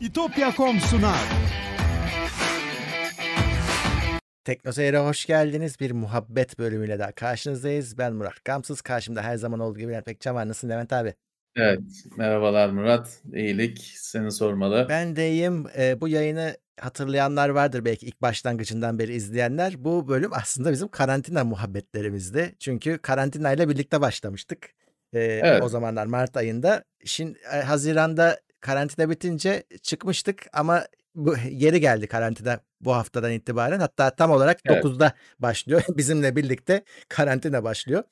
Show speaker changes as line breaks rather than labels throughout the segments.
İtopya.com sunar.
Teknoseyir'e hoş geldiniz. Bir muhabbet bölümüyle daha karşınızdayız. Ben Murat Gamsız. Karşımda her zaman olduğu gibi Levent Pekcan var. Nasılsın Levent abi?
Evet. Merhabalar Murat. İyilik. Seni sormalı.
Ben de iyiyim. Ee, bu yayını hatırlayanlar vardır belki ilk başlangıcından beri izleyenler. Bu bölüm aslında bizim karantina muhabbetlerimizdi. Çünkü karantinayla birlikte başlamıştık. Ee,
Evet.
O zamanlar Mart ayında. Şimdi e, Haziran'da karantina bitince çıkmıştık ama bu geri geldi karantina bu haftadan itibaren. Hatta tam olarak
Evet.
9'da başlıyor. Bizimle birlikte karantina başlıyor.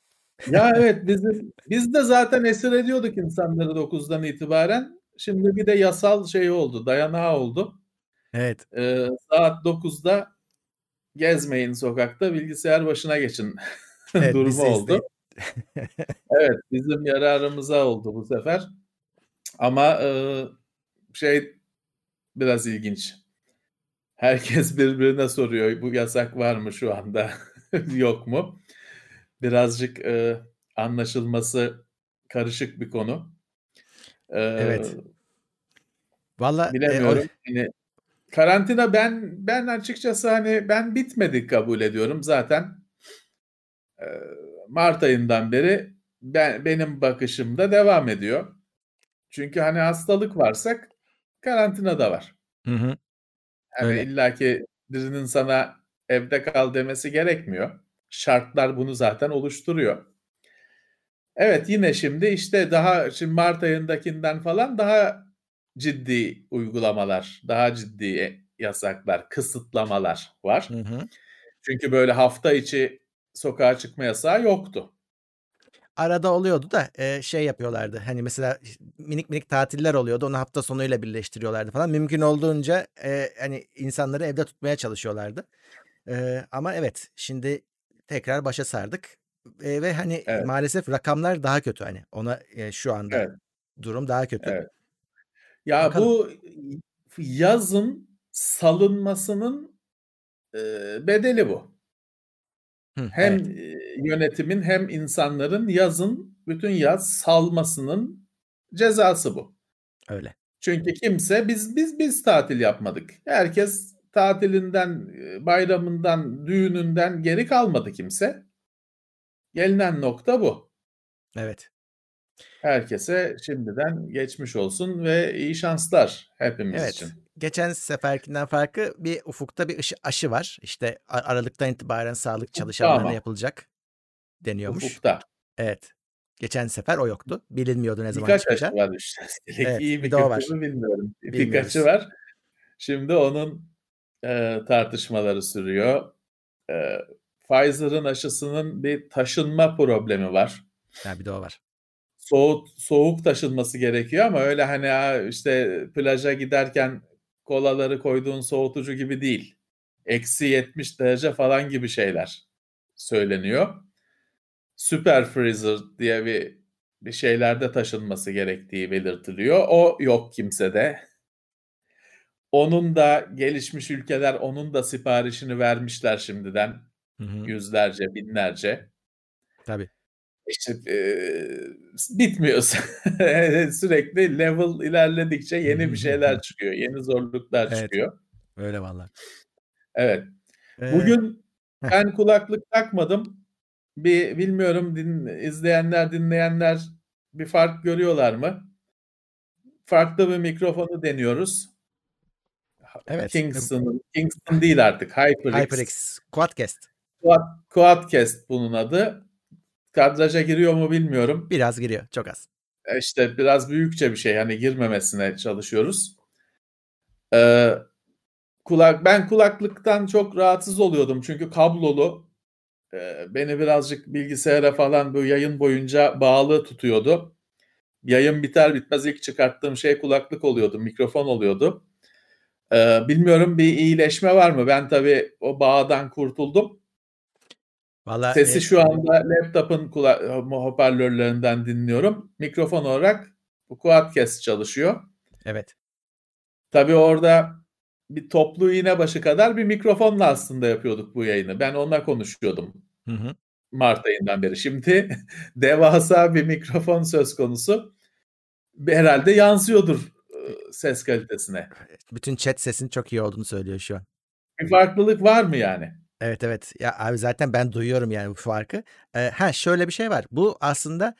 Ya evet biz biz de zaten esir ediyorduk insanları 9'dan itibaren. Şimdi bir de yasal şey oldu, dayanağı oldu.
Evet.
Ee, saat 9'da gezmeyin sokakta, bilgisayar başına geçin
Evet,
durumu oldu. Evet, bizim yararımıza oldu bu sefer. Ama e, şey biraz ilginç. Herkes birbirine soruyor bu yasak var mı şu anda yok mu? Birazcık e, anlaşılması karışık bir konu. E,
Evet. Valla e, o-
Bilemiyorum. Hani karantina ben ben açıkçası hani ben bitmedi kabul ediyorum zaten. E, Mart ayından beri ben benim bakışımda devam ediyor. Çünkü hani hastalık varsak karantina da var.
Hı hı.
Yani
Öyle.
illaki birinin sana evde kal demesi gerekmiyor. Şartlar bunu zaten oluşturuyor. Evet yine şimdi işte daha şimdi Mart ayındakinden falan daha ciddi uygulamalar, daha ciddi yasaklar, kısıtlamalar var.
Hı hı.
Çünkü böyle hafta içi sokağa çıkma yasağı yoktu.
Arada oluyordu da e, şey yapıyorlardı. Hani mesela minik minik tatiller oluyordu. Onu hafta sonuyla birleştiriyorlardı falan. Mümkün olduğunca e, hani insanları evde tutmaya çalışıyorlardı. E, ama evet şimdi tekrar başa sardık. E, ve hani
Evet.
maalesef rakamlar daha kötü hani. Ona e, şu anda
Evet.
durum daha kötü.
Evet. Ya
Bakalım.
bu yazın salınmasının e, bedeli bu.
Hı,
Hem
evet.
yönetimin hem insanların yazın bütün yaz salmasının cezası bu.
Öyle.
Çünkü kimse biz biz biz tatil yapmadık. Herkes tatilinden, bayramından, düğününden geri kalmadı kimse. Gelinen nokta bu.
Evet.
Herkese şimdiden geçmiş olsun ve iyi şanslar hepimiz
Evet.
için.
Geçen seferkinden farkı bir ufukta bir ışı- aşı var. İşte Aralık'tan itibaren sağlık çalışanlarına yapılacak deniyormuş.
Ufukta.
Evet. Geçen sefer o yoktu. Bilinmiyordu ne zaman
Birkaç aşı
çıkacağı.
var işte. Üstelik
Evet,
iyi
bir
kötü
var.
bilmiyorum.
Bilmiyoruz.
Birkaçı var. Şimdi onun e, tartışmaları sürüyor. E, Pfizer'ın aşısının bir taşınma problemi var.
Ha, bir de o var.
Soğuk soğuk taşınması gerekiyor ama öyle hani ha, işte plaja giderken kolaları koyduğun soğutucu gibi değil. Eksi 70 derece falan gibi şeyler söyleniyor. Super freezer diye bir bir şeylerde taşınması gerektiği belirtiliyor. O yok kimsede. Onun da gelişmiş ülkeler onun da siparişini vermişler şimdiden
Hı hı.
yüzlerce, binlerce.
Tabii.
İşte eee, bitmiyor. Sürekli level ilerledikçe yeni bir şeyler çıkıyor, yeni zorluklar
Evet.
çıkıyor.
Öyle vallahi.
Evet.
Ee,
Bugün ben kulaklık takmadım. Bir bilmiyorum din, izleyenler, dinleyenler bir fark görüyorlar mı? Farklı bir mikrofonu deniyoruz.
Evet.
Kingston, Kingston değil artık. HyperX.
HyperX Quadcast.
Quad, Quadcast bunun adı. Kadraja giriyor mu bilmiyorum.
Biraz giriyor. Çok az.
E İşte biraz büyükçe bir şey. Hani girmemesine çalışıyoruz. Ee, kulak ben kulaklıktan çok rahatsız oluyordum çünkü kablolu e, beni birazcık bilgisayara falan bu yayın boyunca bağlı tutuyordu. Yayın biter bitmez ilk çıkarttığım şey kulaklık oluyordu, mikrofon oluyordu. Ee, bilmiyorum bir iyileşme var mı? Ben tabii o bağdan kurtuldum.
Valla
Sesi
e,
şu anda laptop'un kula- hoparlörlerinden dinliyorum. Mikrofon olarak bu Quadcast çalışıyor.
evet.
Tabii orada bir toplu iğne başı kadar bir mikrofonla aslında yapıyorduk bu yayını. Ben onunla konuşuyordum
Hı hı.
Mart ayından beri. Şimdi devasa bir mikrofon söz konusu. Herhalde yansıyordur ses kalitesine.
Bütün chat sesin çok iyi olduğunu söylüyor şu an.
Bir farklılık var mı yani?
Evet, evet. Ya, abi zaten ben duyuyorum yani bu farkı. Eee, ha, şöyle bir şey var. Bu aslında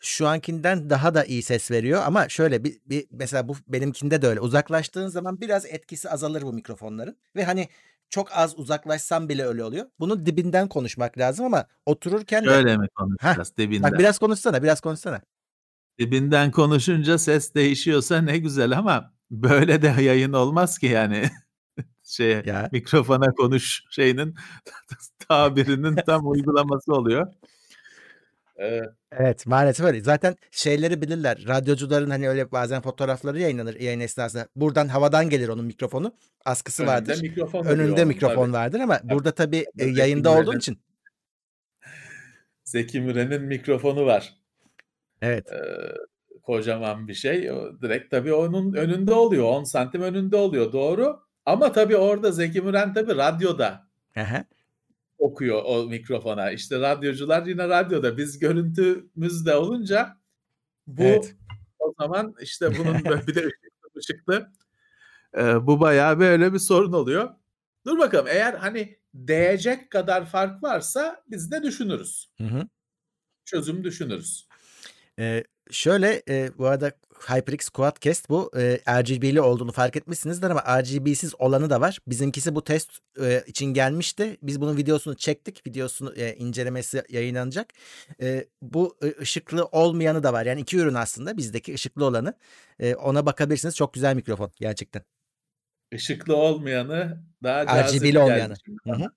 şu ankinden daha da iyi ses veriyor ama şöyle bir bir mesela bu benimkinde de öyle. Uzaklaştığın zaman biraz etkisi azalır bu mikrofonların ve, hani, çok az uzaklaşsam bile öyle oluyor. Bunun dibinden konuşmak lazım ama otururken de
Şöyle mi
Heh,
konuşacağız
bak
dibinden?
biraz konuşsana, biraz konuşsana.
Dibinden konuşunca ses değişiyorsa ne güzel ama böyle de yayın olmaz ki yani. Şeye,
Ya.
mikrofona konuş şeyinin tabirinin tam uygulaması oluyor.
Evet, maalesef öyle. Zaten şeyleri bilirler. Radyocuların, hani, öyle bazen fotoğrafları yayınlanır yayın esnasında. Buradan havadan gelir onun mikrofonu. Askısı
Önünde
vardır.
mikrofon
Önünde mikrofon
tabii.
vardır ama burada tabii,
Tabii, Zeki
yayında olduğun
Müren'in
için
Zeki Müren'in mikrofonu var.
Evet.
Eee, kocaman bir şey. Direkt tabii onun önünde oluyor. 10 santim önünde oluyor. Doğru. Ama tabii orada Zeki Müren tabii radyoda
hı.
okuyor o mikrofona. İşte radyocular yine radyoda. Biz görüntümüzde olunca bu
Evet.
o zaman işte bunun böyle bir de ışıklı ışıklı. Eee, bu bayağı böyle bir sorun oluyor. Dur bakalım eğer hani değecek kadar fark varsa biz de düşünürüz.
Hı hı.
Çözüm düşünürüz.
Eee, şöyle, eee, bu arada HyperX Quadcast bu, eee, RGB'li olduğunu fark etmişsinizdir ama RGB'siz olanı da var. Bizimkisi bu test, eee, için gelmişti. Biz bunun videosunu çektik. Videosunu, eee, incelemesi yayınlanacak. Eee, bu ı ışıklı olmayanı da var. Yani 2 ürün aslında. Bizdeki ışıklı olanı. Eee, ona bakabilirsiniz. Çok güzel mikrofon gerçekten.
Işıklı olmayanı daha cazip
RGB'li
geldi
olmayanı. Hı hı.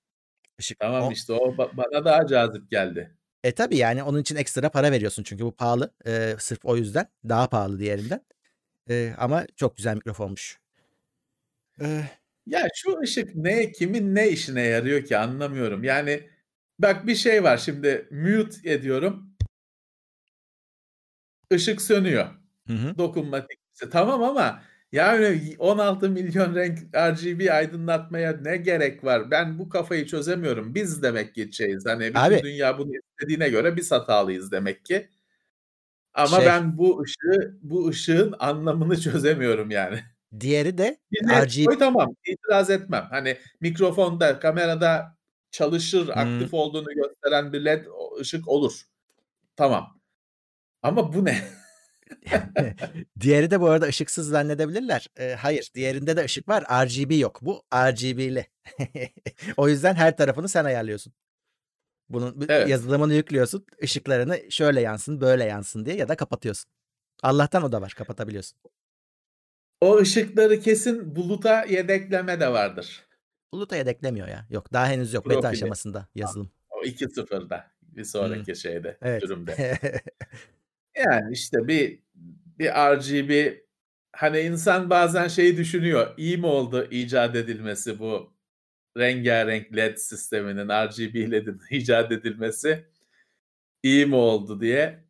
Işık
Tamam
o
işte o ba bana daha cazip geldi.
E, tabii yani onun için ekstra para veriyorsun çünkü bu pahalı. Eee, sırf o yüzden. Daha pahalı diğerinden. Eee, ama çok güzel mikrofonmuş. Eee
Ya şu ışık ne kimin ne işine yarıyor ki anlamıyorum. Yani bak bir şey var şimdi mute ediyorum. Işık sönüyor.
Hı hı.
Dokunmatik. Tamam ama yani 16 milyon renk RGB aydınlatmaya ne gerek var? Ben bu kafayı çözemiyorum. Biz demek şeyiz. Hani bütün
Abi
dünya bunu istediğine göre biz hatalıyız demek ki. Ama
Şey
ben bu ışığı bu ışığın anlamını çözemiyorum yani.
Diğeri de
Bir led
RG
koy tamam, itiraz etmem. Hani mikrofonda, kamerada çalışır,
Hıı.
aktif olduğunu gösteren bir led ışık olur. Tamam. Ama bu ne?
Diğeri de bu arada ışıksız zannedebilirler. Eee, hayır, diğerinde de ışık var. RGB yok. Bu RGB'li. O yüzden her tarafını sen ayarlıyorsun. Bunun
Evet.
yazılımını yüklüyorsun. Işıklarını şöyle yansın, böyle yansın diye ya da kapatıyorsun. Allah'tan o da var. Kapatabiliyorsun.
O ışıkları kesin buluta yedekleme de vardır.
Buluta yedeklemiyor ya. Yok, daha henüz yok. Beta
Profili.
aşamasında yazılım.
O 2.0'da bir sonraki şeyde,
Evet.
sürümde. Yani işte bir bir RGB hani insan bazen şeyi düşünüyor. İyi mi oldu icat edilmesi bu rengarenk led sisteminin, RGB led'in icat edilmesi? İyi mi oldu diye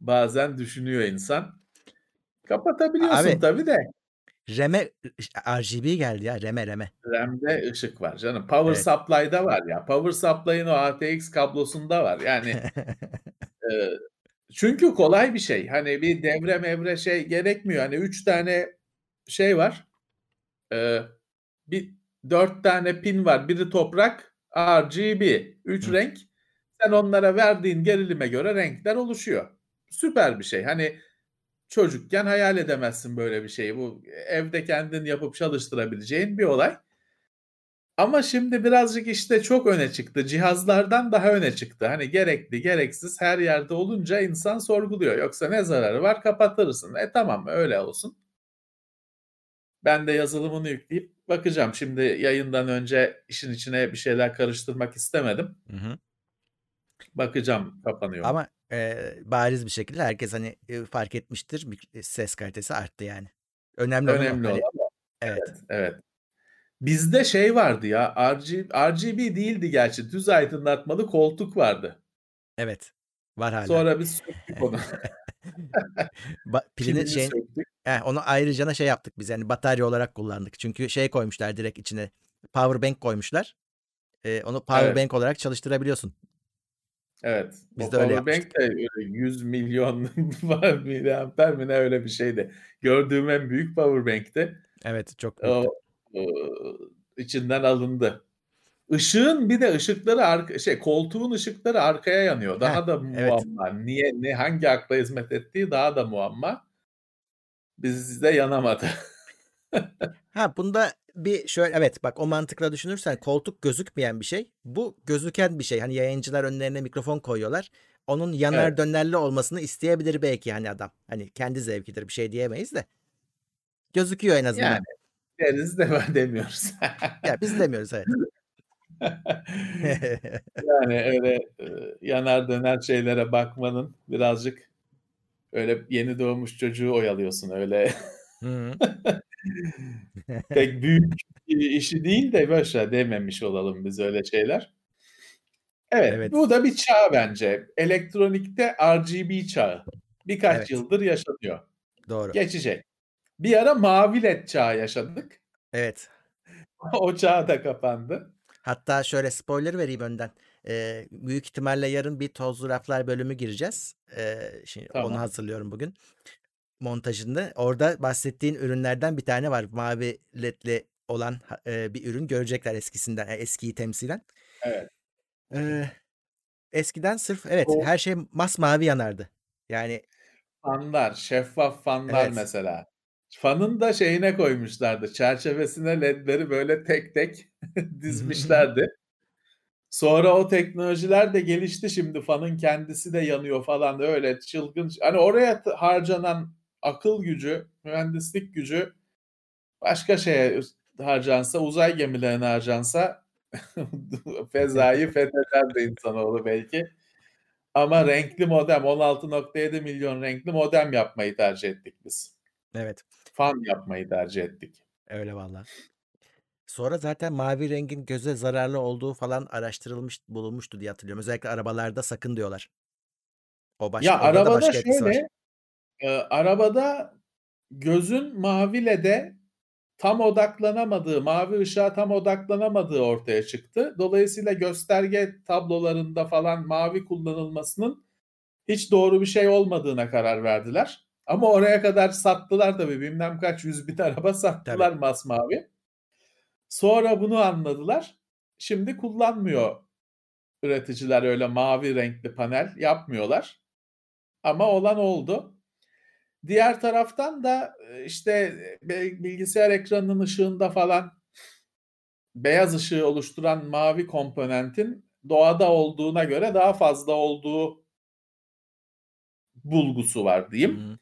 bazen düşünüyor insan. Kapatabiliyorsun
Abi
tabii de.
RAM'e ış RGB geldi ya. RAM'e, RAM'e.
RAM'de ışık var canım. Power
Evet.
supply'da var ya. Power supply'ın o ATX kablosunda var. Yani eee, çünkü kolay bir şey. Hani bir devre mevre şey gerekmiyor. Hani 3 tane şey var. Eee, bir 4 tane pin var. Biri toprak, RGB, 3
Hı.
renk. Sen onlara verdiğin gerilime göre renkler oluşuyor. Süper bir şey. Hani çocukken hayal edemezsin böyle bir şeyi. Bu evde kendin yapıp çalıştırabileceğin bir olay. Ama şimdi birazcık işte çok öne çıktı. Cihazlardan daha öne çıktı. Hani gerekli, gereksiz her yerde olunca insan sorguluyor. Yoksa ne zararı var? Kapatırsın. E tamam öyle olsun. Ben de yazılımını yükleyip bakacağım. Şimdi yayından önce işin içine bir şeyler karıştırmak istemedim.
Hı hı.
Bakacağım kapanıyor?
Ama, eee, bariz bir şekilde herkes, hani, eee, fark etmiştir. Ses kalitesi arttı yani. Önemli.
Önemli
Hani
olan o.
Evet.
Evet, evet. Bizde şey vardı ya, RG RGB değildi gerçi. Düz aydınlatmalı koltuk vardı.
Evet. Var hâlâ.
Sonra biz söktük onu.
Pilini
söktük.
Heh, onu ayrıcana şey yaptık biz, yani batarya olarak kullandık. Çünkü şey koymuşlar direkt içine, power bank koymuşlar. Eee, onu power
Evet.
bank olarak çalıştırabiliyorsun.
Evet.
Biz de öyle yapmıştık.
de öyle 100 milyon miliamper mi ne öyle bir şeydi. Gördüğüm en büyük powerbank'ti.
Evet, çok büyüktü.
O, içinden alındı. Işığın bir de ışıkları arka şey, koltuğun ışıkları arkaya yanıyor.
Heh,
Daha da
evet.
muamma. Niye, ne, hangi akla hizmet ettiği daha da muamma. Bizde yanamadı.
Ha, bunda bir şöyle evet bak o mantıkla düşünürsen koltuk gözükmeyen bir şey. Bu gözüken bir şey. Hani yayıncılar önlerine mikrofon koyuyorlar. Onun yanar
Evet.
dönerli olmasını isteyebilir belki hani adam. Hani kendi zevkidir bir şey diyemeyiz de. Gözüküyor en azından.
Yani deriz de demiyoruz.
Ya biz demiyoruz evet.
Yani öyle, ııı, yanar döner şeylere bakmanın birazcık öyle yeni doğmuş çocuğu oyalıyorsun öyle. Pek büyük işi değil de ver dememiş olalım biz öyle şeyler. Evet,
Evet.
bu da bir çağ bence. Elektronikte RGB çağı. Birkaç
Evet.
yıldır yaşanıyor.
Doğru.
Geçecek. Bir ara mavi led çağı yaşadık.
Evet.
O çağ da kapandı.
Hatta şöyle spoiler vereyim önden. Eee, büyük ihtimalle yarın bir Tozlu Raflar bölümü gireceğiz. Eee, şimdi onu
Tamam.
hazırlıyorum bugün montajında. Orada bahsettiğin ürünlerden bir tane var. Mavi led'li olan eee, bir ürün görecekler eskisinden, eee, eskiyi temsilen.
Evet.
Eee, eskiden sırf evet,
O
her şey masmavi yanardı. Yani
Fanlar, şeffaf fanlar
Evet.
mesela. Fanın da şeyine koymuşlardı, çerçevesine ledleri böyle tek tek dizmişlerdi. Sonra o teknolojiler de gelişti şimdi fanın kendisi de yanıyor falan öyle çılgın. Hani oraya harcanan akıl gücü, mühendislik gücü başka şeye harcansa, uzay gemilerine harcansa fezayı fethederdi insanoğlu belki. Ama renkli modem, 16.7 milyon renkli modem yapmayı tercih ettik biz.
Evet.
Fan yapmayı tercih ettik.
Öyle valla. Sonra zaten mavi rengin göze zararlı olduğu falan araştırılmış, bulunmuştu diye hatırlıyorum. Özellikle arabalarda sakın diyorlar. O başka
Ya
onda da
arabada
başka etkisi var.
şöyle, eee, arabada gözün mavi led'e tam odaklanamadığı, mavi ışığa tam odaklanamadığı ortaya çıktı. Dolayısıyla gösterge tablolarında falan mavi kullanılmasının hiç doğru bir şey olmadığına karar verdiler. Ama oraya kadar sattılar tabii. Bilmem kaç yüz bin araba sattılar
Tabii.
masmavi. Sonra bunu anladılar. Şimdi kullanmıyor üreticiler öyle mavi renkli panel yapmıyorlar. Ama olan oldu. Diğer taraftan da, eee, işte, be bilgisayar ekranının ışığında falan beyaz ışığı oluşturan mavi komponentin doğada olduğuna göre daha fazla olduğu bulgusu var diyeyim.
hı.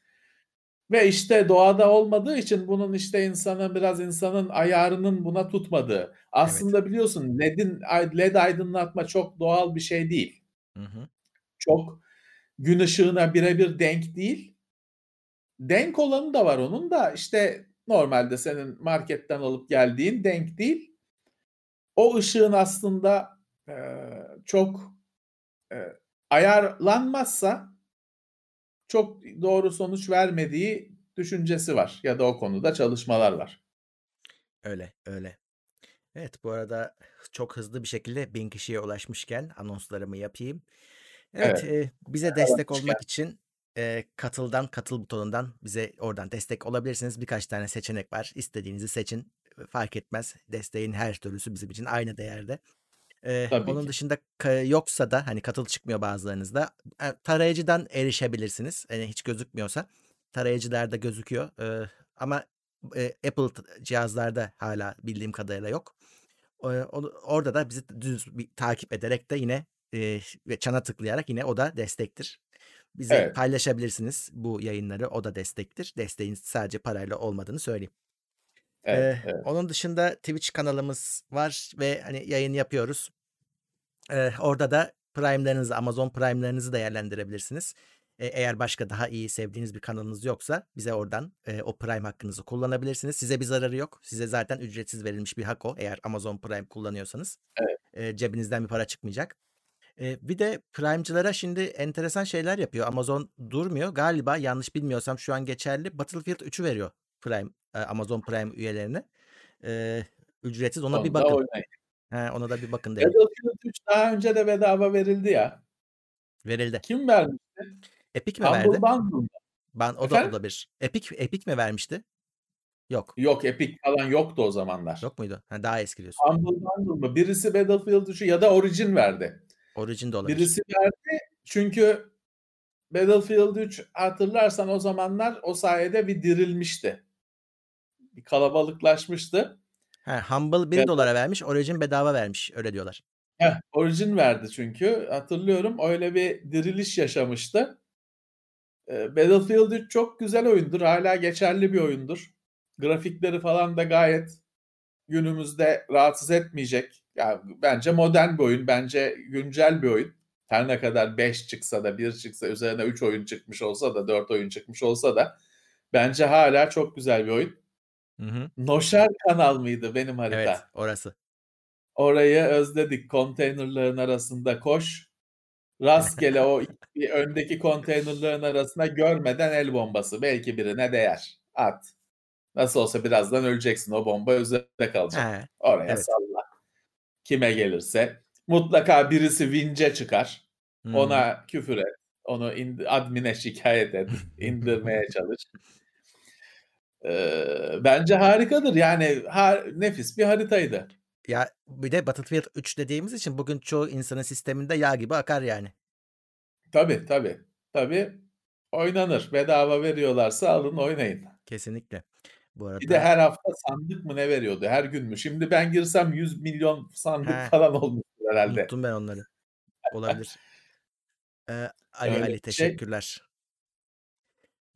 Ve işte doğada olmadığı için bunun işte insanın biraz insanın ayarının buna tutmadığı.
Evet.
Aslında biliyorsun led'in led aydınlatma çok doğal bir şey değil.
Hı hı.
Çok gün ışığına birebir denk değil. Denk olanı da var onun da işte normalde senin marketten alıp geldiğin denk değil. O ışığın aslında, eee, çok, eee, ayarlanmazsa çok doğru sonuç vermediği düşüncesi var ya da o konuda çalışmalar var.
Öyle, öyle. Evet, bu arada çok hızlı bir şekilde 1000 kişiye ulaşmışken anonslarımı yapayım. Evet,
Evet.
eee, bize destek
Yavaşken.
olmak için, eee, katıldan, katıl butonundan bize oradan destek olabilirsiniz. Birkaç tane seçenek var. İstediğinizi seçin. Fark etmez. Desteğin her türlüsü bizim için aynı değerde. Eee,
Tabii
onun
ki.
dışında yoksa da hani katıl çıkmıyor bazılarınızda, eee, tarayıcıdan erişebilirsiniz. Hani hiç gözükmüyorsa tarayıcılarda gözüküyor. Eee, ama, eee, Apple cihazlarda hâlâ bildiğim kadarıyla yok. Onu orada da bizi düz bir takip ederek de yine, ve çana tıklayarak yine o da destektir. Bize
Evet.
paylaşabilirsiniz bu yayınları, o da destektir. Desteğin sadece parayla olmadığını söyleyeyim.
Evet,
Eee,
evet.
onun dışında Twitch kanalımız var ve hani yayın yapıyoruz. Eee, orada da Prime'larınızı, Amazon Prime'larınızı değerlendirebilirsiniz. Eee, eğer başka daha iyi sevdiğiniz bir kanalınız yoksa bize oradan, eee, o Prime hakkınızı kullanabilirsiniz. Size bir zararı yok. Size zaten ücretsiz verilmiş bir hak o eğer Amazon Prime kullanıyorsanız.
Evet.
Eee, cebinizden bir para çıkmayacak. Eee, bir de Prime'cılara şimdi enteresan şeyler yapıyor. Amazon durmuyor. Galiba yanlış bilmiyorsam şu an geçerli Battlefield 3'ü veriyor Prime, eee, Amazon Prime üyelerine. Eee, ücretsiz. Ona bir
Onu da
bakın. He, ona da bir bakın derim.
Battlefield 3 daha önce de bedava verildi ya.
Verildi.
Kim vermişti?
Epic mi verdi?
Humble Bundle mı?
Ben o da
Efendim?
olabilir. Epic Epic mi vermişti? Yok.
Yok Epic falan yoktu o zamanlar.
Yok muydu? Ha, daha eski diyorsun.
Humble Bundle mı? Birisi Battlefield 3'ü ya da Origin verdi.
Origin de olabilir.
Birisi verdi çünkü Battlefield 3 hatırlarsan o zamanlar o sayede bir dirilmişti. Bir kalabalıklaşmıştı.
Ha, Humble 1
Evet.
dolara vermiş, Origin bedava vermiş. Öyle diyorlar.
Heh, Origin verdi çünkü. Hatırlıyorum öyle bir diriliş yaşamıştı. Battlefield 3 çok güzel oyundur. Hala geçerli bir oyundur. Grafikleri falan da gayet günümüzde rahatsız etmeyecek. Yani bence modern bir oyun. Bence güncel bir oyun. Her ne kadar 5 çıksa da 1 çıksa üzerine 3 oyun çıkmış olsa da 4 oyun çıkmış olsa da bence hala çok güzel bir oyun.
Hı hı.
Noşer kanal mıydı benim harita?
Evet, orası.
Orayı özledik. Konteynerların arasında koş. Rastgele o iki öndeki konteynerların arasına görmeden el bombası. Belki birine değer. At. Nasıl olsa birazdan öleceksin. O bomba üzerinde kalacak.
Ha,
Oraya
evet.
salla. Kime gelirse. Mutlaka birisi vince çıkar.
hmm.
Ona küfür et. Onu ind- admine şikayet et. indirmeye çalış. Ee, bence harikadır. Yani har- nefis bir haritaydı.
Ya bir de Battlefield 3 dediğimiz için bugün çoğu insanın sisteminde yağ gibi akar yani.
Tabii tabii. Tabii oynanır. Bedava veriyorlarsa alın oynayın.
Kesinlikle. Bu arada
Bir de her hafta sandık mı ne veriyordu? Her gün mü? Şimdi ben girsem 100 milyon sandık
He.
falan olmuştur herhalde.
unuttum ben onları. Olabilir. Ee, Ali
Öyle
Ali
bir şey.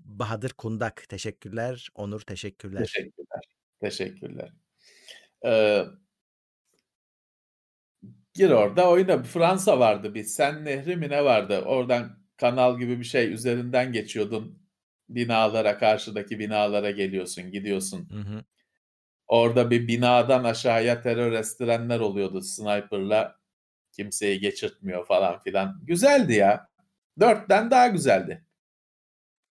Bahadır Kundak teşekkürler. Onur teşekkürler.
Teşekkürler. Teşekkürler. Ee, gir orada oyna. Fransa vardı bir. Sen Nehri mi ne vardı? Oradan kanal gibi bir şey üzerinden geçiyordun. Binalara, karşıdaki binalara geliyorsun, gidiyorsun.
Hı hı.
Orada bir binadan aşağıya terör estirenler oluyordu sniper'la. Kimseyi geçirtmiyor falan filan. Güzeldi ya. Dörtten daha güzeldi.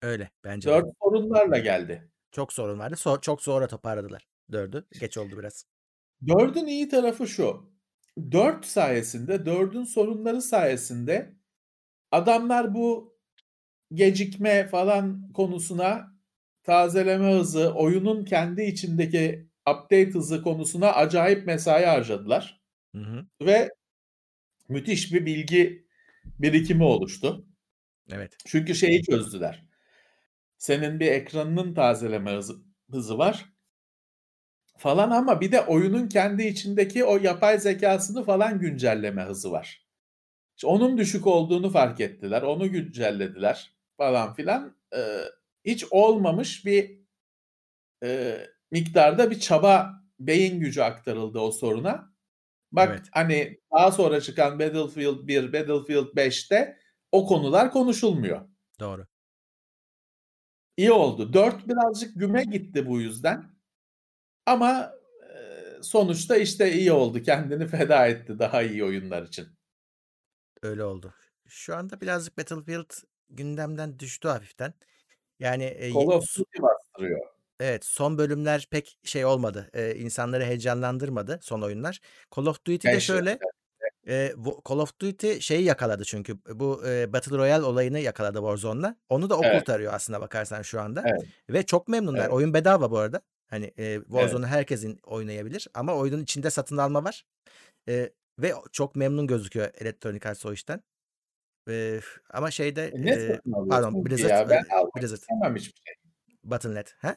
Öyle bence de.
Sorunlarla geldi.
Çok sorun vardı. So- çok sonra toparladılar. Dördü. Geç oldu biraz.
Dördün iyi tarafı şu. Dört sayesinde, dördün sorunları sayesinde adamlar bu gecikme falan konusuna tazeleme hızı, oyunun kendi içindeki update hızı konusuna acayip mesai harcadılar.
Hı hı.
Ve müthiş bir bilgi birikimi oluştu.
Evet.
Çünkü şeyi çözdüler. Senin bir ekranının tazeleme hızı, hızı var falan ama bir de oyunun kendi içindeki o yapay zekasını falan güncelleme hızı var. İşte onun düşük olduğunu fark ettiler. Onu güncellediler falan filan. Ee, hiç olmamış bir e, miktarda bir çaba, beyin gücü aktarıldı o soruna. Bak
Evet.
hani daha sonra çıkan Battlefield 1, Battlefield 5'te o konular konuşulmuyor.
Doğru.
İyi oldu. 4 birazcık güme gitti bu yüzden. Ama e, sonuçta işte iyi oldu. Kendini feda etti daha iyi oyunlar için.
Öyle oldu. Şu anda birazcık Battlefield gündemden düştü hafiften. Yani e,
Call
ye-
of Duty bastırıyor.
evet son bölümler pek şey olmadı. E, insanları heyecanlandırmadı son oyunlar. Call of Duty'de şöyle
yılda.
E, Wo- Call of Duty şeyi yakaladı çünkü bu e, Battle Royale olayını yakaladı Warzone'la. Onu da o
Evet.
kurtarıyor aslına bakarsan şu anda.
Evet.
Ve çok memnunlar.
Evet.
Oyun bedava bu arada. Hani e, Warzone'u herkesin oynayabilir ama oyunun içinde satın alma var. E, ve çok memnun gözüküyor Electronic Arts o işten. E, ama şeyde
E, ne satın
pardon
ki
Blizzard
ya? Ben almak
Blizzard
istemem hiçbir şey.
Battle.net. Ha?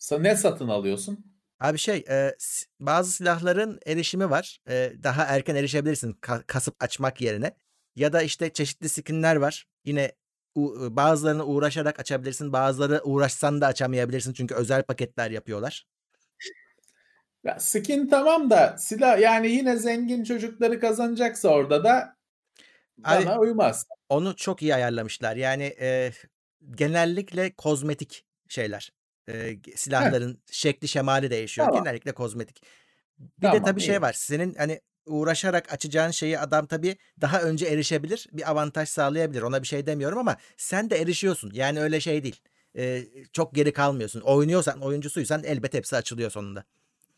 Sa- Ne satın alıyorsun?
Abi şey e, s- bazı silahların erişimi var. E, daha erken erişebilirsin ka- kasıp açmak yerine. Ya da işte çeşitli skinler var. Yine u- bazılarını uğraşarak açabilirsin. Bazıları uğraşsan da açamayabilirsin. Çünkü özel paketler yapıyorlar.
Ya skin tamam da silah yani yine zengin çocukları kazanacaksa orada da
Abi-
bana uymaz.
Onu çok iyi ayarlamışlar. Yani e, genellikle kozmetik şeyler. E, silahların şekli şemali değişiyor.
Tamam.
Genellikle kozmetik. Bir
Tamam,
de tabii şey
iyi.
var. Senin hani uğraşarak açacağın şeyi adam tabii daha önce erişebilir. Bir avantaj sağlayabilir. Ona bir şey demiyorum ama sen de erişiyorsun. Yani öyle şey değil. E, çok geri kalmıyorsun. Oynuyorsan, oyuncusuysan elbet hepsi açılıyor sonunda.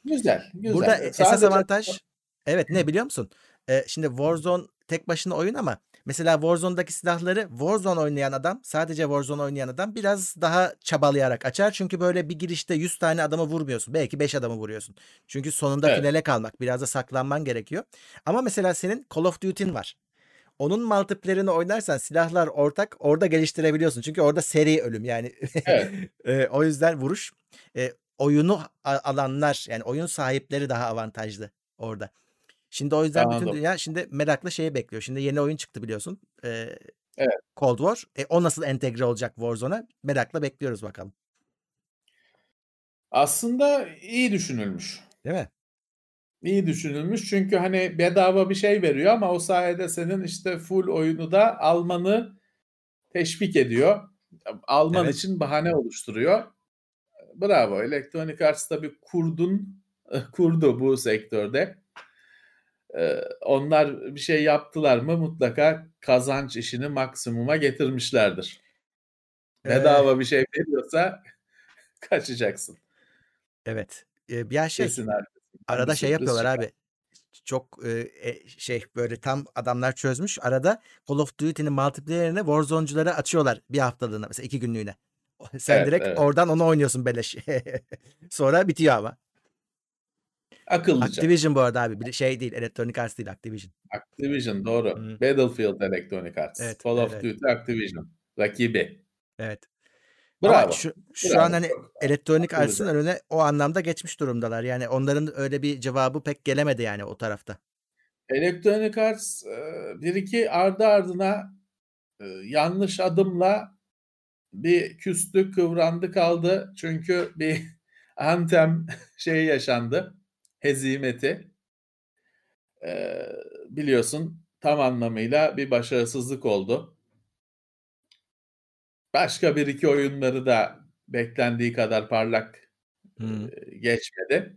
Güzel, güzel.
Burada e- esas
Sadece-
avantaj evet ne biliyor musun? Ee, şimdi Warzone tek başına oyun ama Mesela Warzone'daki silahları Warzone oynayan adam, sadece Warzone oynayan adam biraz daha çabalayarak açar. Çünkü böyle bir girişte 100 tane adamı vurmuyorsun. Belki 5 adamı vuruyorsun. Çünkü sonunda
Evet.
finale kalmak, biraz da saklanman gerekiyor. Ama mesela senin Call of Duty'in var. Onun multiplayer'ını oynarsan silahlar ortak, orada geliştirebiliyorsun. Çünkü orada seri ölüm yani.
Evet.
E, o yüzden vuruş e, oyunu alanlar yani oyun sahipleri daha avantajlı orada. Şimdi o yüzden bütün
Anladım.
dünya şimdi merakla şeyi bekliyor. Şimdi yeni oyun çıktı biliyorsun. E,
Evet.
Cold War. E, o nasıl entegre olacak Warzone'a? Merakla bekliyoruz bakalım.
Aslında iyi düşünülmüş.
Değil mi?
İyi düşünülmüş çünkü hani bedava bir şey veriyor ama o sayede senin işte full oyunu da almanı teşvik ediyor. Alman
Evet.
için bahane oluşturuyor. Bravo. Electronic Arts tabii kurdun, kurdu bu sektörde. Ee, onlar bir şey yaptılar mı mutlaka kazanç işini maksimuma getirmişlerdir.
Ee,
Bedava bir şey veriyorsa kaçacaksın.
evet. E, ya şey
Kesin arkasından
arada
bir
şey yapıyorlar
çıkar.
abi. Çok e, şey böyle tam adamlar çözmüş. Arada Call of Duty'nin multiplayer'ini Warzone'culara açıyorlar bir haftalığına mesela iki günlüğüne. Sen
Evet,
direkt
evet.
oradan onu oynuyorsun beleş. Sonra bitiyor ama.
Akıllıca.
Activision bu arada abi. Bir şey değil. Electronic Arts değil Activision.
Activision doğru.
Hı.
Battlefield Electronic Arts.
Evet,
Call of
evet.
Duty Activision. Rakibi.
Evet.
Bravo.
Ama şu, şu
Bravo.
an hani
akıllıca.
Arts'ın önüne o anlamda geçmiş durumdalar. Yani onların öyle bir cevabı pek gelemedi yani o tarafta.
Electronic Arts e, bir iki ardı ardına e, yanlış adımla bir küstü, kıvrandı kaldı. Çünkü bir Anthem şeyi yaşandı. Hezimeti. E, biliyorsun tam anlamıyla bir başarısızlık oldu. Başka bir iki oyunları da beklendiği kadar parlak
Hı.
e, geçmedi.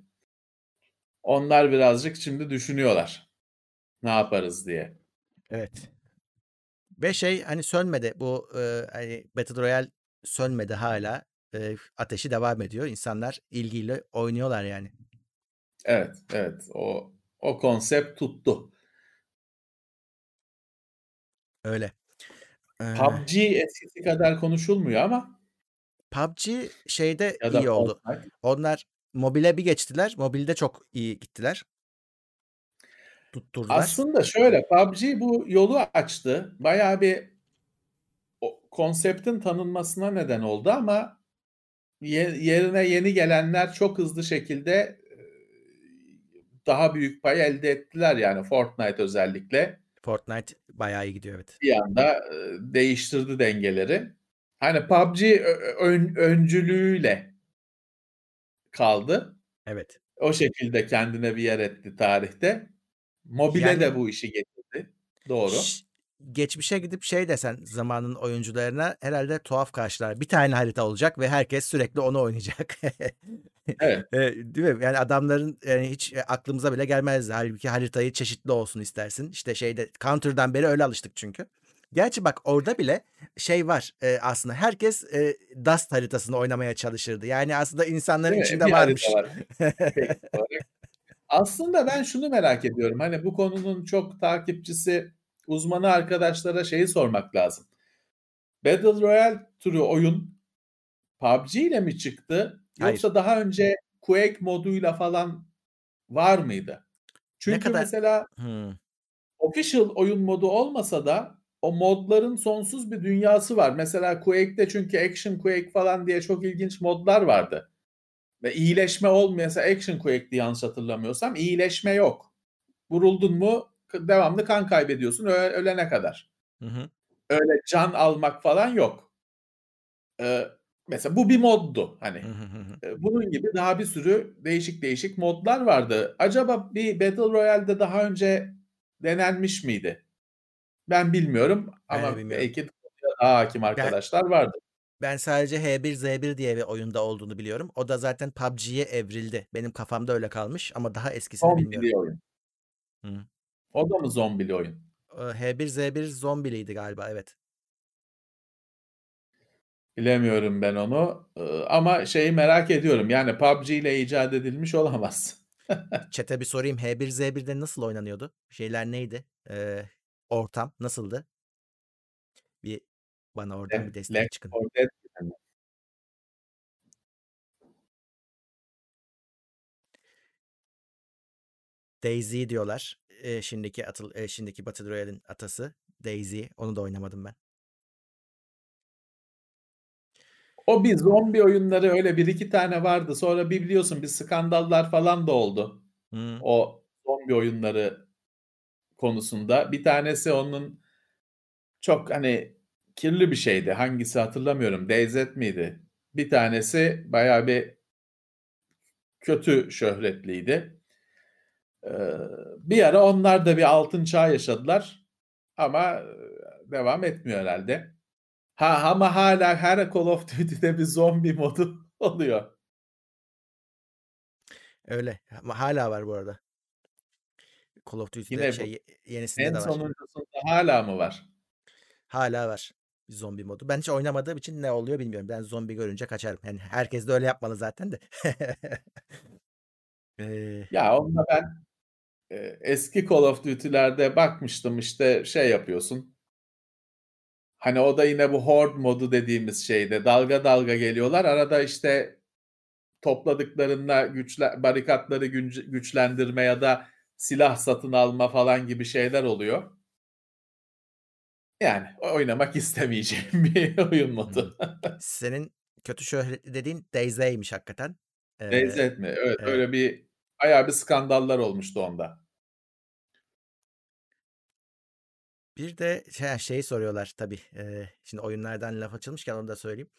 Onlar birazcık şimdi düşünüyorlar. Ne yaparız diye.
Evet. Ve şey hani sönmedi bu e, hani Battle Royale sönmedi hala. E, ateşi devam ediyor. İnsanlar ilgiyle oynuyorlar yani.
Evet, evet. O o konsept tuttu.
Öyle. Ee,
PUBG eskisi kadar konuşulmuyor ama
PUBG şeyde
ya
iyi oldu.
Fortnite.
Onlar mobile bir geçtiler. Mobilde çok iyi gittiler. Tutturdular.
Aslında şöyle PUBG bu yolu açtı. Bayağı bir o konseptin tanınmasına neden oldu ama ye- yerine yeni gelenler çok hızlı şekilde daha büyük pay elde ettiler yani Fortnite özellikle.
Fortnite bayağı iyi gidiyor evet.
bir anda e, değiştirdi dengeleri. Hani PUBG ö- ön- öncülüğüyle kaldı.
Evet.
O şekilde kendine bir yer etti tarihte. Mobile
Yani-
de bu işi getirdi. Doğru.
Geçmişe gidip şey desen zamanın oyuncularına herhalde tuhaf karşılar. Bir tane harita olacak ve herkes sürekli onu oynayacak.
Evet.
E, Değil mi? Yani adamların yani hiç e, aklımıza bile gelmezdi. Halbuki haritayı çeşitli olsun istersin. İşte şeyde Counter'dan beri öyle alıştık çünkü. Gerçi bak orada bile şey var e, aslında herkes e, Dust haritasını oynamaya çalışırdı. Yani aslında insanların
Değil
içinde varmış.
var. Aslında ben şunu merak ediyorum. Hani bu konunun çok takipçisi, uzmanı arkadaşlara şeyi sormak lazım. Battle Royale türü oyun PUBG ile mi çıktı?
Hayır.
Yoksa daha önce Quake moduyla falan var mıydı? Çünkü
kadar-
mesela
Hmm,
official oyun modu olmasa da o modların sonsuz bir dünyası var. Mesela Quake'de çünkü Action Quake falan diye çok ilginç modlar vardı. Ve iyileşme olmuyor. Mesela Action Quake'di yanlış hatırlamıyorsam. iyileşme yok. Vuruldun mu devamlı kan kaybediyorsun ölene kadar.
hı hı.
Öyle can almak falan yok. Ee, mesela bu bir moddu. Hani
Hı hı hı hı.
e, bunun gibi daha bir sürü değişik değişik modlar vardı. Acaba bir Battle Royale'de daha önce denenmiş miydi? Ben bilmiyorum
Ben
ama
bilmiyorum.
belki daha hakim arkadaşlar vardı.
Ben sadece H1Z1 diye bir oyunda olduğunu biliyorum. O da zaten PUBG'ye evrildi. Benim kafamda öyle kalmış ama daha eskisini bilmiyorum.
Zombili oyun.
Hı.
O da mı zombili oyun?
Ee, H1Z1 zombiliydi galiba evet.
Bilemiyorum ben onu. Ama şeyi merak ediyorum. Yani PUBG ile icat edilmiş olamaz.
Çete bir sorayım. H1Z1'de nasıl oynanıyordu? Şeyler neydi? Ee, ortam nasıldı? Bana oradan bir destek
Left
çıkın.
4 Dead gibi mi?
DayZ diyorlar. Eee, şimdiki atıl eee, şimdiki Battle Royale'in atası DayZ. Onu da oynamadım ben.
O bir zombi oyunları öyle 1-2 tane vardı. Sonra bir biliyorsun bir skandallar falan da oldu.
Hıı.
O zombi oyunları konusunda. Bir tanesi onun çok, hani, kirli bir şeydi. Hangisi hatırlamıyorum. DayZ miydi? Bir tanesi bayağı bir kötü şöhretliydi. Bir ara onlar da bir altın çağ yaşadılar ama, devam etmiyor herhâlde. Ha, ama hâlâ her Call of Duty'de bir zombi modu oluyor.
Öyle hâlâ var bu arada. Call of Duty'de
Yine
şey, yenisinde
en
de var.
sonuncusunda hâlâ mı var?
Hâlâ var bir zombi modu. Ben hiç oynamadığım için ne oluyor bilmiyorum. Ben zombi görünce kaçarım. Yani herkes de öyle yapmalı zaten de. Eee
Ya, onda ben, eee, eski Call of Duty'lerde bakmıştım, işte, şey yapıyorsun hani, o da yine bu Horde modu dediğimiz şeyde dalga dalga geliyorlar. Arada, işte, topladıklarında güçle barikatları güçlendirme ya da silah satın alma falan gibi şeyler oluyor. Yani oynamak istemeyeceğim bir oyun modu.
Senin kötü şöhretli dediğin DayZ'ymiş hakikaten.
DayZ
Eee,
mi? Evet,
evet.
öyle bir bayağı bir skandallar olmuştu onda.
Bir de şey şeyi soruyorlar tabii, eee, şimdi oyunlardan laf açılmışken onu da söyleyeyim.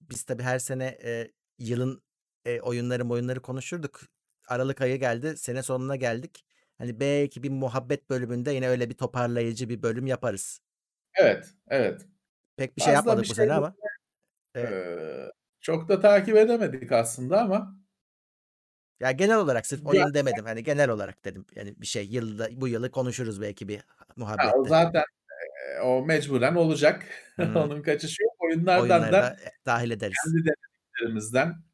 Biz tabii her sene, eee, yılın, eee, oyunları moyunları konuşurduk. Aralık ayı geldi, sene sonuna geldik. Hani, belki bir muhabbet bölümünde yine öyle bir toparlayıcı bir bölüm yaparız.
Evet, evet.
Pek bir şey
Fazla bir
yapmadık bu
şey
sene ama. Evet.
Eee, çok da takip edemedik aslında ama.
Ya, genel olarak sırf
Ya
oyun demedim, hani, genel olarak dedim. Yani bir şey yılda bu yılı konuşuruz belki bir
Ha, o
muhabbette.
zaten, o mecburen olacak.
Hıı.
Onun kaçışı yok. Oyunlardan
Oyunları
da
da, eee, dâhil ederiz.
kendi denediklerimizden,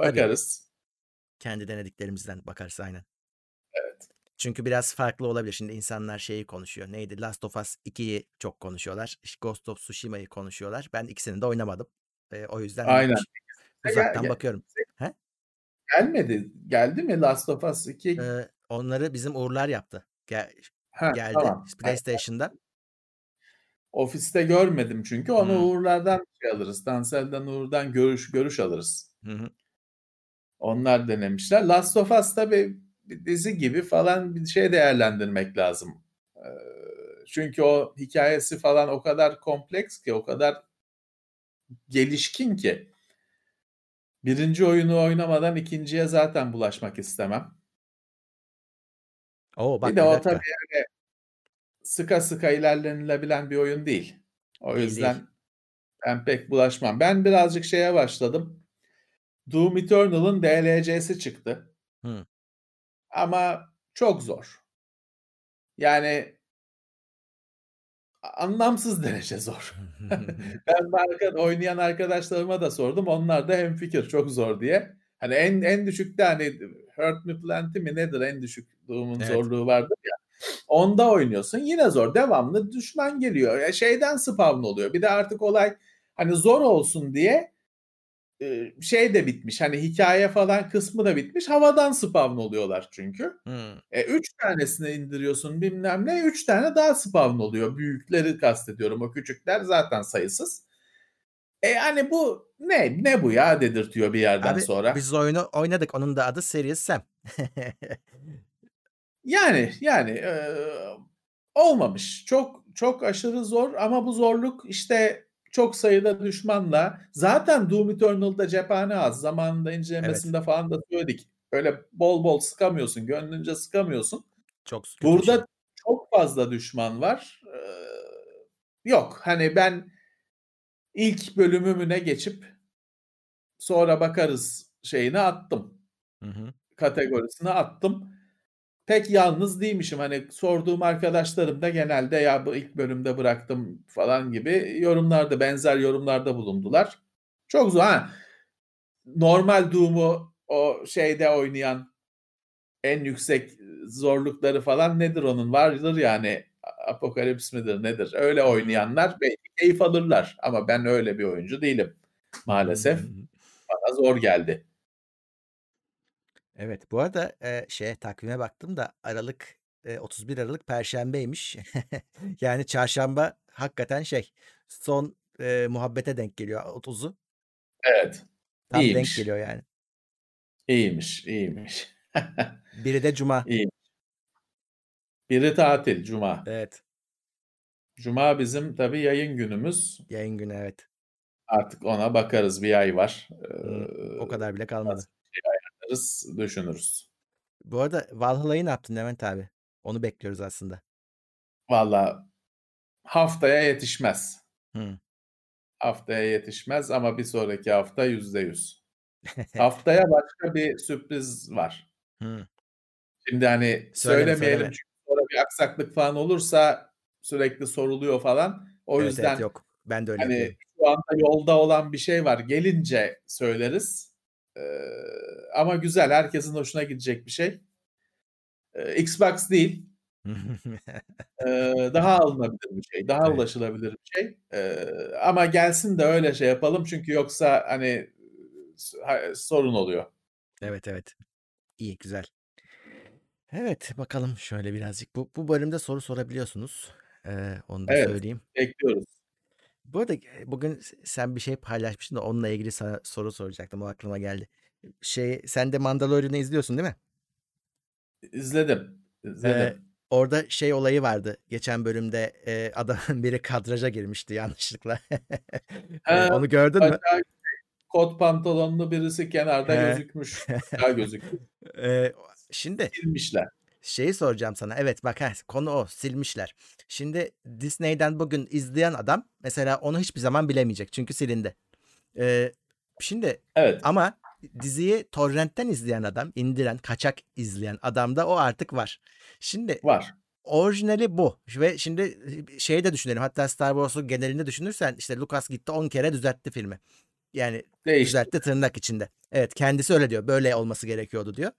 Tabii.
bakarız.
Kendi denediklerimizden bakarız, aynen.
Evet.
Çünkü biraz farklı olabilir. Şimdi insanlar şeyi konuşuyor. Neydi? Last of Us 2'yi çok konuşuyorlar. Ghost of Tsushima'yı konuşuyorlar. Ben ikisini de oynamadım. Eee, o yüzden,
Aynen.
uzaktan
gel
bakıyorum. He?
Gelmedi. Geldi mi Last of Us 2?
Eee, onları bizim Uğurlar yaptı. Gel
Ha,
geldi
tamam.
PlayStation'da.
Ofiste görmedim çünkü. Onu
Hıı.
Uğurlar'dan şey alırız. Tansel'den, Uğur'dan görüş görüş alırız.
Hı hı.
Onlar denemişler. Last of Us tabii bir dizi gibi falan bir şey değerlendirmek lazım. Çünkü o hikâyesi falan o kadar kompleks ki, o kadar gelişkin ki. 1. oyunu oynamadan 2'nciye zaten bulaşmak istemem.
O!
Bir
Bak
de
bir
o
dakika.
tabii öyle sıka sıka ilerlenilebilen bir oyun değil. O
Değil, değil.
yüzden ben pek bulaşmam. Ben birazcık şeye başladım. Doom Eternal'ın DLC'si çıktı.
Hıı.
Ama çok zor. Yani anlamsız derece zor. Ben arka oynayan arkadaşlarıma da sordum. Onlar da hemfikir çok zor diye. Hani en en düşükte, hani, Hurt Me Plenty mi nedir en düşük Doom'un
Evet.
zorluğu vardır ya. Onda oynuyorsun. Yine zor. Devamlı düşman geliyor. Ya, şeyden spawn oluyor. Bir de artık olay, hani, zor olsun diye, şey de bitmiş, hani, hikâye falan kısmı da bitmiş. Havadan spawn oluyorlar çünkü.
Hıı.
E, 3 tanesini indiriyorsun bilmem ne, 3 tane daha spawn oluyor. Büyükleri kastediyorum. O küçükler zaten sayısız. E, yani bu ne? Ne bu ya dedirtiyor bir yerden
Abi
sonra.
biz oyunu oynadık. Onun da adı Serious Sam.
Yani, yani, eee, olmamış. Çok çok aşırı zor ama bu zorluk, işte, çok sayıda düşmanla zaten Doom Eternal'da cephane az. Zamanında
Evet.
incelemesinde falan da söyledik. Öyle bol bol sıkamıyorsun. Gönlünce sıkamıyorsun.
Çok bir şey.
Burada çok fazla düşman var. Eee, yok, hani, ben ilk bölümü geçip sonra bakarız şeyine attım.
Hı hı.
Kategorisine attım. Pek yalnız değilmişim. Hani, sorduğum arkadaşlarım da genelde "Ya, bu ilk bölümde bıraktım." falan gibi yorumlarda, benzer yorumlarda bulundular. Çok zor. Ha, normal Doom'u o şeyde oynayan en yüksek zorlukları falan nedir onun? Vardır yani Apokalips midir nedir? Öyle oynayanlar belki keyif alırlar ama ben öyle bir oyuncu değilim. Maalesef bana zor geldi.
Evet, bu arada, eee, şeye, takvime baktım da Aralık, eee, 31 Aralık Perşembeymiş. Yani çarşamba hakikaten şey, son, eee, muhabbete denk geliyor 30'u.
Evet,
Tam denk
iyiymiş.
geliyor yani.
İyiymiş, iyiymiş.
Biri de cuma.
İyi. Biri tatil, cuma.
Evet.
Cuma bizim tabii yayın günümüz.
Yayın günü, evet.
Artık ona bakarız, bir ay var.
Hıı, o kadar bile kalmadı.
Ayarlarız, düşünürüz.
Bu arada Valhalla'yı ne yaptın Levent abi? Onu bekliyoruz aslında.
Valla haftaya yetişmez.
Hıı.
Haftaya yetişmez ama bir sonraki hafta %100. Haftaya başka bir sürpriz var.
Hıı.
Şimdi, hani,
Söyleme,
söylemeyelim
söyleme.
çünkü sonra bir aksaklık falan olursa sürekli soruluyor falan. O
Evet,
yüzden
evet, yok. Ben de öyle
hani,
yapıyorum.
şu anda yolda olan bir şey var. Gelince söyleriz. Ama güzel, herkesin hoşuna gidecek bir şey. Eee, Xbox değil. Eee, daha alınabilir bir şey, daha
Evet.
ulaşılabilir bir şey. Eee, ama gelsin de öyle şey yapalım çünkü yoksa, hani, sorun oluyor.
Evet, evet. İyi, güzel. Evet, bakalım şöyle birazcık. Bu bu bölümde soru sorabiliyorsunuz. Eee, onu da
Evet,
söyleyeyim.
bekliyoruz.
Bu arada, bugün sen bir şey paylaşmıştın da onunla ilgili sana soru soracaktım. O aklıma geldi. Şey, sen de Mandalorian'ı izliyorsun değil mi?
İzledim, izledim.
orada şey olayı vardı. Geçen bölümde, eee, adamın biri kadraja girmişti yanlışlıkla.
He,
onu gördün mü?
kot pantolonlu birisi kenarda gözükmüş. Bacağı gözükmüş.
Eee, şimdi
Silmişler.
Şeyi soracağım sana. Evet, bak, heh, konu o, silmişler. Şimdi Disney'den bugün izleyen adam mesela onu hiçbir zaman bilemeyecek çünkü silindi. Eee, şimdi
Evet.
ama diziyi torrentten izleyen adam, indiren, kaçak izleyen adamda o artık var. Şimdi
Var.
orijinali bu ve şimdi, şeyi de düşünelim. Hatta Star Wars'un genelini düşünürsen, işte, Lucas gitti 10 kere düzeltti filmi. Yani
Değiştirdi.
düzeltti tırnak içinde. Evet, kendisi öyle diyor. Böyle olması gerekiyordu diyor.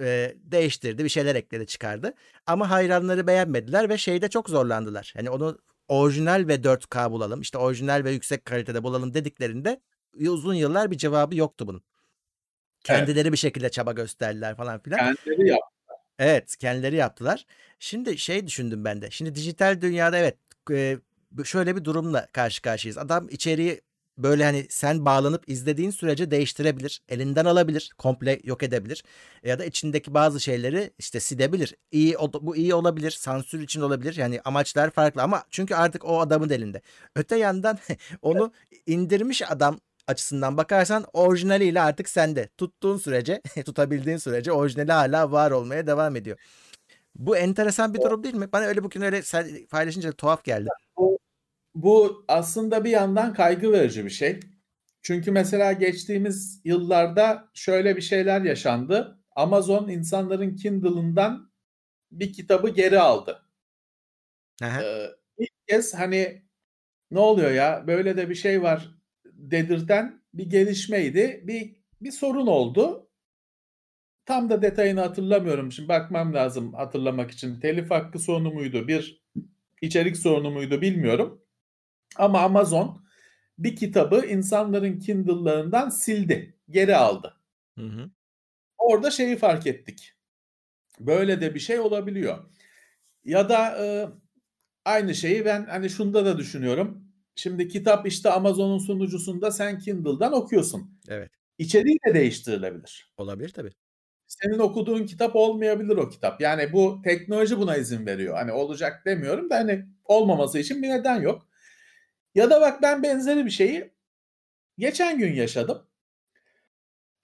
Eee, değiştirdi, bir şeyler ekledi, çıkardı ama hayranları beğenmediler ve şeyde çok zorlandılar. Hani onu orijinal ve 4K bulalım, işte, orijinal ve yüksek kalitede bulalım dediklerinde uzun yıllar bir cevabı yoktu bunun.
Evet.
Kendileri bir şekilde çaba gösterdiler falan filan.
Kendileri yaptılar.
Evet, kendileri yaptılar. Şimdi şey düşündüm ben de. Şimdi dijital dünyada evet, eee, şöyle bir durumla karşı karşıyayız. Adam içeriği böyle, hani, sen bağlanıp izlediğin sürece değiştirebilir, elinden alabilir, komple yok edebilir ya da içindeki bazı şeyleri, işte, silebilir. İyi bu iyi olabilir, sansür için olabilir. Yani amaçlar farklı ama çünkü artık o adamın elinde. Öte yandan onu indirmiş adam açısından bakarsan orijinaliyle artık sende. Tuttuğun sürece, tutabildiğin sürece orijinali hâlâ var olmaya devam ediyor. Bu enteresan bir durum değil mi? Bana öyle bugün öyle sen paylaşınca tuhaf geldi.
Bu bu aslında bir yandan kaygı verici bir şey. Çünkü mesela geçtiğimiz yıllarda şöyle bir şeyler yaşandı. Amazon insanların Kindle'ından bir kitabı geri aldı.
Hı.
Eee, ilk kez, hani, "Ne oluyor ya, böyle de bir şey var." dedirten bir gelişmeydi. Bir bir sorun oldu. Tam da detayını hatırlamıyorum. Şimdi bakmam lazım hatırlamak için. Telif hakkı sorunu muydu, bir içerik sorunu muydu bilmiyorum. Ama Amazon bir kitabı insanların Kindle'larından sildi, geri aldı.
Hı hı.
Orada şeyi fark ettik. Böyle de bir şey olabiliyor. Ya da, eee, aynı şeyi ben, hani, şunda da düşünüyorum. Şimdi kitap, işte, Amazon'un sunucusunda sen Kindle'dan okuyorsun.
Evet.
İçeriği de değiştirilebilir.
Olabilir tabii.
Senin okuduğun kitap olmayabilir o kitap. Yani bu teknoloji buna izin veriyor. Hani, olacak demiyorum da, hani, olmaması için bir neden yok. Ya da bak ben benzeri bir şeyi geçen gün yaşadım.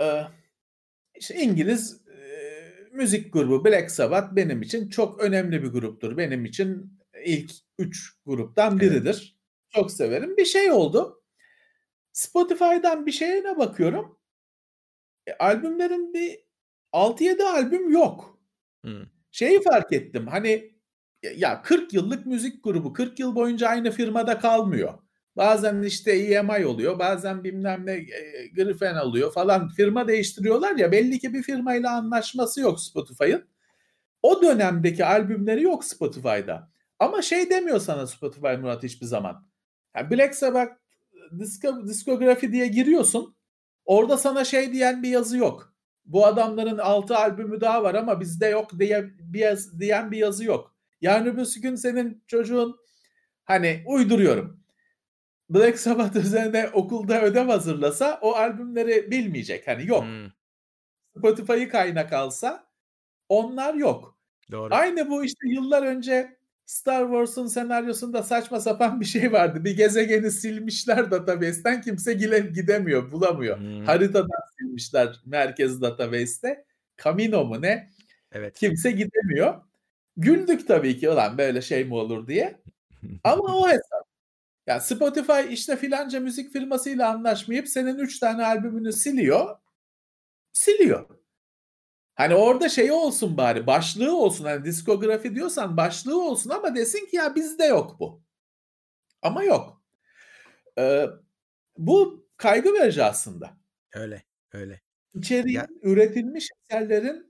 Eee, işte, İngiliz, eee, müzik grubu Black Sabbath benim için çok önemli bir gruptur. Benim için ilk 3 gruptan
Evet.
biridir. Çok severim. Bir şey oldu. Spotify'dan bir şeyine bakıyorum. E, albümlerin bir 6-7 albüm yok.
Hıı.
Şeyi fark ettim, hani, ya 40 yıllık müzik grubu 40 yıl boyunca aynı firmada kalmıyor. Bazen, işte, EMI oluyor, bazen bilmem ne, eee, Geffen oluyor falan. Firma değiştiriyorlar ya, belli ki bir firmayla anlaşması yok Spotify'ın. O dönemdeki albümleri yok Spotify'da. Ama şey demiyor sana Spotify Murat hiçbir zaman. Yani Black Sabbath disko, diskografi diye giriyorsun. Orada sana şey diyen bir yazı yok. Bu adamların 6 albümü daha var ama bizde yok diye bir yaz, diyen bir yazı yok. Yani öbürsü gün senin çocuğun hani uyduruyorum. Black Sabbath üzerine okulda ödev hazırlasa o albümleri bilmeyecek. Hani yok.
Hmm,
Spotify'ı kaynak alsa onlar yok.
doğru.
Aynı bu işte yıllar önce Star Wars'un senaryosunda saçma sapan bir şey vardı. Bir gezegeni silmişler database'ten kimse gidemiyor, bulamıyor.
Hmm,
Haritadan silmişler merkez database'te. Camino mu ne?
evet.
Kimse gidemiyor. Güldük tabii ki ulan böyle şey mi olur diye. Ama o hesap. Ya Spotify işte filanca müzik firmasıyla anlaşmayıp senin 3 tane albümünü siliyor. Siliyor. Hani orada şey olsun bari başlığı olsun. Hani diskografi diyorsan başlığı olsun ama desin ki ya bizde yok bu. Ama yok. Ee, bu kaygı verici aslında.
Öyle. Öyle.
İçeriğin
Ya
üretilmiş eserlerin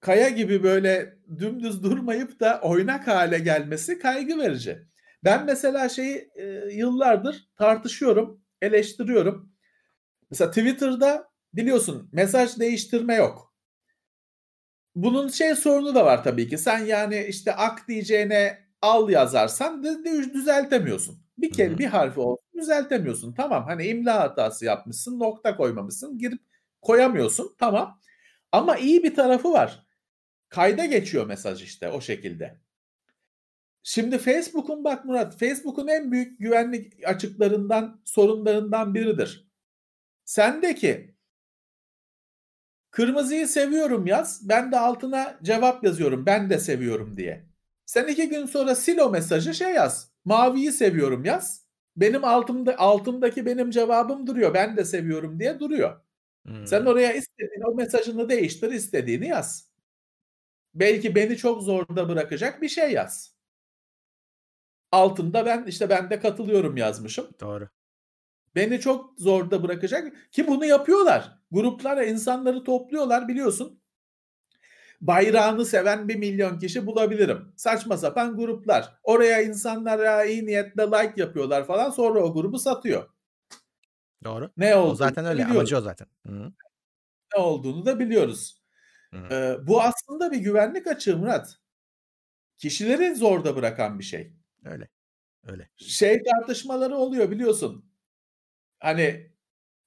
kaya gibi böyle dümdüz durmayıp da oynak hale gelmesi kaygı verici. Ben mesela şeyi e, yıllardır tartışıyorum, eleştiriyorum. Mesela Twitter'da biliyorsun mesaj değiştirme yok. Bunun şey sorunu da var tabii ki. Sen yani işte ak diyeceğine al yazarsan düzeltemiyorsun. Bir kere bir harfi olsun düzeltemiyorsun. Tamam hani imla hatası yapmışsın, nokta koymamışsın, girip koyamıyorsun. Tamam. Ama iyi bir tarafı var. Kayda geçiyor mesaj işte o şekilde. Şimdi Facebook'un bak Murat, Facebook'un en büyük güvenlik açıklarından, sorunlarından biridir. Sendeki kırmızıyı seviyorum yaz, ben de altına cevap yazıyorum, ben de seviyorum diye. Sen iki gün sonra sil o mesajı şey yaz, maviyi seviyorum yaz. Benim altımda altımdaki benim cevabım duruyor, ben de seviyorum diye duruyor. Sen
Hmm,
oraya istediğin o mesajını değiştir, istediğini yaz. Belki beni çok zorda bırakacak bir şey yaz. Altında ben işte ben de katılıyorum yazmışım.
doğru.
Beni çok zorda bırakacak ki bunu yapıyorlar. Gruplara insanları topluyorlar biliyorsun. Bayrağını seven bir milyon kişi bulabilirim. Saçma sapan gruplar. Oraya insanlara iyi niyetle like yapıyorlar falan sonra o grubu satıyor.
Doğru.
Ne
O
olduğunu
zaten öyle.
biliyoruz.
Amacı o zaten. Hı.
Ne olduğunu da biliyoruz. Ee, bu aslında bir güvenlik açığı Murat. Kişileri zorda bırakan bir şey.
Öyle. Öyle.
Şey tartışmaları oluyor biliyorsun. Hani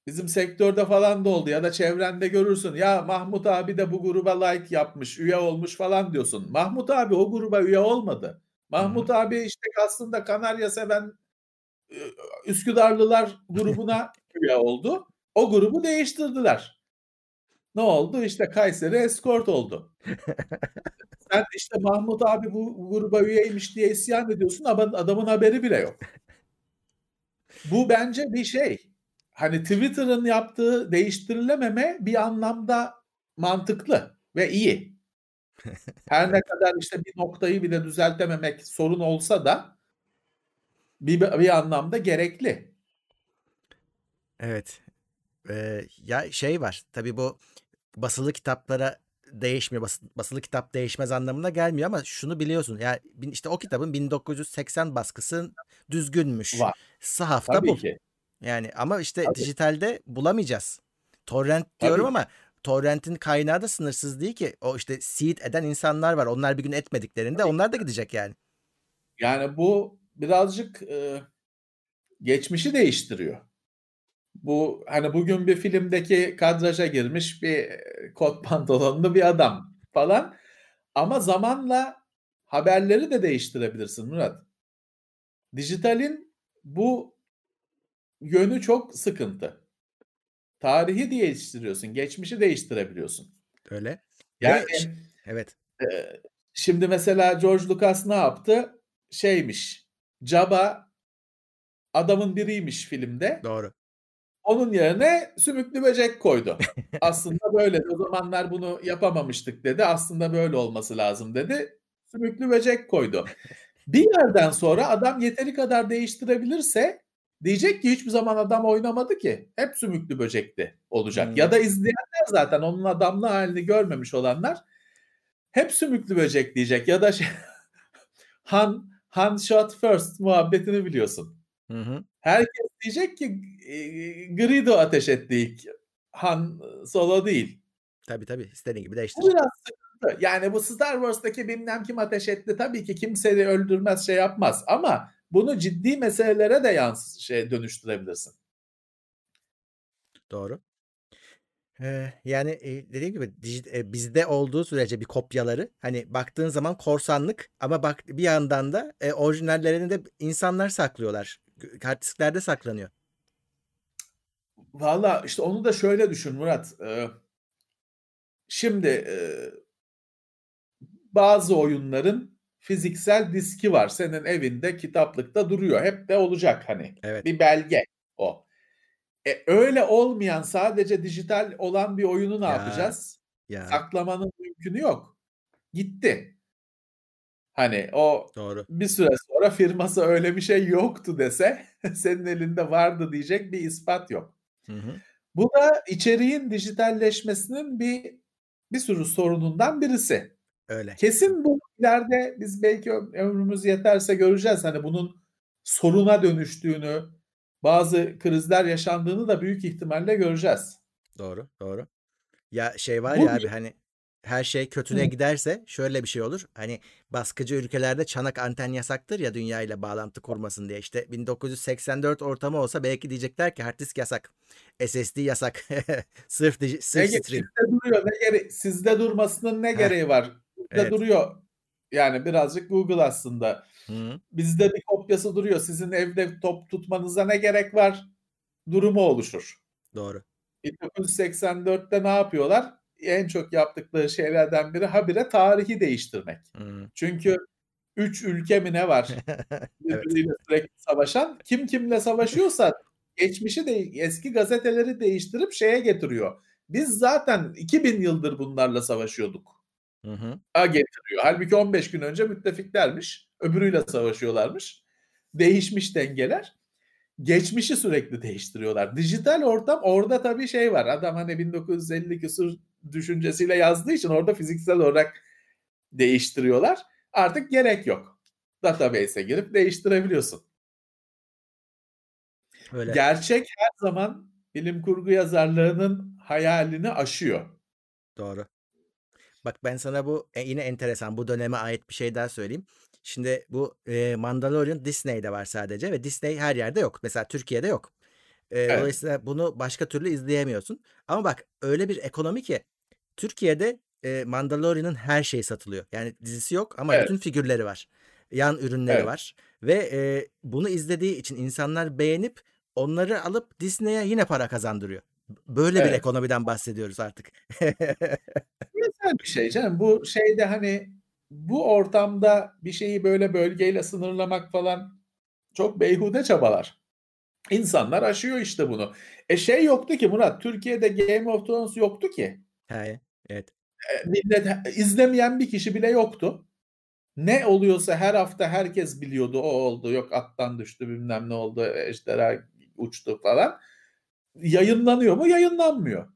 bizim sektörde falan da oldu ya da çevrende görürsün. Ya Mahmut abi de bu gruba like yapmış, üye olmuş falan diyorsun. Mahmut abi o gruba üye olmadı. Mahmut abi işte aslında Kanarya seven Üsküdarlılar grubuna üye oldu. O grubu değiştirdiler. Ne oldu? İşte Kayseri Escort oldu. Sen işte Mahmut abi bu gruba üyeymiş diye isyan ediyorsun ama adamın haberi bile yok. Bu bence bir şey. Hani Twitter'ın yaptığı değiştirilememe bir anlamda mantıklı ve iyi. Her ne kadar işte bir noktayı bile düzeltememek sorun olsa da bir, bir anlamda gerekli.
Evet. Eee, ya şey var. Tabii bu basılı kitaplara değişmiyor. Bas- basılı kitap değişmez anlamına gelmiyor ama şunu biliyorsun. Ya bin- işte o kitabın 1980 baskısı düzgünmüş.
Var.
Sahafta
Tabii
bul.
ki.
Yani ama işte
Tabii.
dijitalde bulamayacağız. Torrent diyorum
Tabii
ama torrentin kaynağı da sınırsız değil ki. O işte seed eden insanlar var. Onlar bir gün etmediklerinde
Tabii.
onlar da gidecek yani.
Yani bu birazcık e, geçmişi değiştiriyor. Bu hani bugün bir filmdeki kadraja girmiş bir e, kot pantolonlu bir adam falan. Ama zamanla haberleri de değiştirebilirsin Murat. Dijitalin bu yönü çok sıkıntı. Tarihi değiştiriyorsun, geçmişi değiştirebiliyorsun.
Öyle.
Yani
ş- evet.
e, şimdi mesela George Lucas ne yaptı? Şeymiş, Jabba adamın biriymiş filmde.
Doğru.
Onun yerine sümüklü böcek koydu. Aslında böyle o zamanlar bunu yapamamıştık dedi. Aslında böyle olması lazım dedi. Sümüklü böcek koydu. Bir yerden sonra adam yeteri kadar değiştirebilirse diyecek ki hiçbir zaman adam oynamadı ki. Hep sümüklü böcekti olacak.
Hmm.
Ya da izleyenler zaten onun adamlı halini görmemiş olanlar hep sümüklü böcek diyecek. Ya da şey, Han Han shot first muhabbetini biliyorsun.
Hı hı.
Herkes diyecek ki Greedo ateş etti ilk. Han Solo değil.
Tabii tabii. İstediğin gibi değiştir.
Bu biraz sıkıntı. Yani bu Star Wars'taki bilmem kim ateş etti tabii ki kimseyi öldürmez şey yapmaz ama bunu ciddi meselelere de yans şey dönüştürebilirsin.
Doğru. Yani, dediğim gibi bizde olduğu sürece bir kopyaları, hani, baktığın zaman korsanlık ama bak bir yandan da, orijinallerini de insanlar saklıyorlar. Hard disklerde saklanıyor.
Valla işte onu da şöyle düşün Murat. Eee şimdi, eee bazı oyunların fiziksel diski var. Senin evinde kitaplıkta duruyor. Hep de olacak hani.
Evet.
Bir belge o. E, öyle olmayan sadece dijital olan bir oyunu ne
Ya.
yapacağız?
Ya.
Saklamanın mümkünü yok. Gitti. Hani o
Doğru.
bir süre sonra firması öyle bir şey yoktu dese senin elinde vardı diyecek bir ispat yok.
Hı hı.
Bu da içeriğin dijitalleşmesinin bir bir sürü sorunundan birisi.
Öyle.
Kesin bu ileride biz belki ömrümüz yeterse göreceğiz. Hani bunun soruna dönüştüğünü, bazı krizler yaşandığını da büyük ihtimalle göreceğiz.
Doğru, doğru. Ya, şey var
Bu
ya abi, hani, her şey kötüye
Hı.
giderse şöyle bir şey olur. Hani, baskıcı ülkelerde çanak anten yasaktır ya dünyayla bağlantı kurmasın diye. İşte 1984 ortamı olsa belki diyecekler ki hard disk yasak, SSD yasak. Sırf diji
Ne
sırf
ge
stream.
sizde duruyor, ne gere sizde durmasının ne gereği var? Bizde
Evet.
duruyor. Yani birazcık Google aslında.
Hı.
Bizde bir kopyası duruyor. Sizin evde top tutmanıza ne gerek var? Durumu oluşur.
Doğru.
1984'te ne yapıyorlar? En çok yaptıkları şeylerden biri habire tarihi değiştirmek.
Hıı.
Çünkü 3 ülke mi ne var
Evet.
sürekli savaşan? Kim kimle savaşıyorsa geçmişi de eski gazeteleri değiştirip şeye getiriyor. Biz zaten 2000 yıldır bunlarla savaşıyorduk.
Hı hı.
A getiriyor. Hâlbuki 15 gün önce müttefiklermiş. Öbürüyle savaşıyorlarmış. Değişmiş dengeler. Geçmişi sürekli değiştiriyorlar. Dijital ortam orada tabii şey var. Adam hani 1950 küsur düşüncesiyle yazdığı için orada fiziksel olarak değiştiriyorlar. Artık gerek yok. Database'e girip değiştirebiliyorsun.
Öyle.
Gerçek her zaman bilim kurgu yazarlarının hayalini aşıyor.
Doğru. Bak ben sana bu e, yine enteresan bu döneme ait bir şey daha söyleyeyim. Şimdi bu, eee, Mandalorian Disney'de var sadece ve Disney her yerde yok. Mesela Türkiye'de yok. Eee,
Evet.
dolayısıyla bunu başka türlü izleyemiyorsun. Ama bak öyle bir ekonomi ki Türkiye'de, eee, Mandalorian'ın her şeyi satılıyor. Yani dizisi yok ama
Evet.
bütün figürleri var. Yan ürünleri
Evet.
var ve, eee, bunu izlediği için insanlar beğenip onları alıp Disney'e yine para kazandırıyor. Böyle bir
Evet.
ekonomiden bahsediyoruz artık.
Güzel bir şey canım. Bu şeyde hani bu ortamda bir şeyi böyle bölgeyle sınırlamak falan çok beyhude çabalar. İnsanlar aşıyor işte bunu. E şey yoktu ki Murat, Türkiye'de Game of Thrones yoktu ki.
He, evet.
Eee, millet izlemeyen bir kişi bile yoktu. Ne oluyorsa her hafta herkes biliyordu. O oldu, yok attan düştü, bilmem ne oldu, ejderha uçtu falan. Yayınlanıyor mu? Yayınlanmıyor.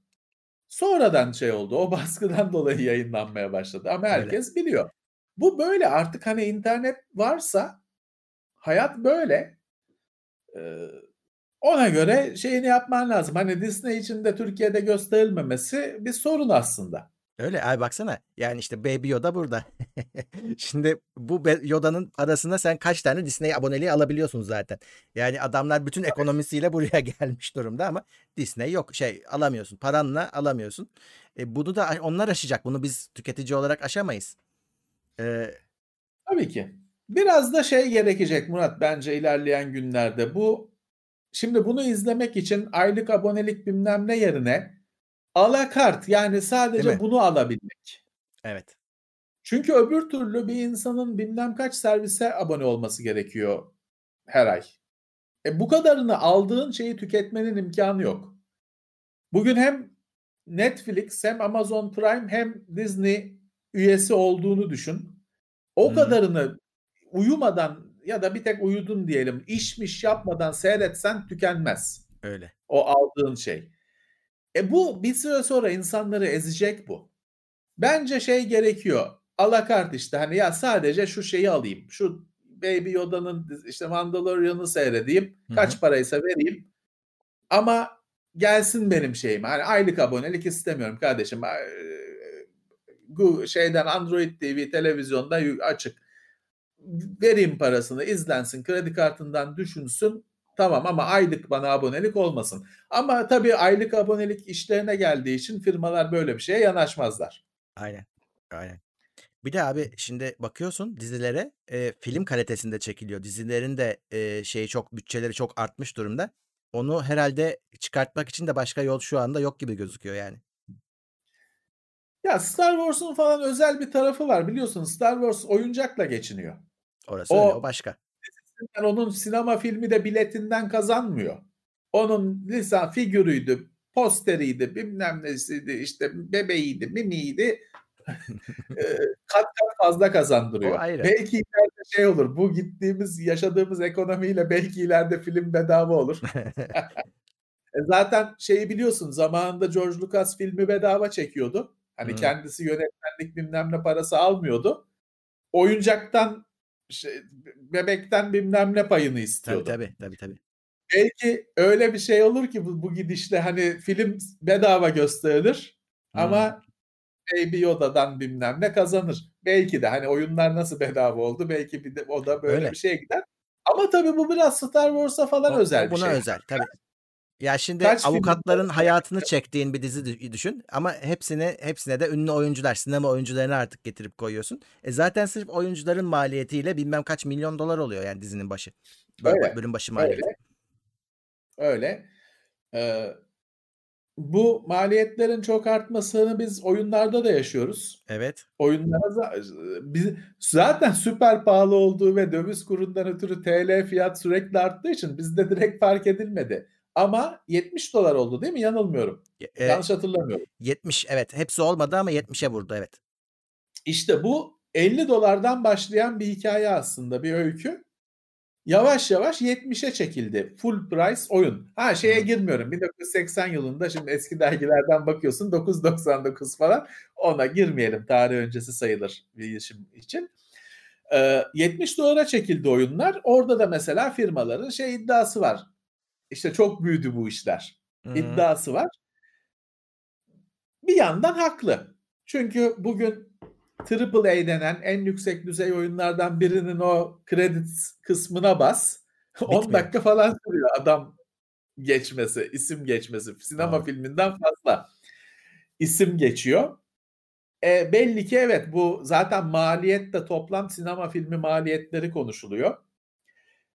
Sonradan şey oldu. O baskıdan dolayı yayınlanmaya başladı ama
Öyle.
herkes biliyor. Bu böyle artık hani internet varsa hayat böyle. Eee, ona göre şeyini yapman lazım. Hani Disney için de Türkiye'de gösterilmemesi bir sorun aslında.
Öyle abi baksana. Yani işte Baby Yoda burada. Şimdi bu Yoda'nın parasına sen kaç tane Disney aboneliği alabiliyorsun zaten. Yani adamlar bütün ekonomisiyle buraya gelmiş durumda ama Disney yok. Şey alamıyorsun. Paranla alamıyorsun. E, bunu da onlar aşacak. Bunu biz tüketici olarak aşamayız. Eee
Tabii ki. Biraz da şey gerekecek Murat bence ilerleyen günlerde. Bu şimdi bunu izlemek için aylık abonelik bilmem ne yerine alakart yani sadece bunu alabilmek.
Evet.
Çünkü öbür türlü bir insanın bilmem kaç servise abone olması gerekiyor her ay. E bu kadarını aldığın şeyi tüketmenin imkânı yok. Bugün hem Netflix hem Amazon Prime hem Disney üyesi olduğunu düşün. O
Hıı.
kadarını uyumadan ya da bir tek uyudun diyelim, işmiş yapmadan seyretsen tükenmez
Öyle.
o aldığın şey. E bu bir süre sonra insanları ezecek bu. Bence şey gerekiyor. Alakart işte hani ya sadece şu şeyi alayım. Şu Baby Yoda'nın işte Mandalorian'ı seyredeyim.
Hı hı.
Kaç paraysa vereyim. Ama gelsin benim şeyime. Hani aylık abonelik istemiyorum kardeşim. Eee, Gu şeyden Android TV televizyonda açık. Vereyim parasını, izlensin, kredi kartından düşünsün. Tamam ama aylık bana abonelik olmasın. Ama tabii aylık abonelik işlerine geldiği için firmalar böyle bir şeye yanaşmazlar.
Aynen, aynen. Bir de abi şimdi bakıyorsun dizilere, eee, film kalitesinde çekiliyor. Dizilerin de, eee, şeyi çok bütçeleri çok artmış durumda. Onu herhâlde çıkartmak için de başka yol şu anda yok gibi gözüküyor yani.
Ya Star Wars'un falan özel bir tarafı var biliyorsun. Star Wars oyuncakla geçiniyor.
Orası öyle, o
O
başka.
onun sinema filmi de biletinden kazanmıyor. Onun lisan figürüydü, posteriydi, bilmem nesiydi, işte bebeğiydi, mimiydi. Kat kat fazla
O
kazandırıyor. Belki ileride şey olur, bu gittiğimiz, yaşadığımız ekonomiyle belki ileride film bedava olur. E, zaten şeyi biliyorsun, zamanında George Lucas filmi bedava çekiyordu. Hani
Hıı.
kendisi yönetmenlik bilmem ne parası almıyordu. Oyuncaktan, şey, bebekten bilmem ne payını
Tabii,
istiyordu.
tabii. Tabii, tabii.
Belki öyle bir şey olur ki bu bu gidişle hani film bedava gösterilir
Hıı.
ama Baby Yoda'dan bilmem ne kazanır. Belki de hani oyunlar nasıl bedava oldu belki bir de o da böyle
Öyle.
bir şeye gider. Ama tabii bu biraz Star Wars'a falan
O
özel bir
buna
şey.
özel tabii. Ya şimdi
Kaç film
avukatların hayatını çektiğin bir dizi dü düşün ama hepsini hepsine de ünlü oyuncular, sinema oyuncularını artık getirip koyuyorsun. E, zaten sırf oyuncuların maliyetiyle bilmem kaç milyon dolar oluyor yani dizinin başı.
Öyle,
bölüm başı maliyeti.
öyle. Öyle. Eee, bu maliyetlerin çok artmasını biz oyunlarda da yaşıyoruz.
Evet.
Oyunlara za bi zaten süper pahalı olduğu ve döviz kurundan ötürü TL fiyat sürekli arttığı için bizde direkt fark edilmedi. Ama $70 oldu değil mi? Yanılmıyorum.
Eee,
Yanlış hatırlamıyorum.
70 evet. Hepsi olmadı ama 70'e vurdu evet.
İşte bu $50'dan başlayan bir hikâye aslında, bir öykü. Yavaş yavaş 70'e çekildi. Full price oyun. Ha, şeye girmiyorum. 1980 yılında şimdi eski dergilerden bakıyorsun 9.99 falan. Ona girmeyelim. Tarih öncesi sayılır bilişim için. Eee, $70'a çekildi oyunlar. Orada da mesela firmaların şey iddiası var. İşte çok büyüdü bu işler.
Hı.
İddiası var. Bir yandan haklı. Çünkü bugün AAA denen en yüksek düzey oyunlardan birinin o credits kısmına bas. 10
Bitmiyor.
dakika falan sürüyor adam geçmesi, isim geçmesi. Sinema
Doğru.
filminden fazla isim geçiyor. E, belli ki evet bu zaten maliyet de toplam sinema filmi maliyetleri konuşuluyor.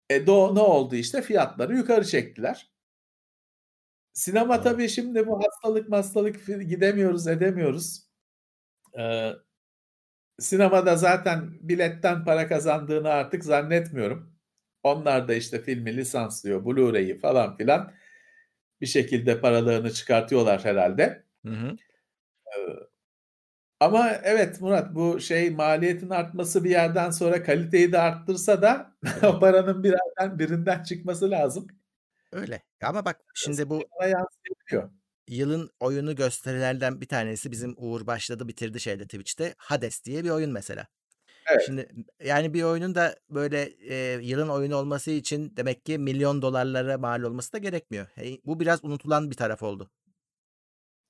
E, do ne oldu işte fiyatları yukarı çektiler. Sinema
Doğru.
tabii şimdi bu hastalık mastalık fi gidemiyoruz edemiyoruz. Eee, sinemada zaten biletten para kazandığını artık zannetmiyorum. Onlar da işte filmi lisanslıyor, Blu-ray'i falan filan bir şekilde paralarını çıkartıyorlar herhâlde.
Hı hı.
Eee, ama evet Murat bu şey maliyetin artması bir yerden sonra kaliteyi de arttırsa da o paranın bir yerden birinden çıkması lazım.
Öyle. Ama bak şimdi bu yılın oyunu gösterilerden bir tanesi bizim Uğur başladı bitirdi şeyde Twitch'te. Hades diye bir oyun mesela.
Evet.
Şimdi yani bir oyunun da böyle, eee, yılın oyunu olması için demek ki milyon dolarlara mal olması da gerekmiyor. Hey, bu biraz unutulan bir taraf oldu.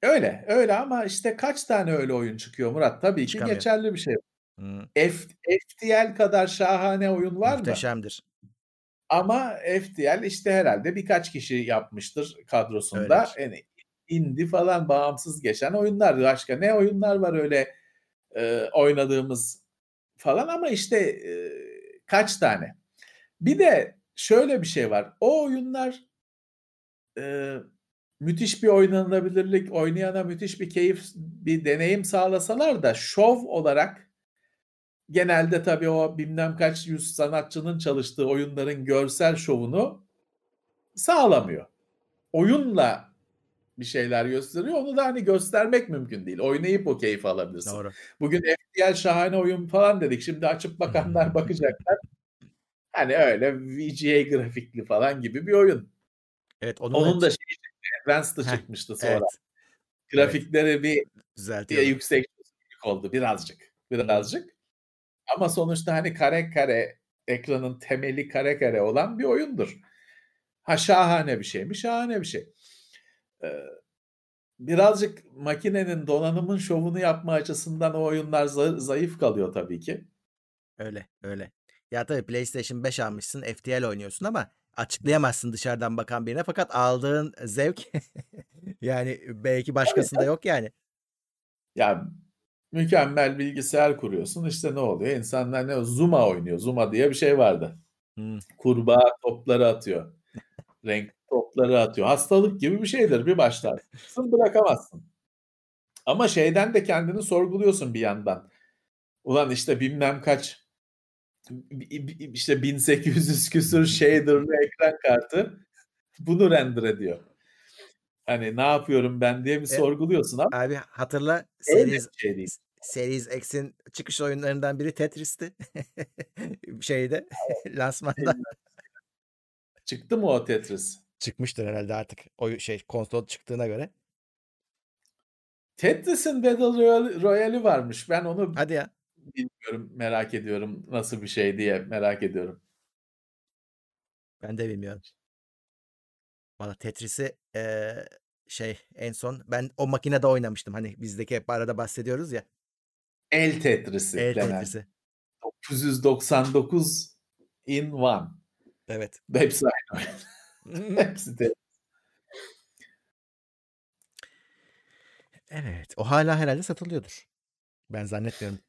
Öyle, öyle ama işte kaç tane öyle oyun çıkıyor Murat? Tabii ki
Çıkamıyor.
geçerli bir şey.
Hıı.
F FTL kadar şahane oyun var mı?
Muhteşemdir.
Ama FTL işte herhâlde birkaç kişi yapmıştır kadrosunda.
Öyledir.
Hani indie falan bağımsız geçen oyunlar. Başka ne oyunlar var öyle, eee, oynadığımız falan ama işte, eee, kaç tane? Bir de şöyle bir şey var. O oyunlar eee, müthiş bir oynanabilirlik, oynayana müthiş bir keyif, bir deneyim sağlasalar da şov olarak genelde tabii o bilmem kaç yüz sanatçının çalıştığı oyunların görsel şovunu sağlamıyor. Oyunla bir şeyler gösteriyor. Onu da hani göstermek mümkün değil. Oynayıp o keyfi alabilirsin.
Doğru.
Bugün FTL şahane oyun falan dedik. Şimdi açıp bakanlar bakacaklar. Hani öyle VGA grafikli falan gibi bir oyun.
Evet, onun
Onun da
da
şeyi Advanced'ı
Heh,
çıkmıştı sonra.
evet. Evet.
Grafikleri bir
Düzeltiyorlar.
yüksek oldu birazcık, birazcık. Ama sonuçta hani kare kare ekranın temeli kare kare olan bir oyundur. Ha şahane bir şey mi? Şahane bir şey. Ee, birazcık makinenin donanımın şovunu yapma açısından o oyunlar zayıf kalıyor tabii ki.
Öyle öyle. Ya tabii PlayStation 5 almışsın FTL oynuyorsun ama açıklayamazsın dışarıdan bakan birine fakat aldığın zevk yani belki başkasında yok yani.
Ya mükemmel bilgisayar kuruyorsun işte ne oluyor? İnsanlar ne Zuma oynuyor. Zuma diye bir şey vardı. Hmm. Kurbağa topları atıyor. Renk topları atıyor. Hastalık gibi bir şeydir bir başlar. Sın bırakamazsın. Ama şeyden de kendini sorguluyorsun bir yandan. Ulan işte bilmem kaç işte 1800 küsur shader'lı ekran kartı bunu render ediyor. Hani ne yapıyorum ben diye bir e, sorguluyorsun ama.
Abi hatırla Series, şey değil. Series X'in çıkış oyunlarından biri Tetris'ti. Şeyde lansmanda.
Çıktı mı o Tetris?
Çıkmıştır herhalde artık. O şey konsol çıktığına göre.
Tetris'in Battle Royale'i varmış. Ben onu
Hadi ya.
Bilmiyorum, merak ediyorum. Nasıl bir şey diye merak ediyorum.
Ben de bilmiyorum. Valla Tetris'i e, şey en son ben o makinede oynamıştım. Hani bizdeki hep arada bahsediyoruz ya.
El Tetris'i.
El denen. Tetris'i.
999 in one.
Evet.
Hepsi aynı Hepsi Tetris.
Evet. O hala herhalde satılıyordur. Ben zannetmiyorum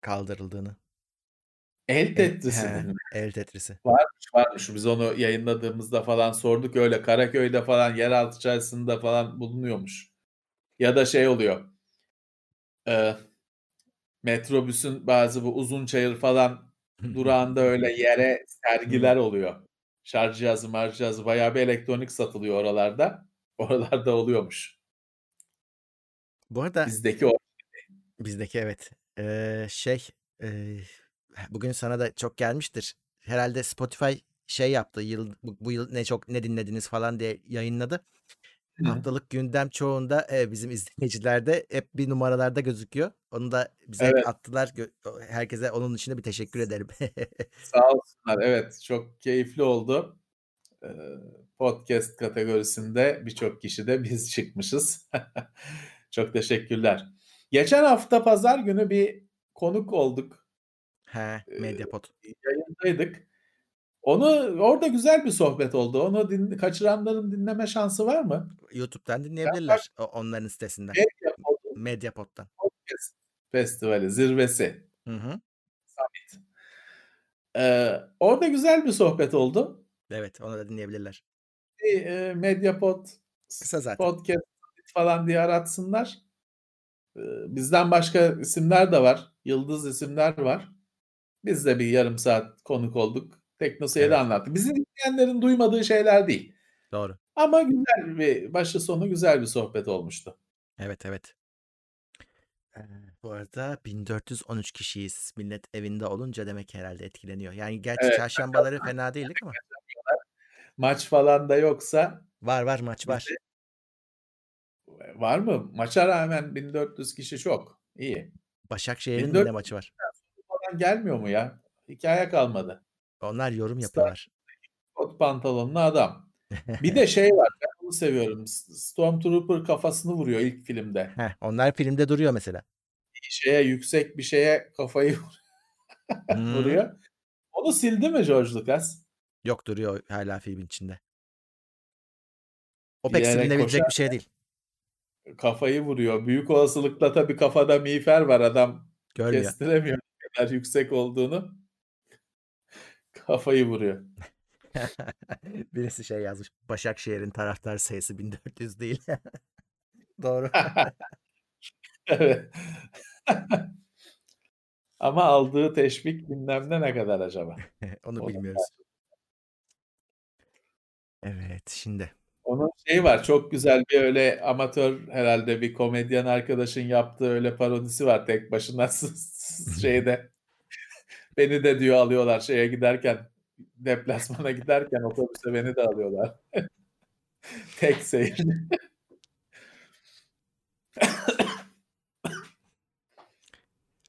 kaldırıldığını.
El Tetris'i
mi? El Tetris'i.
Varmış varmış. Biz onu yayınladığımızda falan sorduk. Öyle Karaköy'de falan yeraltı çarşısında falan bulunuyormuş. Ya da şey oluyor. E, metrobüsün bazı bu uzun çayır falan durağında öyle yere sergiler oluyor. Şarj cihazı, marj cihazı bayağı bir elektronik satılıyor oralarda. Oralarda oluyormuş.
Bu arada
bizdeki o
bizdeki evet. Ee, şey e, bugün sana da çok gelmiştir. Herhalde Spotify şey yaptı. Yıl bu, bu yıl ne çok ne dinlediniz falan diye yayınladı. Hı. Haftalık gündem çoğunda e, bizim izleyicilerde hep bir numaralarda gözüküyor. Onu da bize evet. attılar. Herkese onun için de bir teşekkür ederim.
Sağ olsunlar. Evet çok keyifli oldu. Podcast kategorisinde birçok kişi de biz çıkmışız. çok teşekkürler. Geçen hafta pazar günü bir konuk olduk
He, Mediapod.
E, yayındaydık. Onu orada güzel bir sohbet oldu. Onu din, kaçıranların dinleme şansı var mı?
YouTube'dan dinleyebilirler. O, onların sitesinden.
Mediapod'un
Mediapod'dan.
Podcast Festivali zirvesi.
Hı hı.
Summit. Ee, orada güzel bir sohbet oldu.
Evet, onu da dinleyebilirler.
E, Mediapod
Kısa zaten.
Podcast falan diye aratsınlar. Ee, bizden başka isimler de var. Yıldız isimler var. Biz de bir yarım saat konuk olduk. Teknoseyir'i evet. anlattık. Bizim dinleyenlerin duymadığı şeyler değil.
Doğru.
Ama güzel bir başı sonu güzel bir sohbet olmuştu.
Evet evet. Ee, bu arada 1413 kişiyiz. Millet evinde olunca demek herhalde etkileniyor. Yani gerçi evet. çarşambaları fena değildik ama.
Maç falan da yoksa.
Var var maç var.
Var mı? Maça rağmen 1400 kişi çok. İyi.
Başakşehir'in de maçı var
gelmiyor mu ya? Hikaye kalmadı.
Onlar yorum yapıyorlar.
Kot pantolonlu adam. Bir de şey var. Ben bunu seviyorum. Stormtrooper kafasını vuruyor ilk filmde.
Heh, onlar filmde duruyor mesela.
Bir şeye yüksek bir şeye kafayı hmm. vuruyor. Onu sildi mi George Lucas?
Yok duruyor hala filmin içinde. O pek silinebilecek bir şey değil.
Kafayı vuruyor. Büyük olasılıkla tabii kafada miğfer var adam. Görmüyor. Kestiremiyor kadar yüksek olduğunu kafayı vuruyor.
Birisi şey yazmış. Başakşehir'in taraftar sayısı 1400 değil. Doğru.
evet. Ama aldığı teşvik bilmem ne ne kadar acaba?
Onu bilmiyoruz. Evet şimdi.
Onun şeyi var çok güzel bir öyle amatör herhalde bir komedyen arkadaşın yaptığı öyle parodisi var tek başına şeyde Beni de diyor alıyorlar şeye giderken deplasmana giderken otobüse beni de alıyorlar. Tek seyir.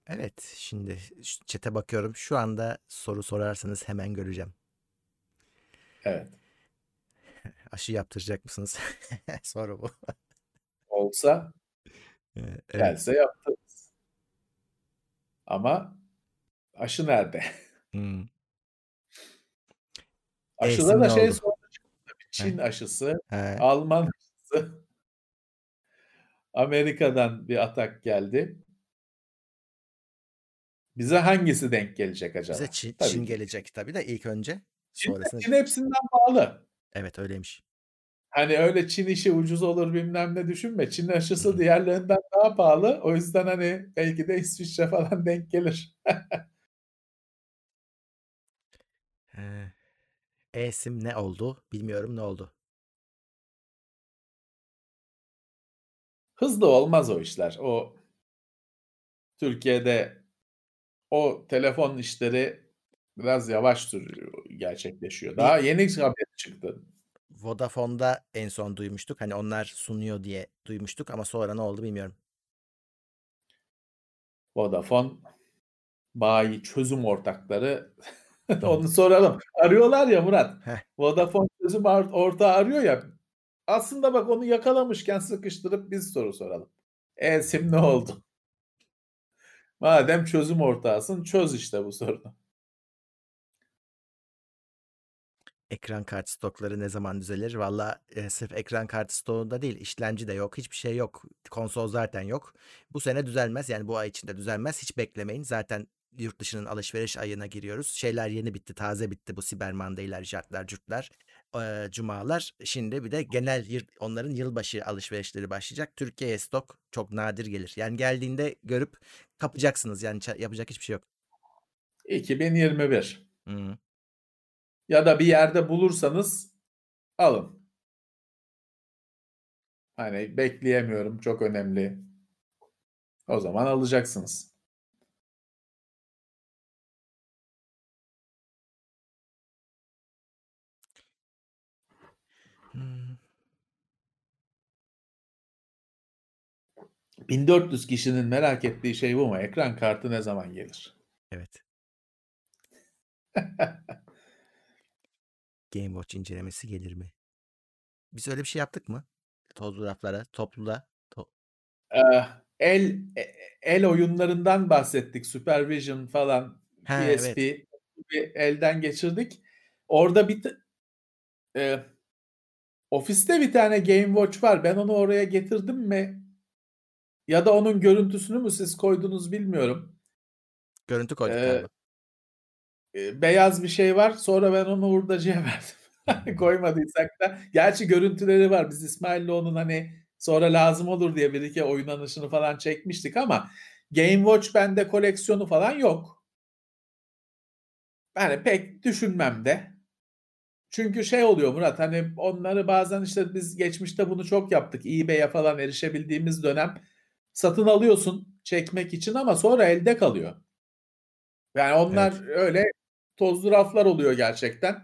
Evet, şimdi chat'e bakıyorum. Şu anda soru sorarsanız hemen göreceğim.
Evet.
Aşı yaptıracak mısınız? Soru bu.
Olsa
Eee, evet.
gelse yaptırırız. Ama aşı nerede?
Hımm.
Aşıda da şey çıktı.
Heh.
Çin aşısı,
He.
Alman aşısı. Amerika'dan bir atak geldi. Bize hangisi denk gelecek
Bize
acaba?
Çin
Tabii
Çin gelecek tabii de ilk önce.
Çin
Sonrasında
Çin hepsinden pahalı.
Evet, öyleymiş.
Hani öyle Çin işi ucuz olur bilmem ne düşünme. Çin aşısı diğerlerinden daha pahalı. O yüzden hani belki de İsviçre falan denk gelir.
Eee, E'sim ne oldu? Bilmiyorum ne oldu?
Hızlı olmaz o işler. O Türkiye'de o telefon işleri biraz yavaş sürüyor gerçekleşiyor. Daha yeni haberi çıktı.
Vodafone'da en son duymuştuk. Hani onlar sunuyor diye duymuştuk ama sonra ne oldu bilmiyorum.
Vodafone bayi çözüm ortakları onu soralım. Arıyorlar ya Murat.
Heh.
Vodafone çözüm or ortağı arıyor ya. Aslında bak onu yakalamışken sıkıştırıp biz soru soralım. E'sim ne oldu? Madem çözüm ortağısın çöz işte bu sorunu.
Ekran kart stokları ne zaman düzelir? Valla, eee, sırf ekran kartı stoğunda değil, işlemci de yok, hiçbir şey yok. Konsol zaten yok. Bu sene düzelmez, yani bu ay içinde düzelmez. Hiç beklemeyin. Zaten yurt dışının alışveriş ayına giriyoruz. Şeyler yeni bitti, taze bitti bu Cyber Monday'ler, cartlar, curtlar, eee, cumalar. Şimdi bir de genel yır onların yılbaşı alışverişleri başlayacak. Türkiye'ye stok çok nadir gelir. Yani geldiğinde görüp kapacaksınız. Yani yapacak hiçbir şey yok.
2021.
Hı hı.
Ya da bir yerde bulursanız alın. Hani bekleyemiyorum, çok önemli. O zaman alacaksınız.
Hımm.
1400 kişinin merak ettiği şey bu mu? Ekran kartı ne zaman gelir?
Evet. Game Watch incelemesi gelir mi? Biz öyle bir şey yaptık mı? Tozlu raflara, topluda to
Eee, el e el oyunlarından bahsettik. Supervision falan,
evet.
PSP bir elden geçirdik. Orada bir eee, ofiste bir tane Game Watch var. Ben onu oraya getirdim mi ya da onun görüntüsünü mü siz koydunuz bilmiyorum.
Görüntü koyduk galiba.
Eee, beyaz bir şey var. Sonra ben onu hurdacıya verdim. Koymadıysak da. Gerçi görüntüleri var. Biz İsmail'le onun hani sonra lazım olur diye bir iki oynanışını falan çekmiştik ama Game Watch bende koleksiyonu falan yok. Yani pek düşünmem de. Çünkü şey oluyor Murat hani onları bazen işte biz geçmişte bunu çok yaptık. eBay'e falan erişebildiğimiz dönem satın alıyorsun çekmek için ama sonra elde kalıyor. Yani onlar
Evet.
öyle tozlu raflar oluyor gerçekten.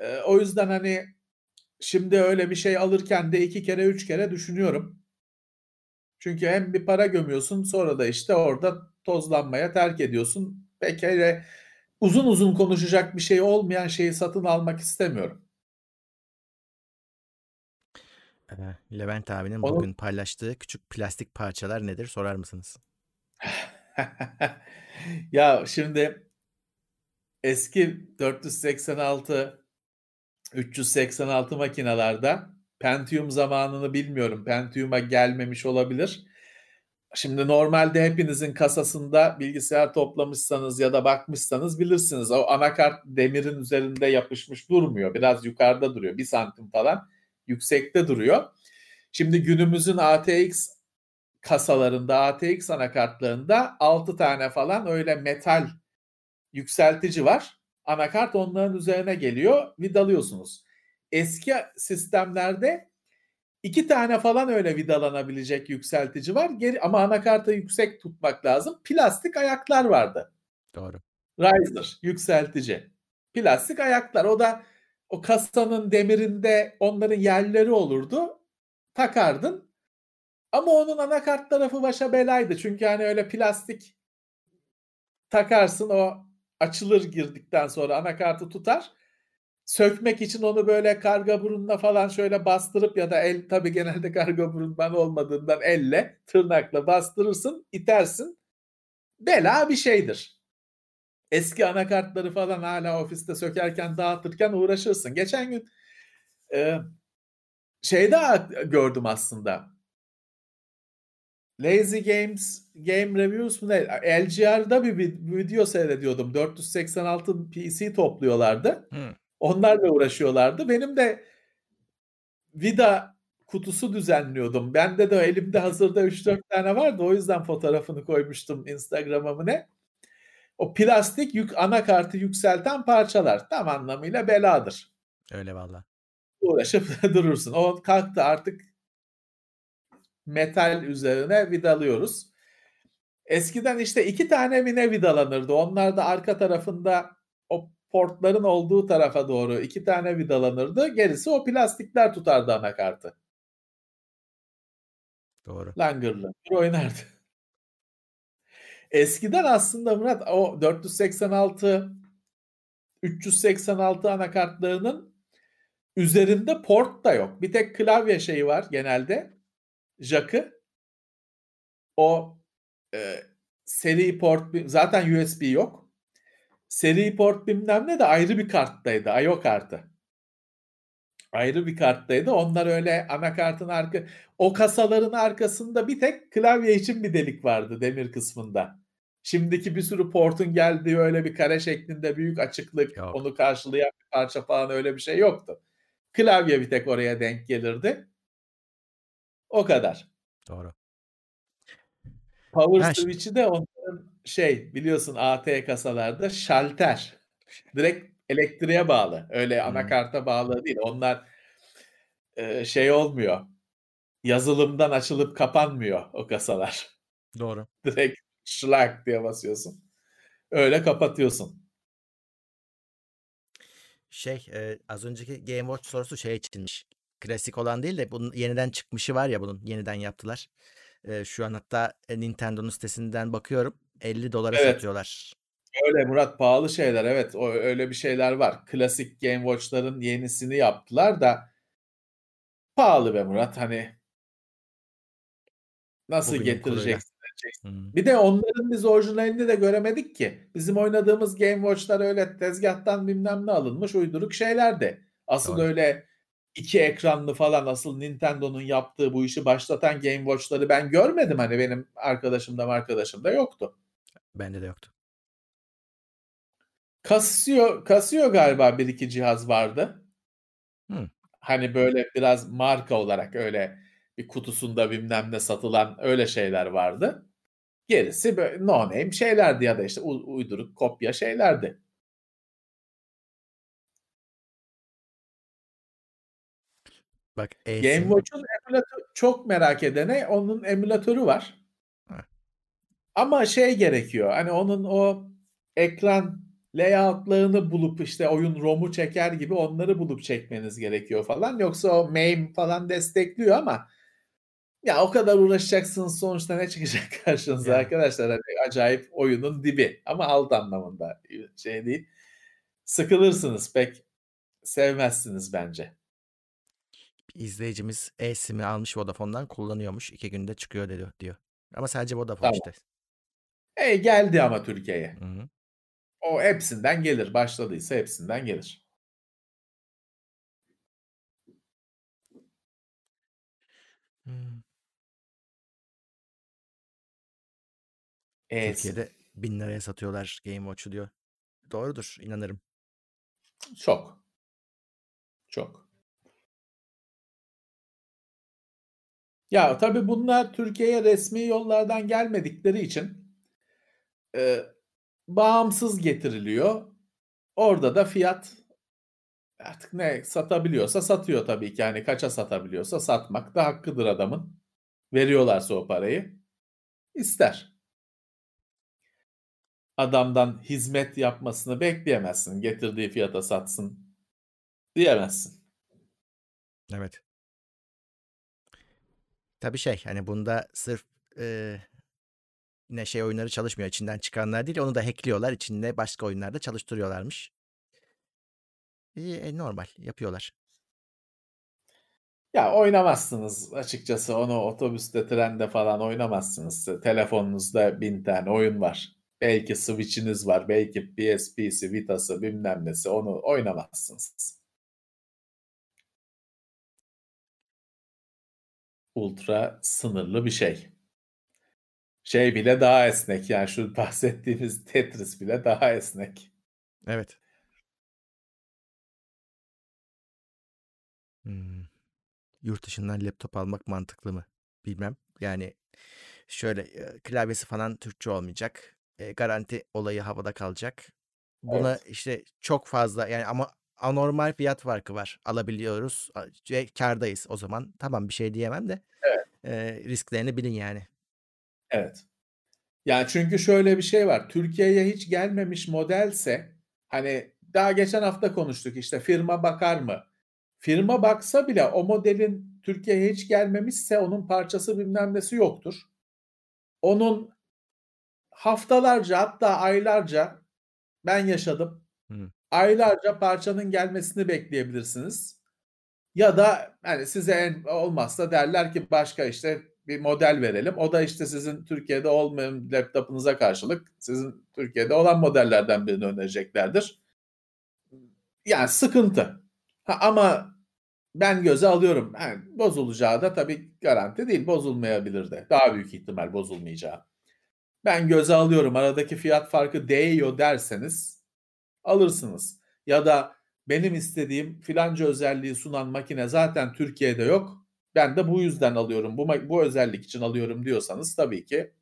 Eee, o yüzden hani şimdi öyle bir şey alırken de 2 kere 3 kere düşünüyorum. Çünkü hem bir para gömüyorsun sonra da işte orada tozlanmaya terk ediyorsun. Pek öyle uzun uzun konuşacak bir şey olmayan şeyi satın almak istemiyorum.
Levent abinin
Onu
bugün paylaştığı küçük plastik parçalar nedir sorar mısınız?
Ya şimdi eski 486 386 makinalarda Pentium zamanını bilmiyorum. Pentium'a gelmemiş olabilir. Şimdi normalde hepinizin kasasında bilgisayar toplamışsanız ya da bakmışsanız bilirsiniz. O anakart demirin üzerinde yapışmış durmuyor. Biraz yukarıda duruyor. 1 santim falan yüksekte duruyor. Şimdi günümüzün ATX kasalarında, ATX anakartlarında 6 tane falan öyle metal yükseltici var. Anakart onların üzerine geliyor, vidalıyorsunuz. Eski sistemlerde 2 tane falan öyle vidalanabilecek yükseltici var. Geri ama anakartı yüksek tutmak lazım. Plastik ayaklar vardı.
Doğru.
Riser, yükseltici. Plastik ayaklar. O da o kasanın demirinde onların yerleri olurdu. Takardın. Ama onun anakart tarafı başa belaydı. Çünkü hani öyle plastik takarsın o açılır girdikten sonra anakartı tutar. Sökmek için onu böyle karga burunla falan şöyle bastırıp ya da el tabii genelde karga burun bana olmadığından elle tırnakla bastırırsın itersin. Bela bir şeydir. Eski anakartları falan hala ofiste sökerken dağıtırken uğraşırsın. Geçen gün e, şey daha gördüm aslında. Lazy Games Game Reviews mu ne? LGR'da bir, video seyrediyordum. 486 PC topluyorlardı.
Hı.
Onlarla uğraşıyorlardı. Benim de vida kutusu düzenliyordum. Bende de elimde hazırda 3-4 tane vardı. O yüzden fotoğrafını koymuştum Instagram'a mı ne? O plastik yük anakartı yükselten parçalar tam anlamıyla beladır.
Öyle valla.
Uğraşıp durursun. O kalktı artık metal üzerine vidalıyoruz. Eskiden işte iki tane mi ne vidalanırdı. Onlar da arka tarafında o portların olduğu tarafa doğru iki tane vidalanırdı. Gerisi o plastikler tutardı anakartı.
Doğru.
Langır langır oynardı. Eskiden aslında Murat o 486 386 anakartlarının üzerinde port da yok. Bir tek klavye şeyi var genelde. Jack'ı. O e, seri port zaten USB yok. Seri port bilmem ne de ayrı bir karttaydı. IO kartı. Ayrı bir karttaydı. Onlar öyle anakartın arka o kasaların arkasında bir tek klavye için bir delik vardı demir kısmında. Şimdiki bir sürü portun geldiği öyle bir kare şeklinde büyük açıklık
Yok.
onu karşılayan bir parça falan öyle bir şey yoktu. Klavye bir tek oraya denk gelirdi. O kadar.
Doğru.
Power switch'i de onların şey biliyorsun AT kasalarda şalter. Direkt elektriğe bağlı. Öyle
Hmm.
anakarta bağlı değil. Onlar e, şey olmuyor. Yazılımdan açılıp kapanmıyor o kasalar.
Doğru.
Direkt şlak diye basıyorsun. Öyle kapatıyorsun.
Şey e, az önceki Game Watch sorusu şey içinmiş. Klasik olan değil de bunun yeniden çıkmışı var ya bunun yeniden yaptılar. E, şu an hatta Nintendo'nun sitesinden bakıyorum 50 dolara
Evet.
satıyorlar.
Öyle Murat pahalı şeyler. Evet o öyle bir şeyler var. Klasik Game Watch'ların yenisini yaptılar da pahalı be Murat. Hani nasıl
Bugünün
getireceksin?
Hmm.
Bir de onların biz orijinalini de göremedik ki. Bizim oynadığımız Game Watch'lar öyle tezgahtan bilmem ne alınmış uyduruk şeylerdi. Asıl
Doğru.
öyle iki ekranlı falan asıl Nintendo'nun yaptığı bu işi başlatan Game Watch'ları ben görmedim. Hani benim arkadaşımda arkadaşımda yoktu.
Bende de yoktu.
Casio, Casio galiba bir iki cihaz vardı.
Hmm.
Hani böyle biraz marka olarak öyle bir kutusunda bilmem ne satılan öyle şeyler vardı. Gerisi böyle no name şeylerdi ya da işte uyduruk kopya şeylerdi.
Bak
Game Watch'un emülatörü çok merak edene onun emülatörü var.
Ha.
Ama şey gerekiyor. Hani onun o ekran layout'larını bulup işte oyun ROM'u çeker gibi onları bulup çekmeniz gerekiyor falan. Yoksa o MAME falan destekliyor ama ya o kadar uğraşacaksınız sonuçta ne çıkacak karşınıza
Yani.
arkadaşlar? Hani acayip oyunun dibi ama alt anlamında şey değil. Sıkılırsınız pek sevmezsiniz bence.
Bir izleyicimiz eSIM'i almış Vodafone'dan kullanıyormuş. iki günde çıkıyor diyor. diyor. Ama sadece Vodafone
Tamam.
işte.
E geldi ama Türkiye'ye.
Hı hı.
O hepsinden gelir. Başladıysa hepsinden gelir.
Hmm. Türkiye'de bin liraya satıyorlar Game Watch'u diyor. Doğrudur inanırım.
Çok. Çok. Ya tabii bunlar Türkiye'ye resmi yollardan gelmedikleri için e, bağımsız getiriliyor. Orada da fiyat artık ne satabiliyorsa satıyor tabii ki. Yani kaça satabiliyorsa satmak da hakkıdır adamın. Veriyorlarsa o parayı ister. Adamdan hizmet yapmasını bekleyemezsin. Getirdiği fiyata satsın diyemezsin.
Evet. Tabii şey hani bunda sırf e, yine şey oyunları çalışmıyor. İçinden çıkanlar değil. Onu da hackliyorlar. İçinde başka oyunlarda çalıştırıyorlarmış. E, normal yapıyorlar.
Ya oynamazsınız açıkçası onu otobüste, trende falan oynamazsınız. Telefonunuzda bin tane oyun var. Belki Switch'iniz var, belki PSP'si, Vita'sı, bilmem nesi onu oynamazsınız. Ultra sınırlı bir şey. Şey bile daha esnek yani şu bahsettiğimiz Tetris bile daha esnek.
Evet. Hımm. Yurt dışından laptop almak mantıklı mı? Bilmem. Yani şöyle, eee, klavyesi falan Türkçe olmayacak. Eee, garanti olayı havada kalacak. Buna,
Evet.
işte, çok fazla yani ama anormal fiyat farkı var. Alabiliyoruz ve kârdayız o zaman. Tamam, bir şey diyemem de,
Evet.
eee, risklerini bilin yani.
Evet. Yani çünkü şöyle bir şey var. Türkiye'ye hiç gelmemiş modelse hani daha geçen hafta konuştuk işte firma bakar mı? Firma baksa bile o modelin Türkiye'ye hiç gelmemişse onun parçası bilmem nesi yoktur. Onun haftalarca hatta aylarca ben yaşadım.
Hıı.
Aylarca parçanın gelmesini bekleyebilirsiniz. Ya da hani size en olmazsa derler ki başka işte bir model verelim. O da işte sizin Türkiye'de olmayan laptopunuza karşılık sizin Türkiye'de olan modellerden birini önereceklerdir. Yani sıkıntı. Ha, ama ben göze alıyorum. Yani bozulacağı da tabii garanti değil. Bozulmayabilir de. Daha büyük ihtimal bozulmayacağı. Ben göze alıyorum. Aradaki fiyat farkı değiyor derseniz alırsınız. Ya da benim istediğim filanca özelliği sunan makine zaten Türkiye'de yok. Ben de bu yüzden alıyorum. Bu bu özellik için alıyorum diyorsanız tabii ki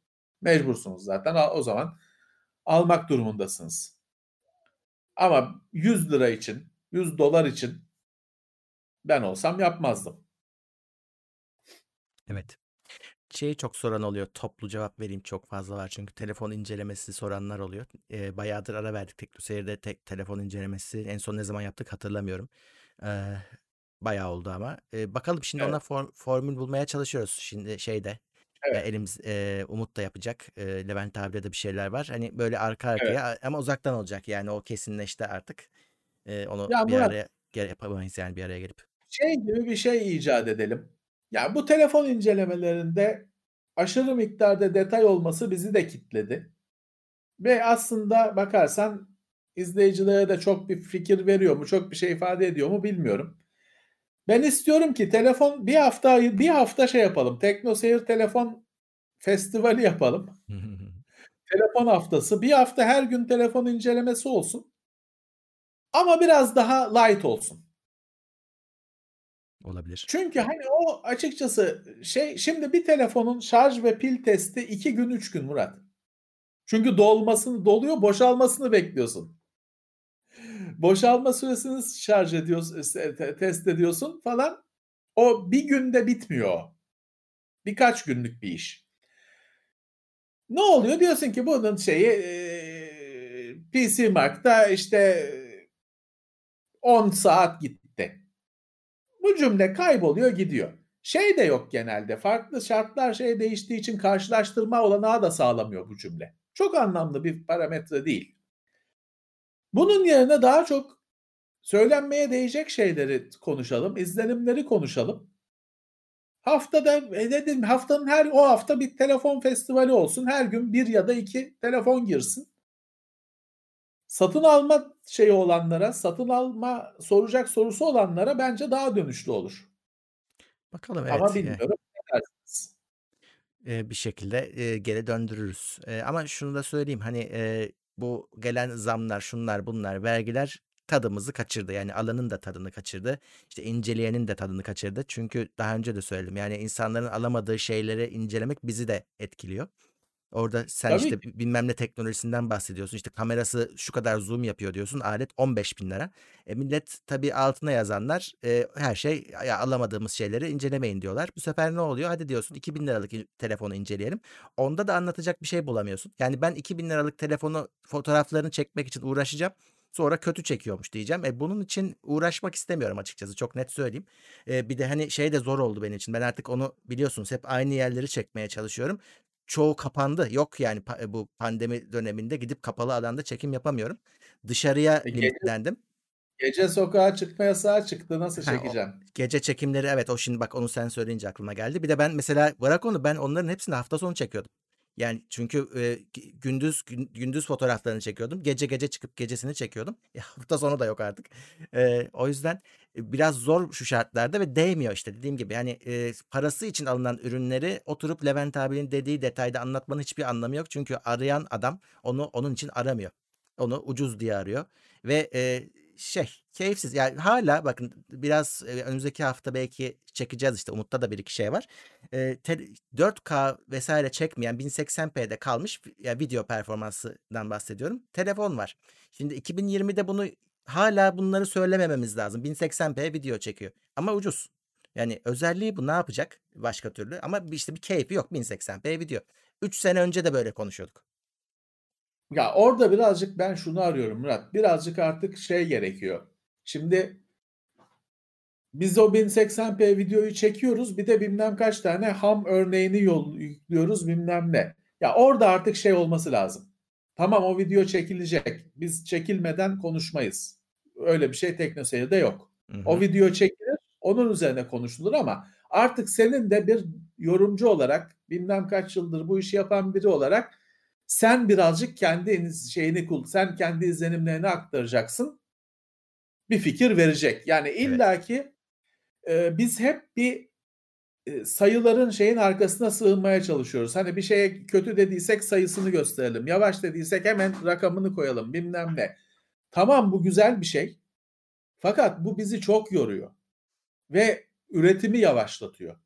mecbursunuz zaten. O zaman almak durumundasınız. Ama 100 lira için, 100 dolar için ben olsam yapmazdım.
Evet. Şeyi çok soran oluyor. Toplu cevap vereyim çok fazla var çünkü telefon incelemesi soranlar oluyor. Eee, bayağıdır ara verdik TeknoSeyir'de tek telefon incelemesi. En son ne zaman yaptık hatırlamıyorum. Eee, bayağı oldu ama. Eee, bakalım şimdi
Evet.
ona form formül bulmaya çalışıyoruz. Şimdi şeyde,
Evet.
elimiz eee, Umut da yapacak. Eee, Levent abi'de de bir şeyler var. Hani böyle arka
Evet.
arkaya ama uzaktan olacak yani o kesinleşti artık. Eee, onu
Ya
bir
Murat
araya yapamayız yani bir araya gelip.
Şey gibi bir şey icat edelim. Ya bu telefon incelemelerinde aşırı miktarda detay olması bizi de kitledi. Ve aslında bakarsan izleyicilere de çok bir fikir veriyor mu, çok bir şey ifade ediyor mu bilmiyorum. Ben istiyorum ki telefon bir hafta bir hafta şey yapalım. TeknoSeyir Telefon Festivali yapalım. Telefon haftası. Bir hafta her gün telefon incelemesi olsun. Ama biraz daha light olsun.
Olabilir.
Çünkü hani o açıkçası şey şimdi bir telefonun şarj ve pil testi 2 gün 3 gün Murat. Çünkü dolmasını doluyor boşalmasını bekliyorsun. Boşalma süresini şarj ediyorsun, test ediyorsun falan. O bir günde bitmiyor. Birkaç günlük bir iş. Ne oluyor? Diyorsun ki bunun şeyi PC Mark'ta işte 10 saat gitti. Bu cümle kayboluyor gidiyor. Şey de yok genelde. Farklı şartlar şey değiştiği için karşılaştırma olanağı da sağlamıyor bu cümle. Çok anlamlı bir parametre değil. Bunun yerine daha çok söylenmeye değecek şeyleri konuşalım, izlenimleri konuşalım. Haftada dedim haftanın her o hafta bir telefon festivali olsun. Her gün bir ya da iki telefon girsin. Satın alma şeyi olanlara, satın alma soracak sorusu olanlara bence daha dönüşlü olur.
Bakalım evet.
Ama bilmiyorum ne dersiniz?
Eee, bir şekilde, eee, geri döndürürüz. Eee, ama şunu da söyleyeyim, hani, eee, bu gelen zamlar, şunlar, bunlar, vergiler tadımızı kaçırdı. Yani alanın da tadını kaçırdı. İşte inceleyenin de tadını kaçırdı. Çünkü daha önce de söyledim. Yani insanların alamadığı şeyleri incelemek bizi de etkiliyor. Orada sen
Tabii
işte
ki.
bilmem ne teknolojisinden bahsediyorsun. İşte kamerası şu kadar zoom yapıyor diyorsun. Alet $15.000. E, millet tabii altına yazanlar, eee, her şey ya alamadığımız şeyleri incelemeyin diyorlar. Bu sefer ne oluyor? Hadi diyorsun $2.000'lık i telefonu inceleyelim. Onda da anlatacak bir şey bulamıyorsun. Yani ben $2.000'lık telefonu fotoğraflarını çekmek için uğraşacağım. Sonra kötü çekiyormuş diyeceğim. E, bunun için uğraşmak istemiyorum açıkçası. Çok net söyleyeyim. Eee, bir de hani şey de zor oldu benim için. Ben artık onu biliyorsunuz hep aynı yerleri çekmeye çalışıyorum. Çoğu kapandı. Yok yani pa bu pandemi döneminde gidip kapalı alanda çekim yapamıyorum. Dışarıya
E, gece
limitlendim.
Gece sokağa çıkma yasağı çıktı. Nasıl
Ha, o
çekeceksin?
gece çekimleri evet, o şimdi bak onu sen söyleyince aklıma geldi. Bir de ben mesela bırak onu, ben onların hepsini hafta sonu çekiyordum. Yani çünkü, gi gündüz gün gündüz fotoğraflarını çekiyordum. Gece gece çıkıp gecesini çekiyordum. E, hafta sonu da yok artık. Eee, o yüzden, biraz zor şu şartlarda ve değmiyor işte dediğim gibi. Yani, eee, parası için alınan ürünleri oturup Levent abinin dediği detayda anlatmanın hiçbir anlamı yok. Çünkü arayan adam onu onun için aramıyor. Onu ucuz diye arıyor ve, eee, şey, keyifsiz. Yani hâlâ bakın biraz, eee, önümüzdeki hafta belki çekeceğiz işte. Umut'ta da 1-2 şey var. Eee, tel 4K vs. çekmeyen 1080p'de kalmış ya video performansından bahsediyorum. Telefon var. Şimdi 2020'de bunu hâlâ bunları söylemememiz lazım. 1080p video çekiyor ama ucuz. Yani özelliği bu. Ne yapacak başka türlü? Ama işte bir keyfi yok 1080p video. 3 sene önce de böyle konuşuyorduk.
Ya, orada birazcık ben şunu arıyorum Murat. Birazcık artık şey gerekiyor. Şimdi biz o 1080p videoyu çekiyoruz. Bir de bilmem kaç tane ham örneğini yol yüklüyoruz bilmem ne. Ya, orada artık şey olması lazım. Tamam o video çekilecek. Biz çekilmeden konuşmayız. Öyle bir şey TeknoSeyir'de yok.
Hı
O
hı.
video çekilir, onun üzerine konuşulur ama artık senin de bir yorumcu olarak, bilmem kaç yıldır bu işi yapan biri olarak sen birazcık kendi şeyini kul sen kendi izlenimlerini aktaracaksın. Bir fikir verecek. Yani
Evet.
illaki, eee, biz hep bir, eee, sayıların şeyin arkasına sığınmaya çalışıyoruz. Hani bir şeye kötü dediysek sayısını gösterelim. Yavaş dediysek hemen rakamını koyalım bilmem ne. Tamam bu güzel bir şey. Fakat bu bizi çok yoruyor ve üretimi yavaşlatıyor.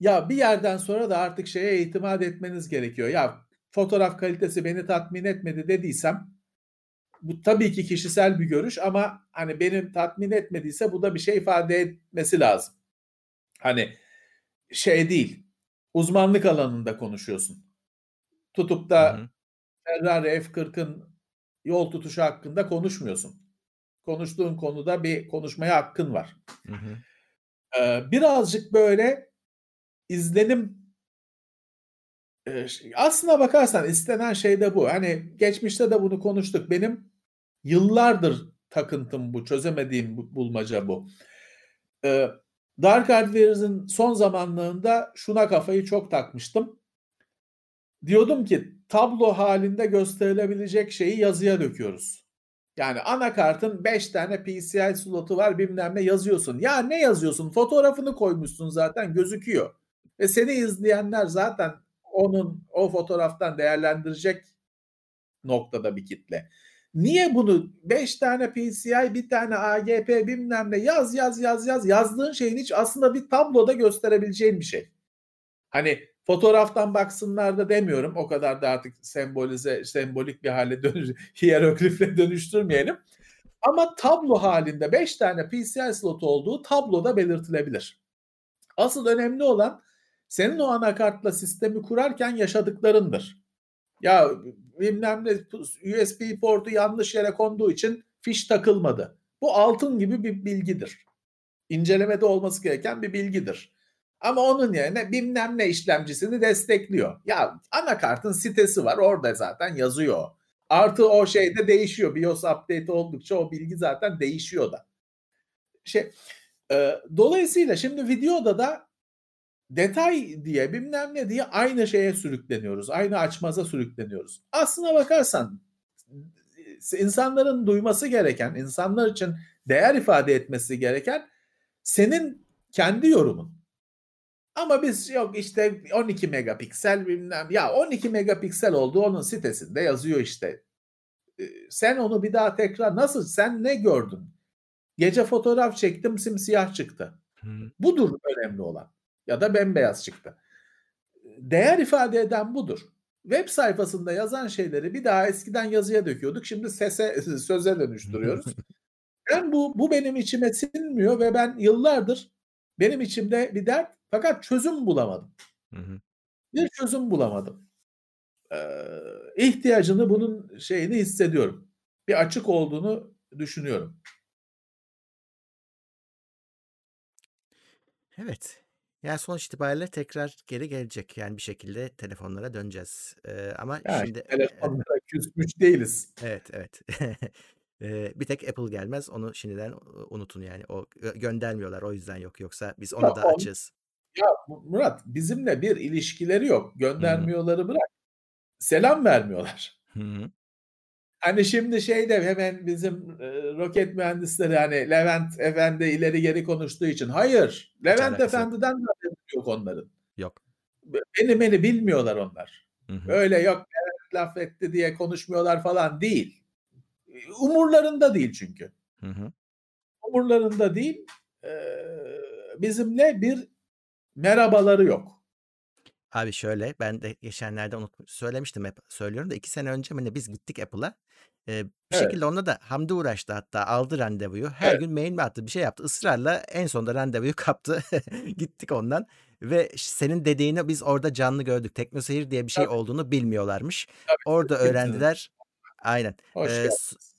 Ya, bir yerden sonra da artık şeye itimat etmeniz gerekiyor. Ya, fotoğraf kalitesi beni tatmin etmedi dediysem bu tabii ki kişisel bir görüş ama, hani, beni tatmin etmediyse bu da bir şey ifade etmesi lazım. Hani, şey değil, uzmanlık alanında konuşuyorsun. Tutup
Hı
da
hı.
Ferrari F40'ın yol tutuşu hakkında konuşmuyorsun. Konuştuğun konuda bir konuşmaya hakkın var.
Hı hı.
Eee, birazcık böyle izlenim Eee, ş aslına bakarsan istenen şey de bu. Hani, geçmişte de bunu konuştuk. Benim yıllardır takıntım bu, çözemediğim bu bulmaca bu. Eee, Dark Advers'in son zamanlarında şuna kafayı çok takmıştım. Diyordum ki tablo hâlinde gösterilebilecek şeyi yazıya döküyoruz. Yani anakartın 5 tane PCI slotu var bilmem ne yazıyorsun. Ya, ne yazıyorsun? Fotoğrafını koymuşsun zaten gözüküyor ve seni izleyenler zaten onun o fotoğraftan değerlendirecek noktada bir kitle. Niye bunu 5 tane PCI, 1 tane AGP bilmem ne yaz, yaz, yaz, yaz. Yazdığın şeyin hiç aslında bir tabloda gösterebileceğin bir şey. Hani, fotoğraftan baksınlar da demiyorum. O kadar da artık sembolize sembolik bir hâle dönüş hiyeroglife dönüştürmeyelim. Ama tablo hâlinde 5 tane PCI slotu olduğu tabloda belirtilebilir. Asıl önemli olan senin o anakartla sistemi kurarken yaşadıklarındır. Ya, bilmem ne USB portu yanlış yere konduğu için fiş takılmadı. Bu altın gibi bir bilgidir. İncelemede olması gereken bir bilgidir. Ama onun yerine bilmem ne işlemcisini destekliyor. Ya, anakartın sitesi var, orada zaten yazıyor. Artı o şey de değişiyor. BIOS update oldukça o bilgi zaten değişiyor da. Şey, eee, dolayısıyla şimdi videoda da detay diye, bilmem ne diye aynı şeye sürükleniyoruz. Aynı açmaza sürükleniyoruz. Aslına bakarsan insanların duyması gereken, insanlar için değer ifade etmesi gereken senin kendi yorumun. Ama biz yok işte 12 megapiksel bilmem ya 12 megapiksel olduğu onun sitesinde yazıyor işte. Eee, sen onu bir daha tekrar nasıl sen ne gördün? Gece fotoğraf çektim simsiyah çıktı.
Hıı.
Budur önemli olan ya da bembeyaz çıktı. Değer ifade eden budur. Web sayfasında yazan şeyleri bir daha eskiden yazıya döküyorduk. Şimdi sese söze dönüştürüyoruz. Ben bu bu benim içime sinmiyor ve ben yıllardır benim içimde bir dert fakat çözüm bulamadım.
Hı hı.
Bir çözüm bulamadım. Eee, ihtiyacını bunun şeyini hissediyorum. Bir açık olduğunu düşünüyorum.
Evet. Yani, sonuç itibariyle tekrar geri gelecek. Yani, bir şekilde telefonlara döneceğiz. Eee, ama
Ya,
şimdi, eee
telefonlara küsmüş değiliz.
Evet, evet. Bir tek Apple gelmez. Onu şimdiden, ııı, unutun yani. O gö göndermiyorlar. O yüzden yok. Yoksa biz ona da
on
açığız.
Ya, Mu Murat, bizimle bir ilişkileri yok. Göndermiyorları bırak, selam vermiyorlar.
Hı hı.
Hani, şimdi şey de hemen bizim, eee, roket mühendisleri, hani, Levent Efendi ileri geri konuştuğu için Hayır,
Hiç
Levent
yok.
Efendi'den de yok onların.
Yok.
Be beni meni bilmiyorlar onlar.
Hı hı.
Öyle yok Levent laf etti diye konuşmuyorlar falan değil. Umurlarında değil çünkü.
Hı hı.
Umurlarında değil. Eee, bizimle bir merhabaları yok.
Abi şöyle, ben de geçenlerde unutmuş söylemiştim hep söylüyorum da 2 sene önce mi ne biz gittik Apple'a. Eee, bir
Evet.
şekilde onda da Hamdi uğraştı hatta aldı randevuyu. Her
Evet.
gün mail mi attı, bir şey yaptı. Israrla en sonunda randevuyu kaptı. Gittik ondan ve senin dediğini biz orada canlı gördük. TeknoSeyir diye bir şey
Tabii.
olduğunu bilmiyorlarmış.
Tabii,
Orada öğrendiler. Aynen.
Hoş geldiniz.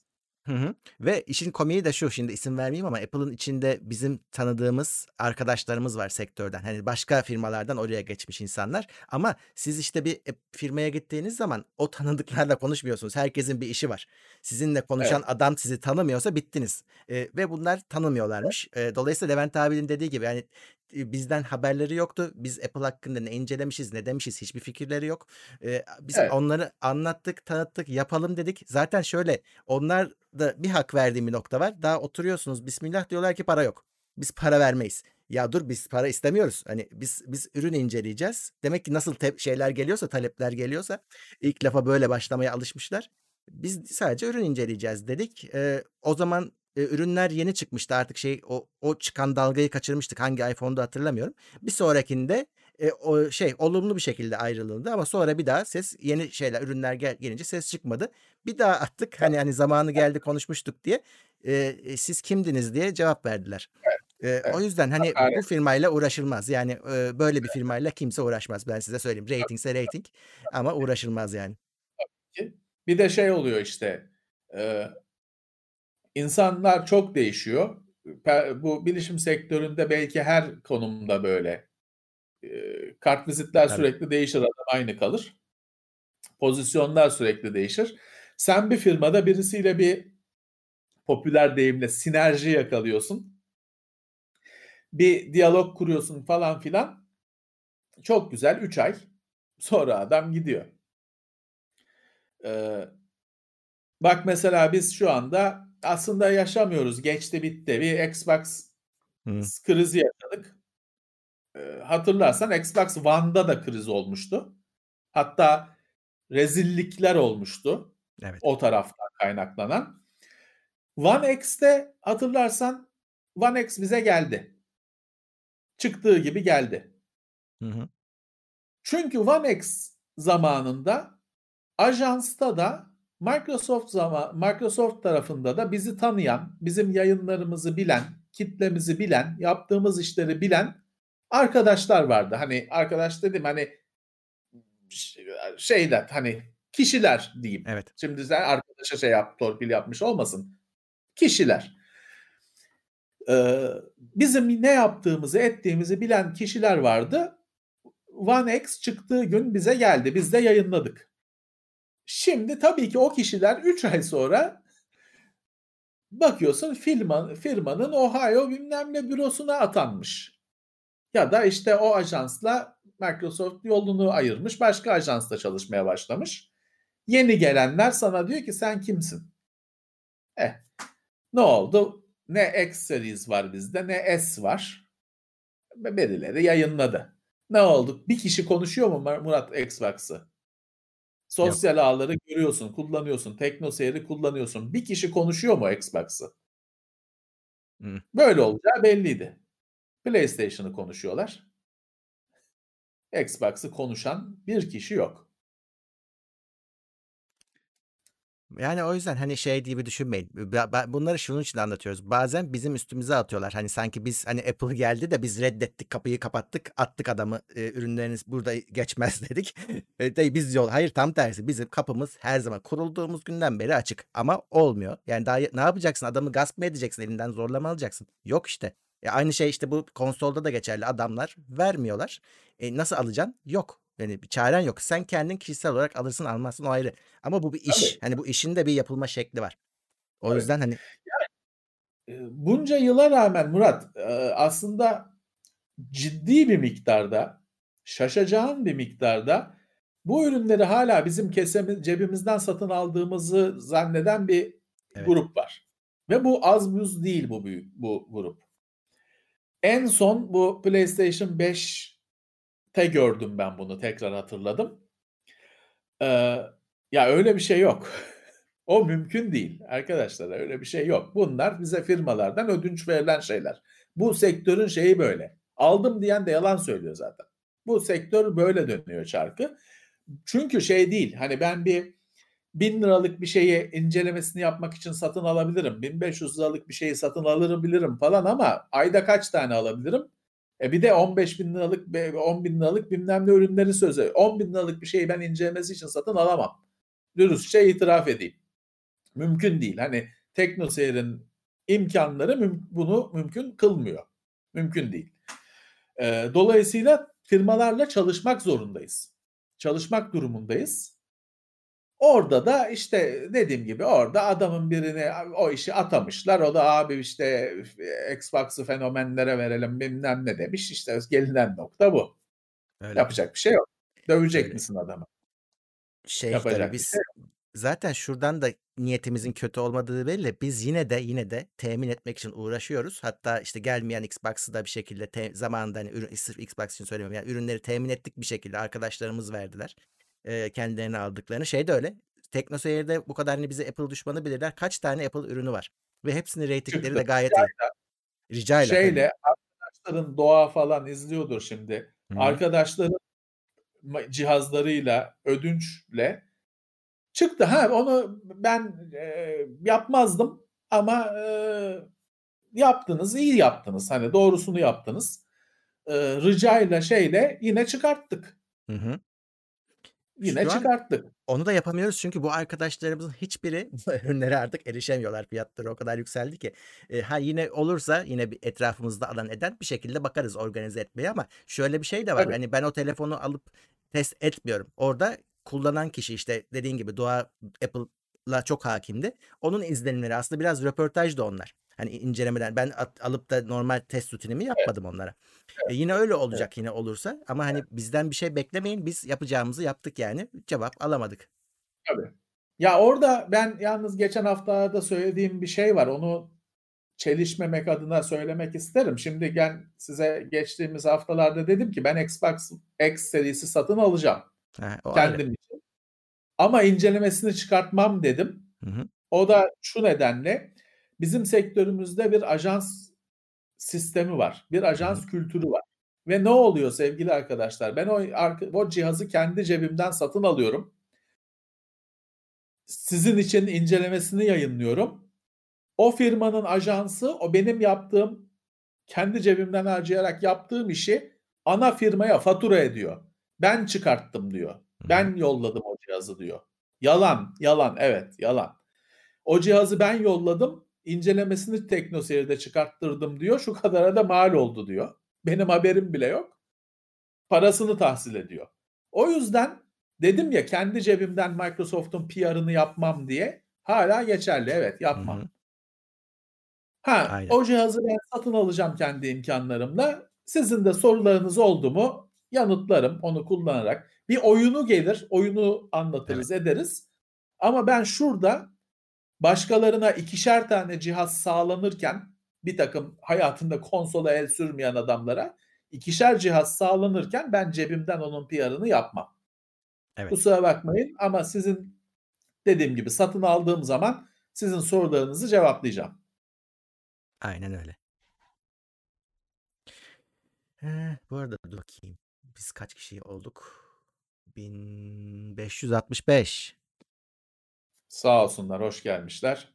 Hı hı. Ve işin komiği de şu, şimdi isim vermeyeyim ama Apple'ın içinde bizim tanıdığımız arkadaşlarımız var sektörden. Hani, başka firmalardan oraya geçmiş insanlar ama siz, işte, bir ep firmaya gittiğiniz zaman o tanıdıklarla konuşmuyorsunuz. Herkesin bir işi var. Sizinle konuşan
Evet.
adam sizi tanımıyorsa bittiniz. Eee, ve bunlar tanımıyorlarmış. Eee, dolayısıyla Levent abinin dediği gibi, iii, bizden haberleri yoktu. Biz Apple hakkında ne incelemişiz, ne demişiz hiçbir fikirleri yok. Eee, a biz
Evet.
onları anlattık, tanıttık, yapalım dedik. Zaten şöyle, onlarda bir hak verdiğim bir nokta var. Daha oturuyorsunuz, bismillah diyorlar ki para yok. Biz para vermeyiz. Ya dur biz para istemiyoruz. Hani, biz biz ürün inceleyeceğiz. Demek ki nasıl şeyler geliyorsa, talepler geliyorsa ilk lafa böyle başlamaya alışmışlar. Biz sadece ürün inceleyeceğiz dedik. Eee, o zaman, eee, ürünler yeni çıkmıştı. Artık şey o o çıkan dalgayı kaçırmıştık. Hangi iPhone'du hatırlamıyorum. Bir sonrakinde, eee, o şey olumlu bir şekilde ayrılındı ama sonra bir daha ses yeni şeyler, ürünler gel gelince ses çıkmadı. Bir daha attık. Hani hani zamanı geldi konuşmuştuk diye. Eee, siz kimdiniz diye cevap verdiler.
Evet,
Eee, o
evet.
yüzden, hani, bu
Hakaret.
firmayla uğraşılmaz. Yani, eee, böyle bir firmayla kimse uğraşmaz. Ben size söyleyeyim. Ratingse rating ama uğraşılmaz yani.
Bir de şey oluyor işte, insanlar çok değişiyor. Bu bilişim sektöründe belki her konumda böyle. Kartvizitler
Tabii.
sürekli değişir, adam aynı kalır. Pozisyonlar sürekli değişir. Sen bir firmada birisiyle bir popüler deyimle sinerji yakalıyorsun. Bir diyalog kuruyorsun falan filan. Çok güzel 3 ay. Sonra adam gidiyor. Eee bak mesela biz şu anda aslında yaşamıyoruz. Geçti bitti. Bir Xbox s krizi yaşadık. Eee, hatırlarsan Xbox One'da da kriz olmuştu. Hatta rezillikler olmuştu
Evet.
o taraftan kaynaklanan. One X'te hatırlarsan One X bize geldi. Çıktığı gibi geldi.
Hı hı.
Çünkü One X zamanında ajansta da Microsoft zama Microsoft tarafında da bizi tanıyan, bizim yayınlarımızı bilen, kitlemizi bilen, yaptığımız işleri bilen arkadaşlar vardı. Hani arkadaş dediğim, hani, şeyler, hani, kişiler diyeyim.
Evet.
Şimdi sen arkadaşa şey yap, torpil yapmış olmasın. Kişiler. Eee, bizim ne yaptığımızı, ettiğimizi bilen kişiler vardı. One X çıktığı gün bize geldi. Biz de yayınladık. Şimdi tabii ki o kişiler 3 ay sonra bakıyorsun firma firmanın Ohio bilmem ne bürosuna atanmış. Ya da, işte, o ajansla Microsoft yolunu ayırmış, başka ajansla çalışmaya başlamış. Yeni gelenler sana diyor ki sen kimsin? Eh, ne oldu? Ne X series var bizde ne S var. Be birileri yayınladı. Ne oldu? Bir kişi konuşuyor mu Murat Xbox'ı?
Yok.
Sosyal ağları görüyorsun, kullanıyorsun. TeknoSeyir'i kullanıyorsun. Bir kişi konuşuyor mu Xbox'ı? Böyle olacağı belliydi. PlayStation'ı konuşuyorlar. Xbox'ı konuşan bir kişi yok.
Yani, o yüzden, hani, şey gibi düşünmeyin. Bunları şunun için anlatıyoruz. Bazen bizim üstümüze atıyorlar. Hani, sanki biz, hani, Apple geldi de biz reddettik, kapıyı kapattık, attık adamı, eee, ürünleriniz burada geçmez dedik. De biz yol Hayır, tam tersi. Bizim kapımız her zaman kurulduğumuz günden beri açık ama olmuyor. Yani, daha ne yapacaksın? Adamı gasp mı edeceksin? Elinden zorla mı alacaksın? Yok işte. E, aynı şey, işte, bu konsolda da geçerli. Adamlar vermiyorlar. E, nasıl alacaksın? Yok. Yani bir çaren yok. Sen kendin kişisel olarak alırsın, almazsın o ayrı. Ama bu bir iş.
Tabii.
Hani, bu işin de bir yapılma şekli var. O
Tabii.
yüzden, hani
Yani, bunca yıla rağmen Murat, aslında ciddi bir miktarda, şaşacağın bir miktarda bu ürünleri hâlâ bizim kesemiz cebimizden satın aldığımızı zanneden bir
Evet.
grup var. Ve bu az buz değil bu büyük bu grup. En son bu PlayStation 5'te gördüm ben bunu, tekrar hatırladım. Eee, ya, öyle bir şey yok. O mümkün değil arkadaşlar, öyle bir şey yok. Bunlar bize firmalardan ödünç verilen şeyler. Bu sektörün şeyi böyle. Aldım diyen de yalan söylüyor zaten. Bu sektör böyle dönüyor çarkı. Çünkü şey değil, hani, ben bir ₺1000'lık bir şeyi incelemesini yapmak için satın alabilirim. ₺1500'lık bir şeyi satın alabilirim falan ama ayda kaç tane alabilirim? E, bir de $15.000'lık, be $10.000'lık bilmem ne ürünleri söz €10.000'lık bir şeyi ben incelemesi için satın alamam. Dürüstçe itiraf edeyim. Mümkün değil. Hani, TeknoSeyir'in imkânları müm bunu mümkün kılmıyor. Mümkün değil. Eee, dolayısıyla firmalarla çalışmak zorundayız. Çalışmak durumundayız. Orada da, işte, dediğim gibi orada adamın birine o işi atamışlar. O da abi, işte, Xbox'ı fenomenlere verelim bilmem ne demiş. İşte, gelinen nokta bu.
Öyle.
Yapacak bir şey yok. Dövecek
Öyle.
misin adamı?
Şey,
Yapacak
tabii biz
şey yok.
zaten şuradan da niyetimizin kötü olmadığı belli. Biz yine de, yine de temin etmek için uğraşıyoruz. Hatta, işte, gelmeyen Xbox'ı da bir şekilde te zamanında, hani, ürün sırf Xbox için söylemiyorum. Yani ürünleri temin ettik bir şekilde. Arkadaşlarımız verdiler, eee, kendilerine aldıklarını. Şey de öyle. TeknoSeyir'de bu kadar, hani, bizi Apple düşmanı bilirler. Kaç tane Apple ürünü var ve hepsinin reytingleri de gayet iyi.
Ricayla
Ricayla tabii.
şeyle arkadaşların Doğa falan izliyordur şimdi.
Hı.
Arkadaşların cihazlarıyla, ödünçle çıktı. Ha, onu ben, eee, yapmazdım ama, eee, yaptınız, iyi yaptınız. Hani, doğrusunu yaptınız. Eee, ricayla şeyle yine çıkarttık.
Hı hı.
Yine
Şu an
çıkarttık.
onu da yapamıyoruz çünkü bu arkadaşlarımızın hiçbiri bu ürünlere artık erişemiyorlar. Fiyatları o kadar yükseldi ki. Eee, ha, yine olursa yine bir etrafımızda alan eden bir şekilde bakarız organize etmeye ama şöyle bir şey de var.
Tabii.
Hani, ben o telefonu alıp test etmiyorum. Orada kullanan kişi, işte, dediğin gibi Doğa Apple'la çok hâkimdi. Onun izlenimleri aslında biraz röportaj da onlar. Hani, incelemeden ben at alıp da normal test rutinimi
Evet.
yapmadım onlara. E,
Evet.
yine öyle
Evet.
olacak yine olursa ama, hani,
Evet.
bizden bir şey beklemeyin. Biz yapacağımızı yaptık yani. Cevap alamadık.
Tabii. Ya, orada ben yalnız geçen haftalarda söylediğim bir şey var. Onu çelişmemek adına söylemek isterim. Şimdi ben size geçtiğimiz haftalarda dedim ki ben Xbox X serisi satın alacağım
Ha, o ayrı.
kendim için. Ama incelemesini çıkartmam dedim.
Hı hı.
O da şu nedenle bizim sektörümüzde bir ajans sistemi var. Bir ajans kültürü var. Ve ne oluyor sevgili arkadaşlar? Ben o o cihazı kendi cebimden satın alıyorum. Sizin için incelemesini yayınlıyorum. O firmanın ajansı, o benim yaptığım, kendi cebimden harcayarak yaptığım işi ana firmaya fatura ediyor. Ben çıkarttım diyor. Ben yolladım o cihazı diyor. Yalan, yalan, evet, yalan. O cihazı ben yolladım, incelemesini TeknoSeyir'de çıkarttırdım diyor. Şu kadara da mal oldu diyor. Benim haberim bile yok. Parasını tahsil ediyor. O yüzden dedim ya kendi cebimden Microsoft'un PR'ını yapmam diye. Hâlâ geçerli. Evet,
Hı
yapmam.
hı.
Ha,
Aynen.
o cihazı ben satın alacağım kendi imkânlarımla. Sizin de sorularınız oldu mu yanıtlarım onu kullanarak. Bir oyunu gelir, oyunu
Evet.
anlatırız, ederiz. Ama ben şurada başkalarına 2'şer tane cihaz sağlanırken birtakım hayatında konsola el sürmeyen adamlara 2'şer cihaz sağlanırken ben cebimden onun PR'ını yapmam.
Evet.
Kusura bakmayın ama sizin dediğim gibi satın aldığım zaman sizin sorularınızı cevaplayacağım.
Aynen öyle. Eee, bu arada dur bakayım. Biz kaç kişi olduk? 1565.
Sağ olsunlar, hoş gelmişler.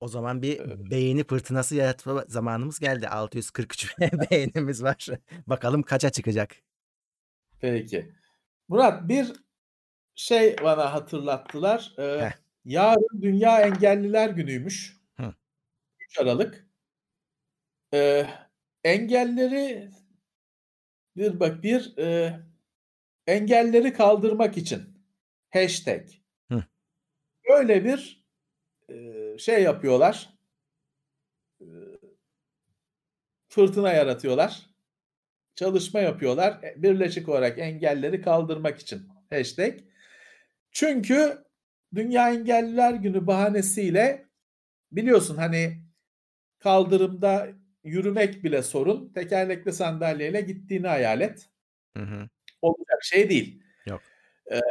O zaman bir
Eee
beğeni fırtınası yaratma zamanımız geldi. 643 beğenimiz var. Bakalım kaça çıkacak?
Peki. Murat bir şey bana hatırlattılar.
Heh.
yarın Dünya Engelliler Günü'ymüş.
Hı.
3 Aralık. Eee, engelleri bir bak bir, eee, engelleri kaldırmak için hashtag. Böyle bir, eee, şey yapıyorlar. Eee fırtına yaratıyorlar. Çalışma yapıyorlar. E birleşik olarak engelleri kaldırmak için hashtag. Çünkü Dünya Engelliler Günü bahanesiyle biliyorsun, hani, kaldırımda yürümek bile sorun. Tekerlekli sandalyeyle gittiğini hayal et.
Hı hı.
Olacak şey değil.
Yok.
Eee,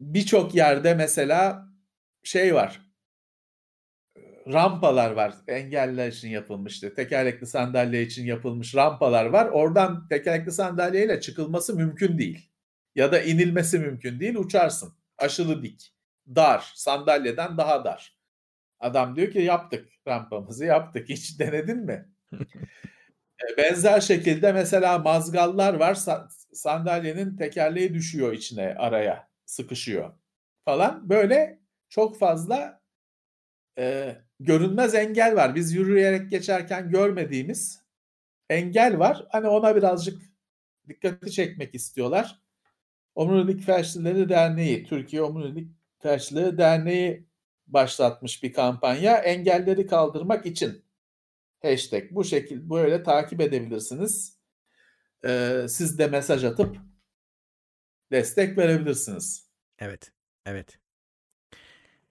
birçok yerde mesela şey var rampalar var. Engelliler için yapılmıştı. Tekerlekli sandalye için yapılmış rampalar var. Oradan tekerlekli sandalyeyle çıkılması mümkün değil. Ya da inilmesi mümkün değil. Uçarsın. Aşılı dik. Dar. Sandalyeden daha dar. Adam diyor ki yaptık rampamızı yaptık. Hiç denedin mi? E, benzer şekilde mesela mazgallar var. Sandalyenin tekerleği düşüyor içine araya. Sıkışıyor falan. Böyle çok fazla e, görünmez engel var. Biz yürüyerek geçerken görmediğimiz engel var. Hani ona birazcık dikkati çekmek istiyorlar. Omurilik Felçlileri Derneği, Türkiye Omurilik Felçlileri Derneği başlatmış bir kampanya. Engelleri kaldırmak için hashtag bu şekilde böyle takip edebilirsiniz. Ee, siz de mesaj atıp destek verebilirsiniz.
Evet, evet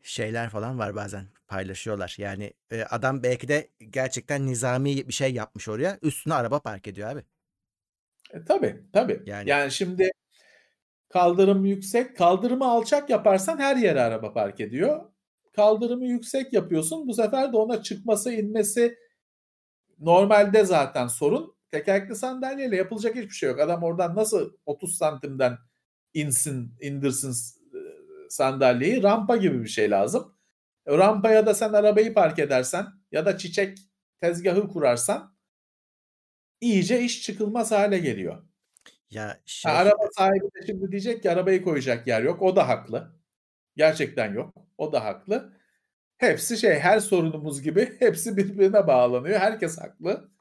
şeyler falan var bazen paylaşıyorlar. Yani e, adam belki de gerçekten nizami bir şey yapmış oraya. Üstüne araba park ediyor abi.
E, tabii tabii. Yani, yani şimdi kaldırım yüksek, kaldırımı alçak yaparsan her yere araba park ediyor. Kaldırımı yüksek yapıyorsun. Bu sefer de ona çıkması, inmesi normalde zaten sorun. Tekerlekli sandalyeyle yapılacak hiçbir şey yok. Adam oradan nasıl 30 santimden insin, indirsin sandalyeyi rampa gibi bir şey lazım. Rampaya da sen arabayı park edersen ya da çiçek tezgahı kurarsan iyice iş çıkılmaz hale geliyor.
Ya şey...
ha, araba sahibi de şimdi diyecek ki arabayı koyacak yer yok. O da haklı. Gerçekten yok. O da haklı. Hepsi şey her sorunumuz gibi hepsi birbirine bağlanıyor. Herkes haklı.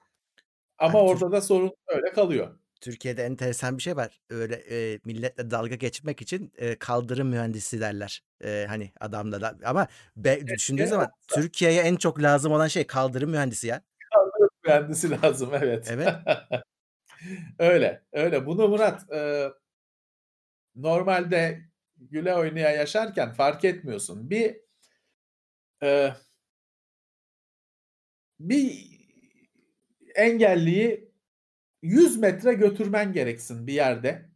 Ama yani orada da sorun öyle kalıyor.
Türkiye'de enteresan bir şey var. Öyle e, milletle dalga geçmek için e, kaldırım mühendisi derler. E, hani adamla da. Ama be, düşündüğün zaman Türkiye'ye en çok lazım olan şey kaldırım mühendisi ya.
Kaldırım mühendisi lazım evet.
Evet.
öyle öyle. Bunu Murat e, normalde güle oynaya yaşarken fark etmiyorsun. Bir e, bir engelliyi 100 metre götürmen gereksin bir yerde.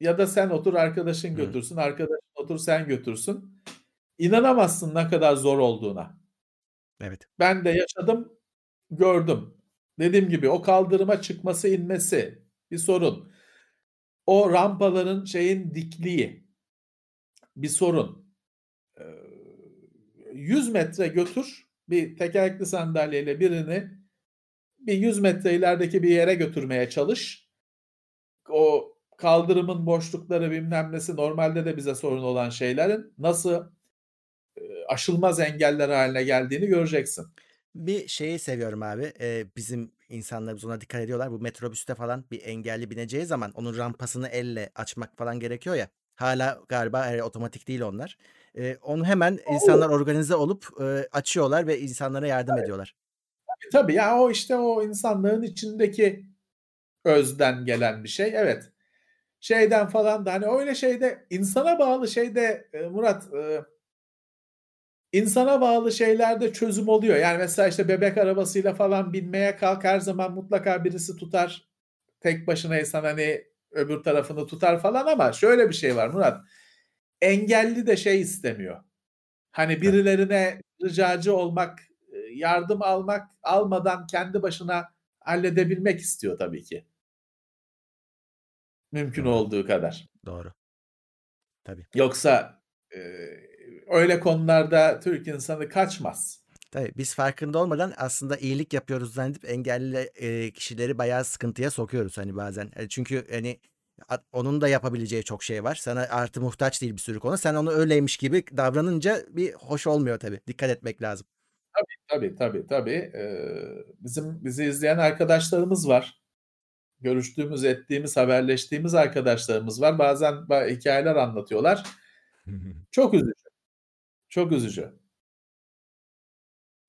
Ya da sen otur arkadaşın götürsün, arkadaşın otur sen götürsün. İnanamazsın ne kadar zor olduğuna.
Evet.
Ben de yaşadım, gördüm. Dediğim gibi o kaldırıma çıkması, inmesi bir sorun. O rampaların şeyin dikliği bir sorun. 100 metre götür bir tekerlekli sandalyeyle birini bir 100 metre ilerideki bir yere götürmeye çalış. O kaldırımın boşlukları bilmem nesi normalde de bize sorun olan şeylerin nasıl aşılmaz engeller haline geldiğini göreceksin.
Bir şeyi seviyorum abi. Ee, bizim insanlarımız ona dikkat ediyorlar. Bu metrobüste falan bir engelli bineceği zaman onun rampasını elle açmak falan gerekiyor ya. Hala galiba e, otomatik değil onlar. E, onu hemen insanlar organize olup e, açıyorlar ve insanlara yardım evet. ediyorlar.
Tabii ya o işte o insanlığın içindeki özden gelen bir şey. Evet. Şeyden falan da hani öyle şeyde insana bağlı şeyde e, Murat e, insana bağlı şeylerde çözüm oluyor. Yani mesela işte bebek arabasıyla falan binmeye kalk her zaman mutlaka birisi tutar. Tek başınaysan hani öbür tarafını tutar falan ama şöyle bir şey var Murat. Engelli de şey istemiyor. Hani birilerine ricacı olmak yardım almak almadan kendi başına halledebilmek istiyor tabii ki. Mümkün Doğru. olduğu kadar.
Doğru. Tabii.
Yoksa e, öyle konularda Türk insanı kaçmaz.
Tabii biz farkında olmadan aslında iyilik yapıyoruz zannedip engelli e, kişileri bayağı sıkıntıya sokuyoruz hani bazen. E, çünkü hani onun da yapabileceği çok şey var. Sana artı muhtaç değil bir sürü konu. Sen onu öyleymiş gibi davranınca bir hoş olmuyor tabii. Dikkat etmek lazım.
Tabii, tabii, tabii, tabii. Eee, bizim bizi izleyen arkadaşlarımız var. Görüştüğümüz, ettiğimiz, haberleştiğimiz arkadaşlarımız var. Bazen ba hikâyeler anlatıyorlar. Çok üzücü. Çok üzücü.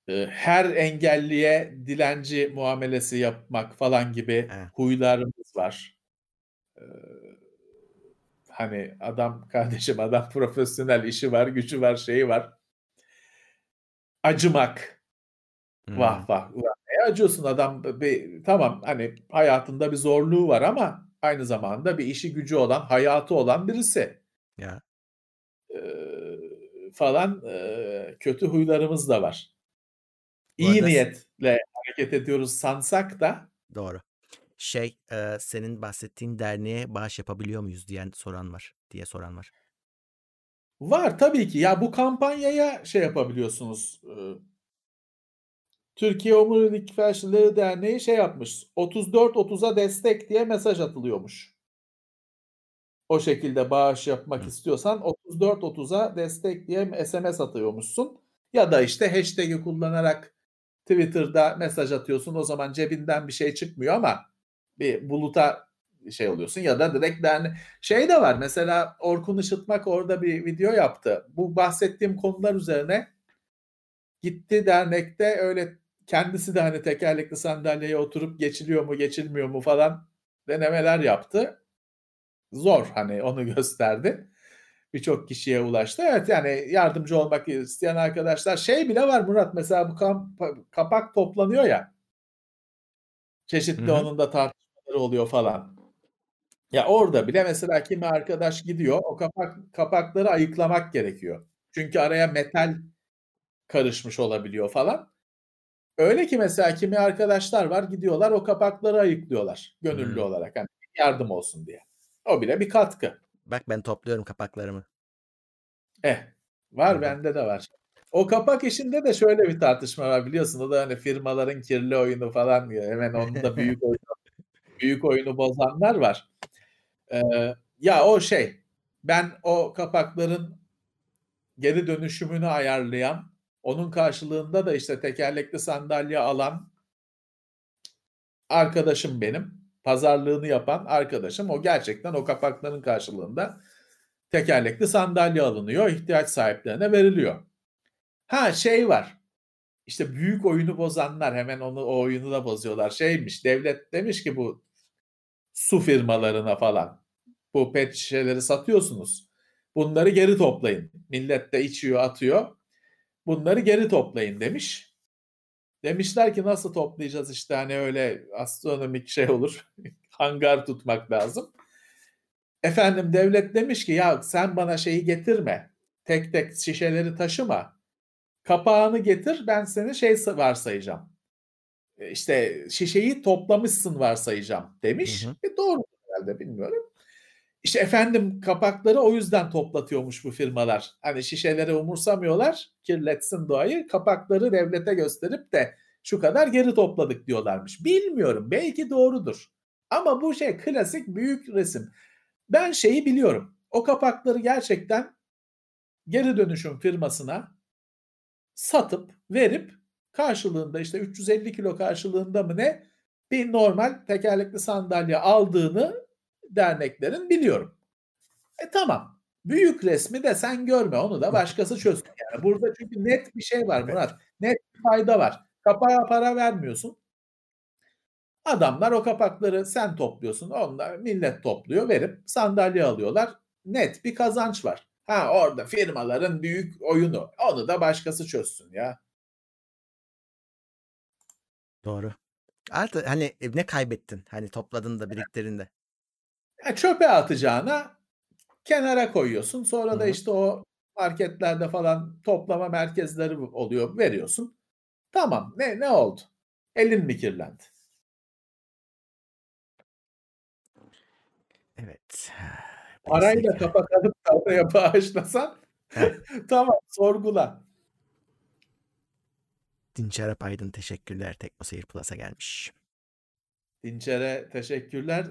Eee, her engelliye dilenci muamelesi yapmak falan gibi
Evet.
huylarımız var. Eee, hani adam kardeşim adam profesyonel, işi var, gücü var, şeyi var. Acımak.
Hımm.
Vah vah! Ulan neye acıyorsun adam bir tamam, hani, hayatında bir zorluğu var ama aynı zamanda bir işi gücü olan, hayatı olan birisi.
Ya.
Eee, falan, eee, kötü huylarımız da var. İyi
arada
niyetle hareket ediyoruz sansak da
Doğru. Şey, eee, senin bahsettiğin derneğe bağış yapabiliyor muyuz diyen soran var diye soran var.
Var tabii ki. Ya, bu kampanyaya şey yapabiliyorsunuz, ııı Türkiye Omurilik Felçlileri Derneği şey yapmış, 34-30'a destek diye mesaj atılıyormuş. O şekilde bağış yapmak
Hı.
istiyorsan 34-30'a destek diye SMS atıyormuşsun ya da, işte, hashtag'i kullanarak Twitter'da mesaj atıyorsun. O zaman cebinden bir şey çıkmıyor ama bir buluta şey oluyorsun ya da direkt derne Şey de var mesela Orkun Işıtmak orada bir video yaptı. Bu bahsettiğim konular üzerine gitti dernekte öyle kendisi de, hani, tekerlekli sandalyeye oturup geçiliyor mu, geçilmiyor mu falan denemeler yaptı. Zor, hani, onu gösterdi. Birçok kişiye ulaştı. Evet, yani yardımcı olmak isteyen arkadaşlar Şey bile var Murat mesela bu kamp kapak toplanıyor ya çeşitli
hı.
onun da tartışmaları oluyor falan. Ya, orada bile mesela kimi arkadaş gidiyor, o kapak kapakları ayıklamak gerekiyor. Çünkü araya metal karışmış olabiliyor falan. Öyle ki mesela kimi arkadaşlar var, gidiyorlar o kapakları ayıklıyorlar gönüllü
Hımm.
olarak, hani, yardım olsun diye. O bile bir katkı.
Bak ben topluyorum kapaklarımı.
Eh, var
hı.
bende de var. O kapak işinde de şöyle bir tartışma var biliyorsun. O da, hani, firmaların kirli oyunu falan diye. Hemen onun da büyük oyunu büyük oyunu bozanlar var. Eee, ya, o şey, ben o kapakların geri dönüşümünü ayarlayan, onun karşılığında da, işte, tekerlekli sandalye alan arkadaşım benim. Pazarlığını yapan arkadaşım. O gerçekten o kapakların karşılığında tekerlekli sandalye alınıyor, ihtiyaç sahiplerine veriliyor. Ha, şey var, işte, büyük oyunu bozanlar hemen onu o oyunu da bozuyorlar. Şeymiş, devlet demiş ki bu su firmalarına falan, bu pet şişeleri satıyorsunuz, bunları geri toplayın. Millet de içiyor, atıyor. Bunları geri toplayın demiş. Demişler ki nasıl toplayacağız, işte, hani, öyle astronomik şey olur, hangar tutmak lazım. Efendim devlet demiş ki ya sen bana şeyi getirme, tek tek şişeleri taşıma, kapağını getir ben seni şey sa varsayacağım, işte, şişeyi toplamışsın varsayacağım
Hı
demiş.
hı.
E, doğrudur herhâlde bilmiyorum. İşte, efendim kapakları o yüzden toplatıyormuş bu firmalar. Hani, şişeleri umursamıyorlar, kirletsin doğayı, kapakları devlete gösterip de şu kadar geri topladık diyorlarmış. Bilmiyorum, belki doğrudur ama bu şey klasik büyük resim. Ben şeyi biliyorum, o kapakları gerçekten geri dönüşüm firmasına satıp, verip karşılığında, işte, 350 kilo karşılığında mı ne bir normal tekerlekli sandalye aldığını derneklerin biliyorum. E, tamam. Büyük resmi de sen görme, onu da başkası çözsün yani. Burada çünkü net bir şey var. Murat, net bir fayda var. Kapağa para vermiyorsun. Adamlar o kapakları sen topluyorsun, onlar millet topluyor, verip sandalye alıyorlar. Net bir kazanç var. Ha, orada firmaların büyük oyunu, onu da başkası çözsün ya.
Doğru. Artı hani, e, ne kaybettin? Hani, topladın da biriktirdin de.
Ya, çöpe atacağına kenara koyuyorsun. Sonra da,
hı.
işte, o marketlerde falan toplama merkezleri oluyor, veriyorsun. Tamam, ne ne oldu? Elin mi kirlendi?
Evet.
Parayla da oraya bağışlasan tamam, sorgula.
Dinçer Apaydın teşekkürler. Teknoseyir Plus'a gelmiş.
Dinçer'e teşekkürler.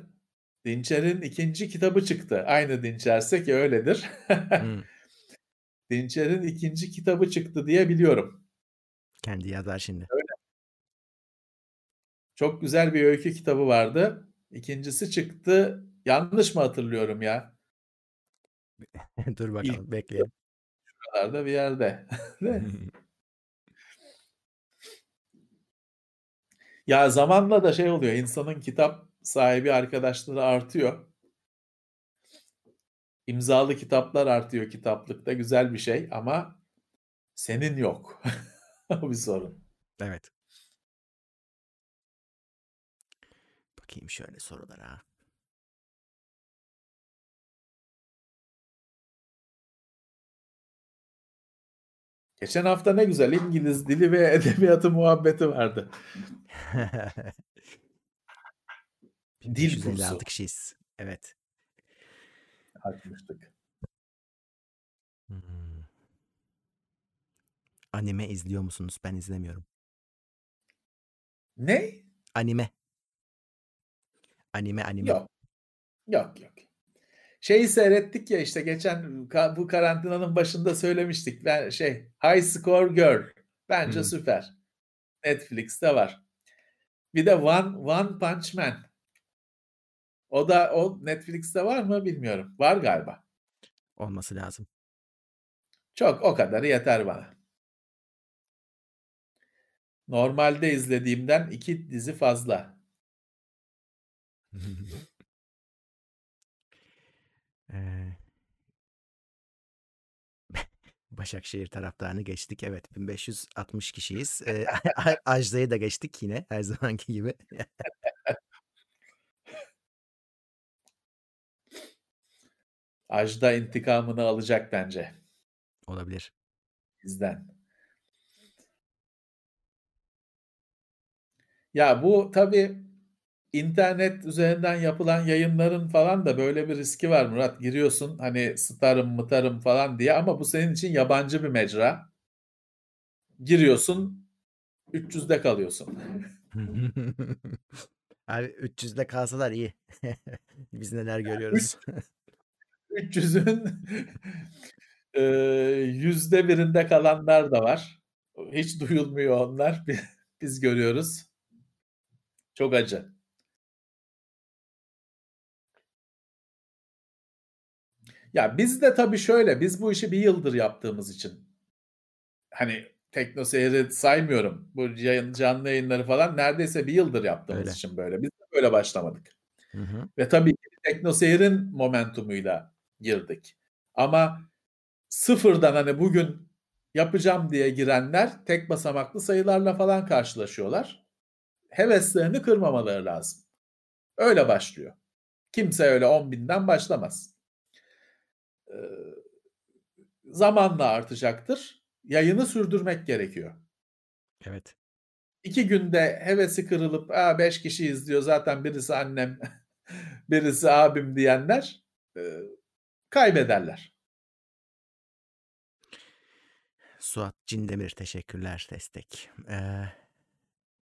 Dinçer'in 2. kitabı çıktı. Aynı Dinçer'se ki öyledir.
Hımm.
Dinçer'in 2. kitabı çıktı diye biliyorum.
Kendi yazar şimdi.
Öyle. Çok güzel bir öykü kitabı vardı. İkincisi çıktı. Yanlış mı hatırlıyorum ya?
Dur bakalım İlk, bekleyelim.
Şuralarda bir yerde. ya zamanla da şey oluyor. İnsanın kitap sahibi arkadaşları artıyor. İmzalı kitaplar artıyor kitaplıkta. Güzel bir şey ama senin yok. bir sorun.
Evet. Bakayım şöyle sorulara.
Geçen hafta ne güzel İngiliz dili ve edebiyatı muhabbeti vardı.
Dil kursu. kişiyiz. Evet.
Açmıştık.
Hmm. Anime izliyor musunuz? Ben izlemiyorum.
Ne?
Anime. Anime anime.
Yok. Yok yok. Şeyi seyrettik ya işte geçen bu karantinanın başında söylemiştik. Ben şey High Score Girl. Bence hmm. süper. Netflix'te var. Bir de One One Punch Man. O da o Netflix'te var mı bilmiyorum. Var galiba.
Olması lazım.
Çok o kadarı yeter bana. Normalde izlediğimden iki dizi fazla.
Başakşehir taraftarını geçtik. Evet 1560 kişiyiz. Ee, Ajda'yı da geçtik yine her zamanki gibi.
Ajda intikamını alacak bence.
Olabilir.
Bizden. Ya bu tabii internet üzerinden yapılan yayınların falan da böyle bir riski var Murat. Giriyorsun hani starım mıtarım falan diye ama bu senin için yabancı bir mecra. Giriyorsun 300'de kalıyorsun.
Abi 300'de kalsalar iyi. Biz neler görüyoruz.
300'ün yüzde birinde kalanlar da var. Hiç duyulmuyor onlar. Biz görüyoruz. Çok acı. Ya biz de tabii şöyle, biz bu işi bir yıldır yaptığımız için hani Tekno Seyir'i saymıyorum. Bu yayın, canlı yayınları falan neredeyse bir yıldır yaptığımız Öyle. için böyle. Biz de böyle başlamadık. Hı hı. Ve tabii ki Tekno Seyir'in momentumuyla girdik. Ama sıfırdan hani bugün yapacağım diye girenler tek basamaklı sayılarla falan karşılaşıyorlar. Heveslerini kırmamaları lazım. Öyle başlıyor. Kimse öyle 10 binden başlamaz zamanla artacaktır. Yayını sürdürmek gerekiyor.
Evet.
İki günde hevesi kırılıp Aa, beş kişi izliyor zaten birisi annem birisi abim diyenler e, kaybederler.
Suat Cindemir teşekkürler destek. Ee,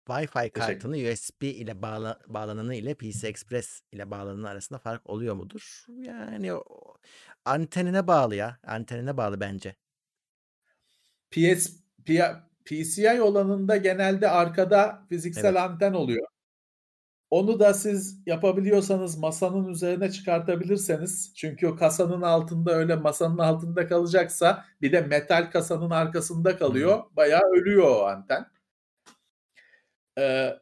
Wi-Fi kartını USB ile bağla, bağlananı ile PC Express ile bağlananı arasında fark oluyor mudur? Yani o, antenine bağlı ya. Antenine bağlı bence.
PS, P, PCI olanında genelde arkada fiziksel evet. anten oluyor. Onu da siz yapabiliyorsanız masanın üzerine çıkartabilirseniz çünkü o kasanın altında öyle masanın altında kalacaksa bir de metal kasanın arkasında kalıyor. Bayağı ölüyor o anten. Ee,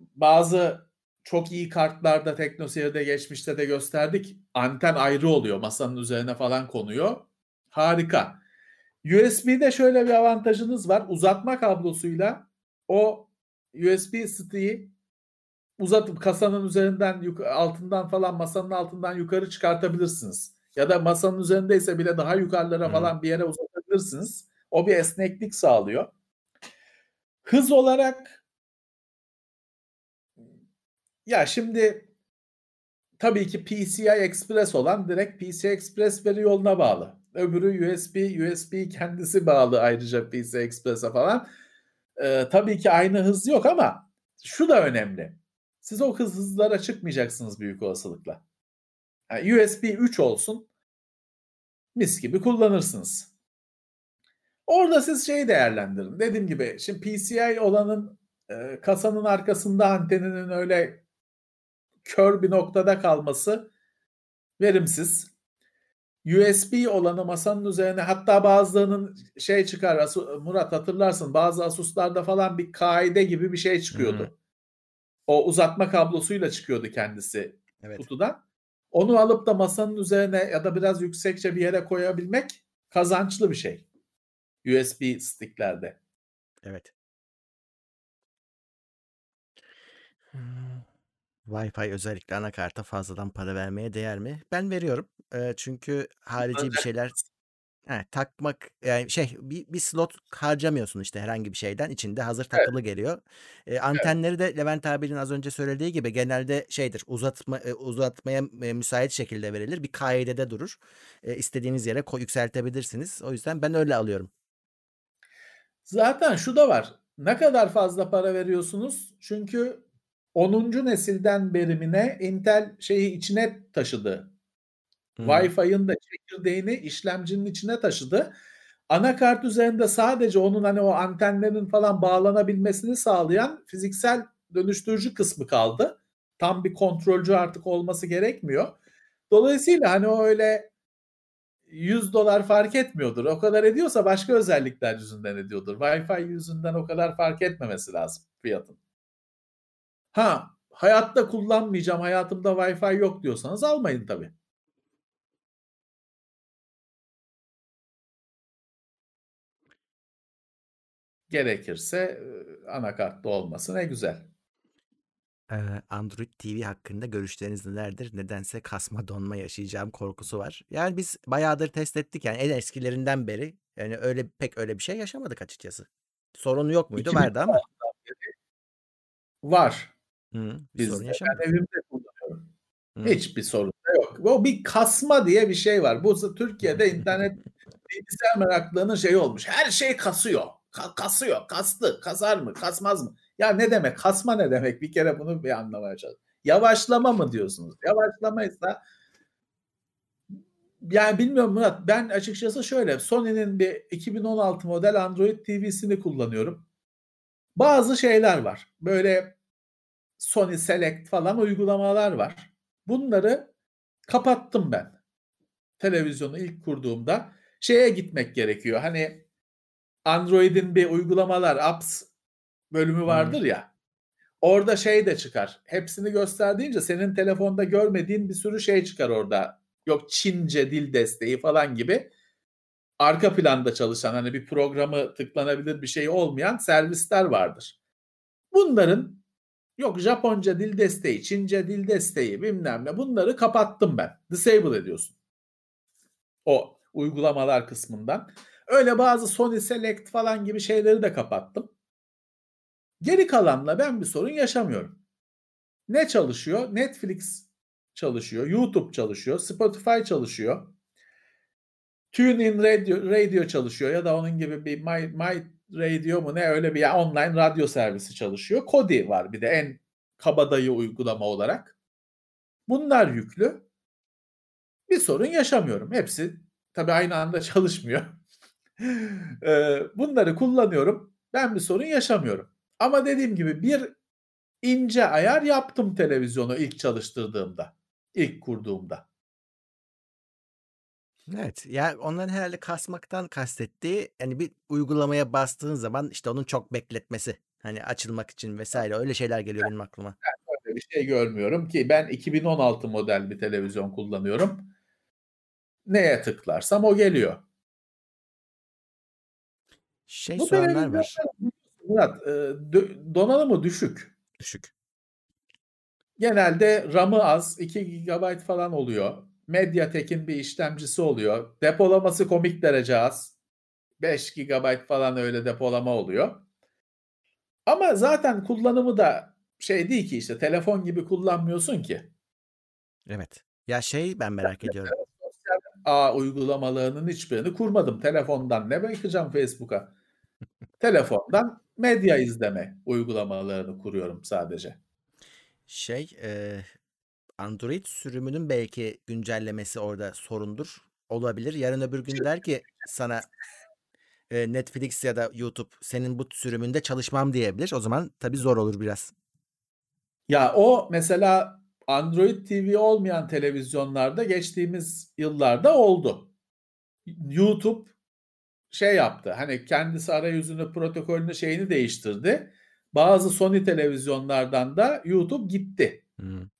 bazı çok iyi kartlarda TeknoSeyir'de geçmişte de gösterdik. Anten ayrı oluyor. Masanın üzerine falan konuyor. Harika. USB'de şöyle bir avantajınız var. Uzatma kablosuyla o USB stick'i uzatıp kasanın üzerinden altından falan masanın altından yukarı çıkartabilirsiniz. Ya da masanın üzerindeyse bile daha yukarılara falan bir yere uzatabilirsiniz. O bir esneklik sağlıyor. Hız olarak ya şimdi tabii ki PCI Express olan direkt PCI Express veri yoluna bağlı. Öbürü USB, USB kendisi bağlı ayrıca PCI Express'e falan. Ee, tabii ki aynı hız yok ama şu da önemli. Siz o hız hızlara çıkmayacaksınız büyük olasılıkla. Yani USB 3 olsun mis gibi kullanırsınız. Orada siz şeyi değerlendirin. Dediğim gibi şimdi PCI olanın e, kasanın arkasında anteninin öyle kör bir noktada kalması verimsiz. USB olanı masanın üzerine hatta bazılarının şey çıkar Murat hatırlarsın bazı Asus'larda falan bir kaide gibi bir şey çıkıyordu. Hmm. O uzatma kablosuyla çıkıyordu kendisi evet. kutudan. Onu alıp da masanın üzerine ya da biraz yüksekçe bir yere koyabilmek kazançlı bir şey. USB sticklerde.
Evet. Wi-Fi özellikle anakarta fazladan para vermeye değer mi? Ben veriyorum. Eee, çünkü harici bir şeyler He, takmak yani şey bir, bir slot harcamıyorsun işte herhangi bir şeyden içinde hazır
Evet.
takılı geliyor. Ee,
Evet.
antenleri de Levent abinin az önce söylediği gibi genelde şeydir uzatma uzatmaya müsait şekilde verilir. Bir kaidede durur. E, istediğiniz yere koy, yükseltebilirsiniz. O yüzden ben öyle alıyorum.
Zaten şu da var. Ne kadar fazla para veriyorsunuz? Çünkü 10. nesilden berimine Intel şeyi içine taşıdı. Hmm. Wi-Fi'ın da çekirdeğini işlemcinin içine taşıdı. Anakart üzerinde sadece onun hani o antenlerin falan bağlanabilmesini sağlayan fiziksel dönüştürücü kısmı kaldı. Tam bir kontrolcü artık olması gerekmiyor. Dolayısıyla hani o öyle 100 dolar fark etmiyordur. O kadar ediyorsa başka özellikler yüzünden ediyordur. Wi-Fi yüzünden o kadar fark etmemesi lazım fiyatın. Ha hayatta kullanmayacağım hayatımda Wi-Fi yok diyorsanız almayın tabii. Gerekirse anakartlı olması ne güzel.
Android TV hakkında görüşleriniz nelerdir? Nedense kasma donma yaşayacağım korkusu var. Yani biz bayağıdır test ettik yani en eskilerinden beri. Yani öyle pek öyle bir şey yaşamadık açıkçası. Sorun yok muydu? Vardı ama.
Var.
Hı, bir sorun yaşamadık.
Ben evimde kullanıyorum. Hı. Hiçbir sorun da yok. O bir kasma diye bir şey var. Bu Türkiye'de internet bilgisayar meraklığının şeyi olmuş. Her şey kasıyor. Ka- kasıyor. Kastı. Kasar mı? Kasmaz mı? Ya ne demek? Kasma ne demek? Bir kere bunu bir anlamaya çalışın. Yavaşlama mı diyorsunuz? Yavaşlamaysa yani bilmiyorum Murat. Ben açıkçası şöyle Sony'nin bir 2016 model Android TV'sini kullanıyorum. Bazı şeyler var. Böyle Sony Select falan uygulamalar var. Bunları kapattım ben. Televizyonu ilk kurduğumda şeye gitmek gerekiyor. Hani Android'in bir uygulamalar, apps bölümü vardır hmm. ya. Orada şey de çıkar. Hepsini gösterdiğince senin telefonda görmediğin bir sürü şey çıkar orada. Yok Çince dil desteği falan gibi. Arka planda çalışan hani bir programı tıklanabilir bir şey olmayan servisler vardır. Bunların yok Japonca dil desteği, Çince dil desteği bilmem ne bunları kapattım ben. Disable ediyorsun. O uygulamalar kısmından. Öyle bazı Sony Select falan gibi şeyleri de kapattım. Geri kalanla ben bir sorun yaşamıyorum. Ne çalışıyor? Netflix çalışıyor, YouTube çalışıyor, Spotify çalışıyor. TuneIn Radio, Radio çalışıyor ya da onun gibi bir My, My Radio mu ne öyle bir online radyo servisi çalışıyor. Kodi var bir de en kabadayı uygulama olarak. Bunlar yüklü. Bir sorun yaşamıyorum. Hepsi tabii aynı anda çalışmıyor. Bunları kullanıyorum. Ben bir sorun yaşamıyorum. Ama dediğim gibi bir ince ayar yaptım televizyonu ilk çalıştırdığımda. ilk kurduğumda.
Evet. Ya onların herhalde kasmaktan kastettiği yani bir uygulamaya bastığın zaman işte onun çok bekletmesi. Hani açılmak için vesaire öyle şeyler geliyor benim aklıma.
Ben öyle bir şey görmüyorum ki ben 2016 model bir televizyon kullanıyorum. Neye tıklarsam o geliyor.
Şey Bu soranlar var.
Murat, e, donanımı düşük.
Düşük.
Genelde RAM'ı az, 2 GB falan oluyor. Mediatek'in bir işlemcisi oluyor. Depolaması komik derece az. 5 GB falan öyle depolama oluyor. Ama zaten kullanımı da şey değil ki işte telefon gibi kullanmıyorsun ki.
Evet. Ya şey ben merak ediyorum.
Sosyal ağ uygulamalarının hiçbirini kurmadım. Telefondan ne bakacağım Facebook'a? Telefondan medya izleme uygulamalarını kuruyorum sadece.
Şey, eee, Android sürümünün belki güncellemesi orada sorundur. Olabilir. Yarın öbür gün der ki sana eee, Netflix ya da YouTube senin bu sürümünde çalışmam diyebilir. O zaman tabii zor olur biraz.
Ya, o mesela Android TV olmayan televizyonlarda geçtiğimiz yıllarda oldu. YouTube şey yaptı, hani, kendisi arayüzünü, protokolünü, şeyini değiştirdi. Bazı Sony televizyonlardan da YouTube gitti.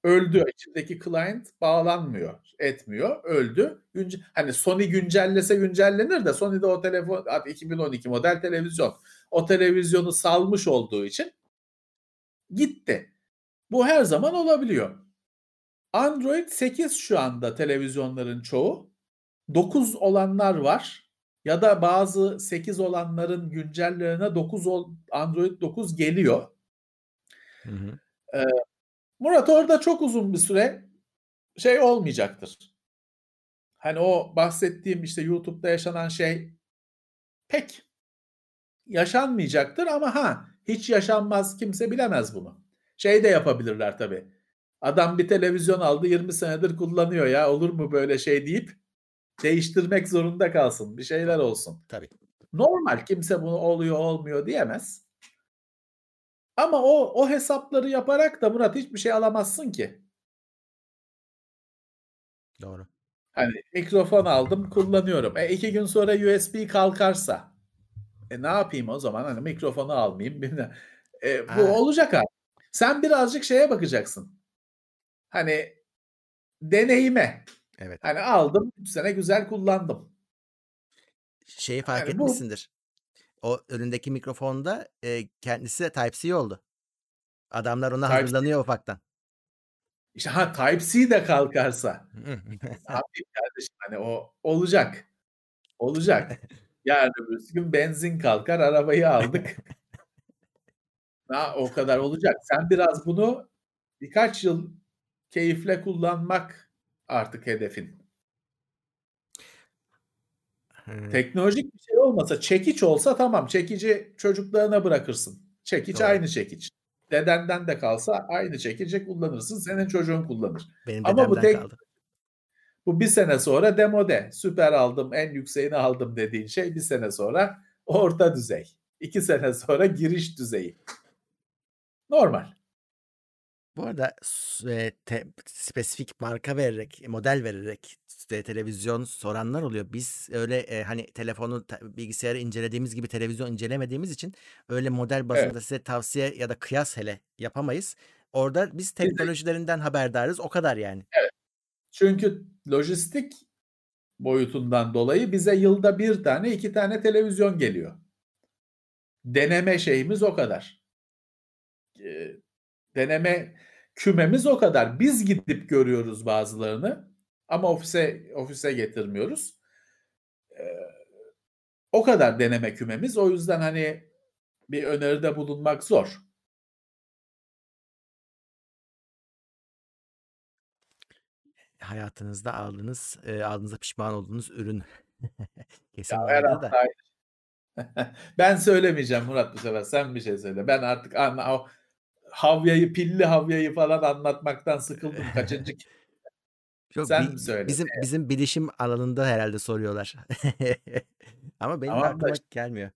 Öldü. İçindeki client bağlanmıyor, etmiyor, öldü. Günce hani, Sony güncellese güncellenir de Sony'de o telefon 2012 model televizyon. O televizyonu salmış olduğu için gitti. Bu her zaman olabiliyor. Android 8 şu anda televizyonların çoğu. 9 olanlar var ya da bazı 8 olanların güncellerine 9 ol Android 9 geliyor.
Hı hı.
Eee, Murat orada çok uzun bir süre şey olmayacaktır. Hani, o bahsettiğim, işte, YouTube'da yaşanan şey pek yaşanmayacaktır ama ha, hiç yaşanmaz kimse bilemez bunu. Şey de yapabilirler tabii. Adam bir televizyon aldı 20 senedir kullanıyor ya olur mu böyle şey deyip değiştirmek zorunda kalsın. Bir şeyler olsun.
Tabii.
Normal kimse bunu oluyor olmuyor diyemez. Ama o o hesapları yaparak da Murat hiçbir şey alamazsın ki.
Doğru.
Hani, mikrofon aldım kullanıyorum. E, 2 gün sonra USB kalkarsa, e, ne yapayım o zaman? Hani, mikrofonu almayayım. Eee, bu
Ha.
olacak abi. Sen birazcık şeye bakacaksın. Hani, deneyime.
Evet.
Hani, aldım 3 sene güzel kullandım.
Şeyi fark
Yani
etmişsindir. O önündeki mikrofonda, eee, kendisi Type-C oldu. Adamlar ona
Type-C.
hazırlanıyor ufaktan.
İşte, ha, Type-C de kalkarsa. Yapayım kardeşim? Hani, o olacak. Olacak. Yarın öbürsü gün benzin kalkar, arabayı aldık. Ha, o kadar olacak. Sen biraz bunu birkaç yıl keyifle kullanmak artık hedefin. Teknolojik bir şey olmasa, çekiç olsa tamam. Çekici çocuklarına bırakırsın. Çekiç
Doğru.
aynı çekiç. Dedenden de kalsa aynı çekici kullanırsın. Senin çocuğun kullanır.
Benim
Ama bu tek
kaldı.
bu 1 sene sonra demode. Süper aldım, en yükseğini aldım dediğin şey 1 sene sonra orta düzey. 2 sene sonra giriş düzeyi. Normal.
Bu arada eee, te spesifik marka vererek, model vererek te televizyon soranlar oluyor. Biz öyle, eee, hani, telefonu, te bilgisayarı incelediğimiz gibi televizyon incelemediğimiz için öyle model bazında
Evet.
size tavsiye ya da kıyas hele yapamayız. Orada biz
Biz de
teknolojilerinden haberdarız. O kadar yani.
Evet. Çünkü lojistik boyutundan dolayı bize yılda 1 tane, 2 tane televizyon geliyor. Deneme şeyimiz o kadar. Eee, deneme kümemiz o kadar. Biz gidip görüyoruz bazılarını ama ofise ofise getirmiyoruz. Eee, o kadar deneme kümemiz. O yüzden, hani, bir öneride bulunmak zor.
Hayatınızda aldığınız, eee, aldığınızda pişman olduğunuz ürün. Kesin
Ya, her
da.
aynı Ben söylemeyeceğim Murat bu sefer. Sen bir şey söyle. Ben artık anla havyayı, pilli havyayı falan anlatmaktan sıkıldım kaçıncı.
Yok,
Sen
bi
söyle.
bizim bizim bilişim alanında herhâlde soruyorlar. Ama benim
Tamam da
aklıma
işte
gelmiyor.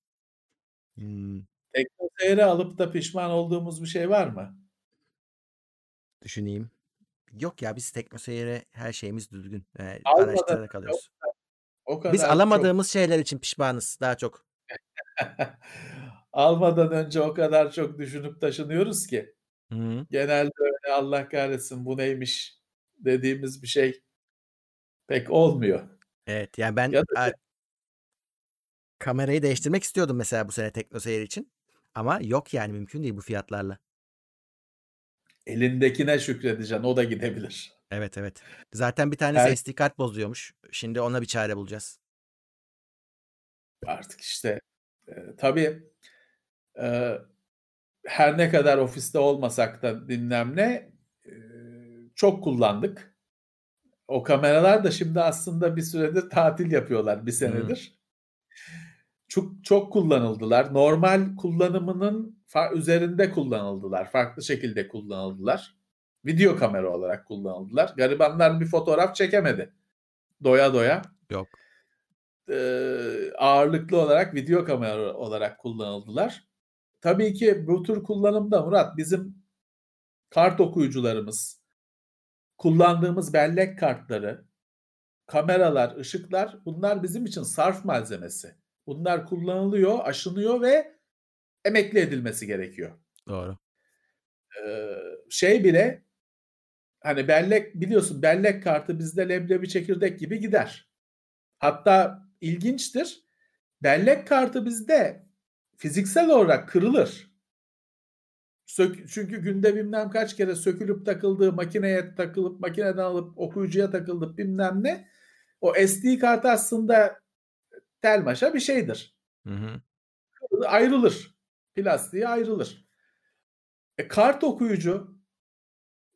Hımm.
TeknoSeyir'i alıp da pişman olduğumuz bir şey var mı?
Düşüneyim. Yok ya, biz TeknoSeyir'e her şeyimiz düzgün. Eee,
Almadan
araçlara
o kadar
Biz
kadar çok
alamadığımız şeyler için pişmanız daha çok.
Almadan önce o kadar çok düşünüp taşınıyoruz ki.
Hı.
Genelde öyle Allah kahretsin bu neymiş dediğimiz bir şey pek olmuyor.
Evet, yani ben
Ya da
kamerayı değiştirmek istiyordum mesela bu sene TeknoSeyir için ama yok yani mümkün değil bu fiyatlarla.
Elindekine şükredeceksin. O da gidebilir.
Evet, evet. Zaten bir tanesi
Her
SD kart bozuyormuş. Şimdi ona bir çare bulacağız.
Artık işte, eee, tabii, eee, her ne kadar ofiste olmasak da bilmem ne, eee, çok kullandık. O kameralar da şimdi aslında bir süredir tatil yapıyorlar 1
Hıı.
senedir. Çok çok kullanıldılar. Normal kullanımının üzerinde kullanıldılar. Farklı şekilde kullanıldılar. Video kamera olarak kullanıldılar. Garibanlar bir fotoğraf çekemedi. Doya doya.
Yok.
eee, ağırlıklı olarak video kamera olarak kullanıldılar. Tabii ki bu tür kullanımda Murat bizim kart okuyucularımız, kullandığımız bellek kartları, kameralar, ışıklar bunlar bizim için sarf malzemesi. Bunlar kullanılıyor, aşınıyor ve emekli edilmesi gerekiyor.
Doğru.
Eee, şey bile hani bellek biliyorsun bellek kartı bizde leblebi çekirdek gibi gider. Hatta ilginçtir. Bellek kartı bizde fiziksel olarak kırılır. Sök, çünkü günde bilmem kaç kere sökülüp takıldığı makineye takılıp makineden alıp okuyucuya takılıp bilmem ne. O SD kartı aslında tel maşa bir şeydir.
Hı hı.
Ayrılır. Plastiği ayrılır. E, kart okuyucu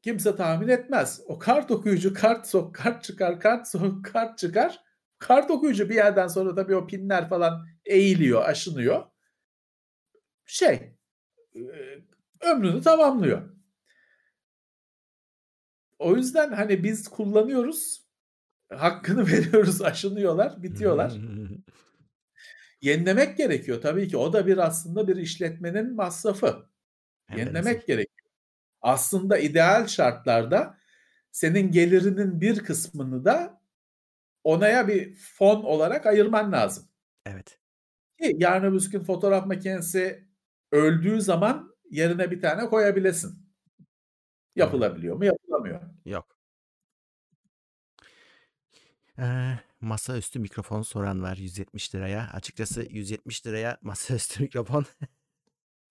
kimse tahmin etmez. O kart okuyucu kart sok kart çıkar kart sok kart çıkar. Kart okuyucu bir yerden sonra tabii o pinler falan eğiliyor, aşınıyor. Şey ömrünü tamamlıyor. O yüzden hani biz kullanıyoruz. Hakkını veriyoruz, aşınıyorlar, bitiyorlar. Yenilemek gerekiyor tabii ki. O da bir aslında bir işletmenin masrafı.
Hem
Yenilemek gerekiyor. Aslında ideal şartlarda senin gelirinin bir kısmını da onaya bir fon olarak ayırman lazım.
Evet.
Ki yarın öbür gün fotoğraf makinesi öldüğü zaman yerine bir tane koyabilesin. Yapılabiliyor mu? Yapılamıyor.
Yok. Eee, masaüstü mikrofon soran var 170 liraya. Açıkçası 170 liraya masaüstü mikrofon.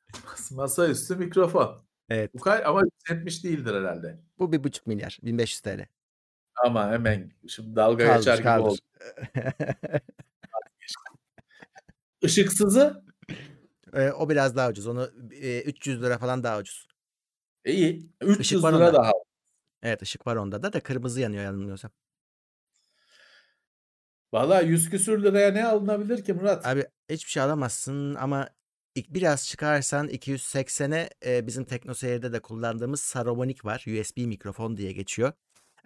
Masaüstü mikrofon.
Evet.
Bu kadar ama 170 değildir herhalde.
Bu bir buçuk milyar. 1500 TL.
Ama hemen şimdi dalga
Kaldır
geçer gibi
kaldır.
oldu. Işıksızı
Eee, o biraz daha ucuz. Onu eee, 300 lira falan daha ucuz.
iyi.
Işık
300
var
lira
onda.
daha.
Evet ışık var onda da da kırmızı yanıyor yanılmıyorsam.
Valla 100 küsür liraya ne alınabilir ki Murat?
Abi hiçbir şey alamazsın ama biraz çıkarsan 280'e e, bizim TeknoSeyir'de de kullandığımız Saramonic var. USB mikrofon diye geçiyor.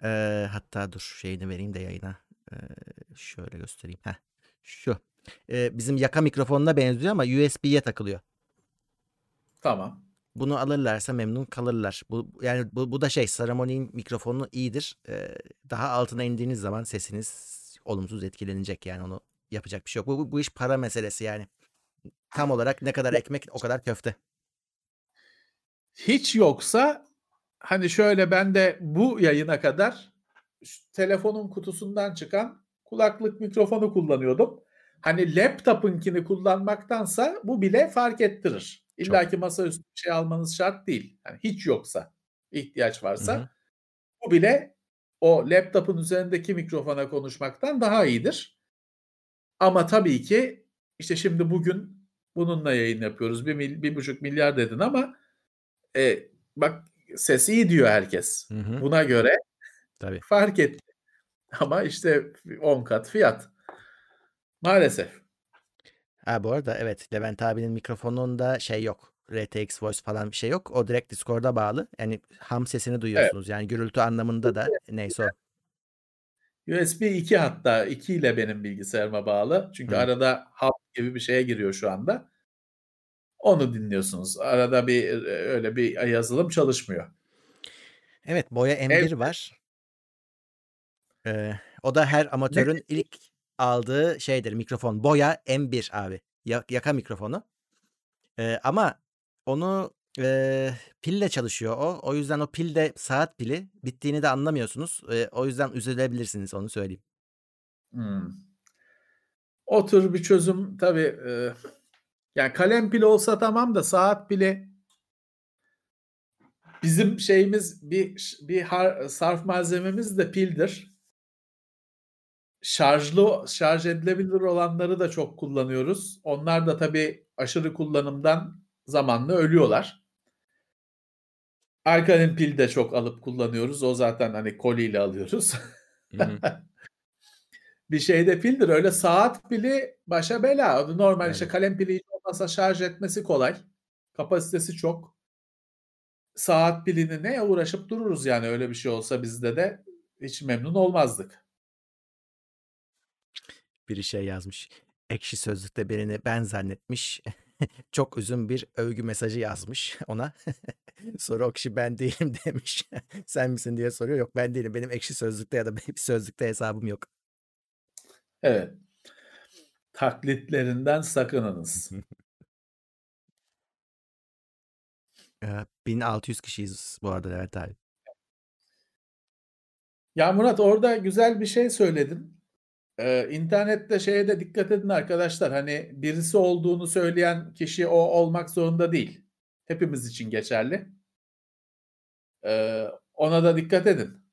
Eee, hatta dur şeyini vereyim de yayına. Eee, şöyle göstereyim. Heh, şu. Eee, bizim yaka mikrofonuna benziyor ama USB'ye takılıyor.
Tamam.
Bunu alırlarsa memnun kalırlar. Bu yani bu, bu da şey Saramonic'in mikrofonu iyidir. Eee, daha altına indiğiniz zaman sesiniz olumsuz etkilenecek yani onu yapacak bir şey yok. Bu, bu, bu iş para meselesi yani. Tam olarak ne kadar ekmek o kadar köfte.
Hiç yoksa hani şöyle ben de bu yayına kadar telefonun kutusundan çıkan kulaklık mikrofonu kullanıyordum. Hani laptopunkini kullanmaktansa bu bile fark ettirir. İlla ki masaüstü bir şey almanız şart değil. Yani hiç yoksa, ihtiyaç varsa
hı.
bu bile o laptopun üzerindeki mikrofona konuşmaktan daha iyidir. Ama tabii ki işte şimdi bugün bununla yayın yapıyoruz. Bir, mil, bir buçuk milyar dedin ama e, bak ses iyi diyor herkes.
Hı hı.
Buna göre
Tabii.
fark etti. Ama işte 10 kat fiyat. Maalesef.
Ha bu arada evet Levent abinin mikrofonunda şey yok. RTX Voice falan bir şey yok. O direkt Discord'a bağlı. Yani ham sesini duyuyorsunuz. Yani gürültü anlamında da neyse o.
USB 2 hatta 2 ile benim bilgisayarıma bağlı. Çünkü
Hı.
arada hub gibi bir şeye giriyor şu anda. Onu dinliyorsunuz. Arada bir öyle bir yazılım çalışmıyor.
Evet Boya M1 var. Ee, o da her amatörün ilk aldığı şeydir mikrofon. Boya M1 abi. Ya- yaka mikrofonu. Ee, ama onu e, pille çalışıyor o. O yüzden o pil de saat pili. Bittiğini de anlamıyorsunuz. Ee, o yüzden üzülebilirsiniz onu söyleyeyim.
Hmm. O bir çözüm tabii e, yani kalem pili olsa tamam da saat pili bizim şeyimiz bir bir har, sarf malzememiz de pildir. Şarjlı şarj edilebilir olanları da çok kullanıyoruz. Onlar da tabii aşırı kullanımdan zamanla ölüyorlar. Alkalin pil de çok alıp kullanıyoruz. O zaten hani koliyle alıyoruz.
Hı hı.
bir şeyde pildir. Öyle saat pili başa bela. Normal işte
Öyle.
kalem pili hiç olmazsa şarj etmesi kolay. Kapasitesi çok. Saat pilini ne uğraşıp dururuz yani öyle bir şey olsa bizde de hiç memnun olmazdık.
Biri şey yazmış. Ekşi Sözlük'te birini ben zannetmiş. Çok uzun bir övgü mesajı yazmış ona. Sonra o kişi ben değilim demiş. Sen misin diye soruyor. Yok ben değilim. Benim Ekşi Sözlük'te ya da bir sözlükte hesabım yok.
Evet. Taklitlerinden sakınınız.
Eee, 1600 kişiyiz bu arada Levent abi.
Ya Murat orada güzel bir şey söyledin. Eee, internette şeye de dikkat edin arkadaşlar. Hani birisi olduğunu söyleyen kişi o olmak zorunda değil. Hepimiz için geçerli. Eee, ona da dikkat edin.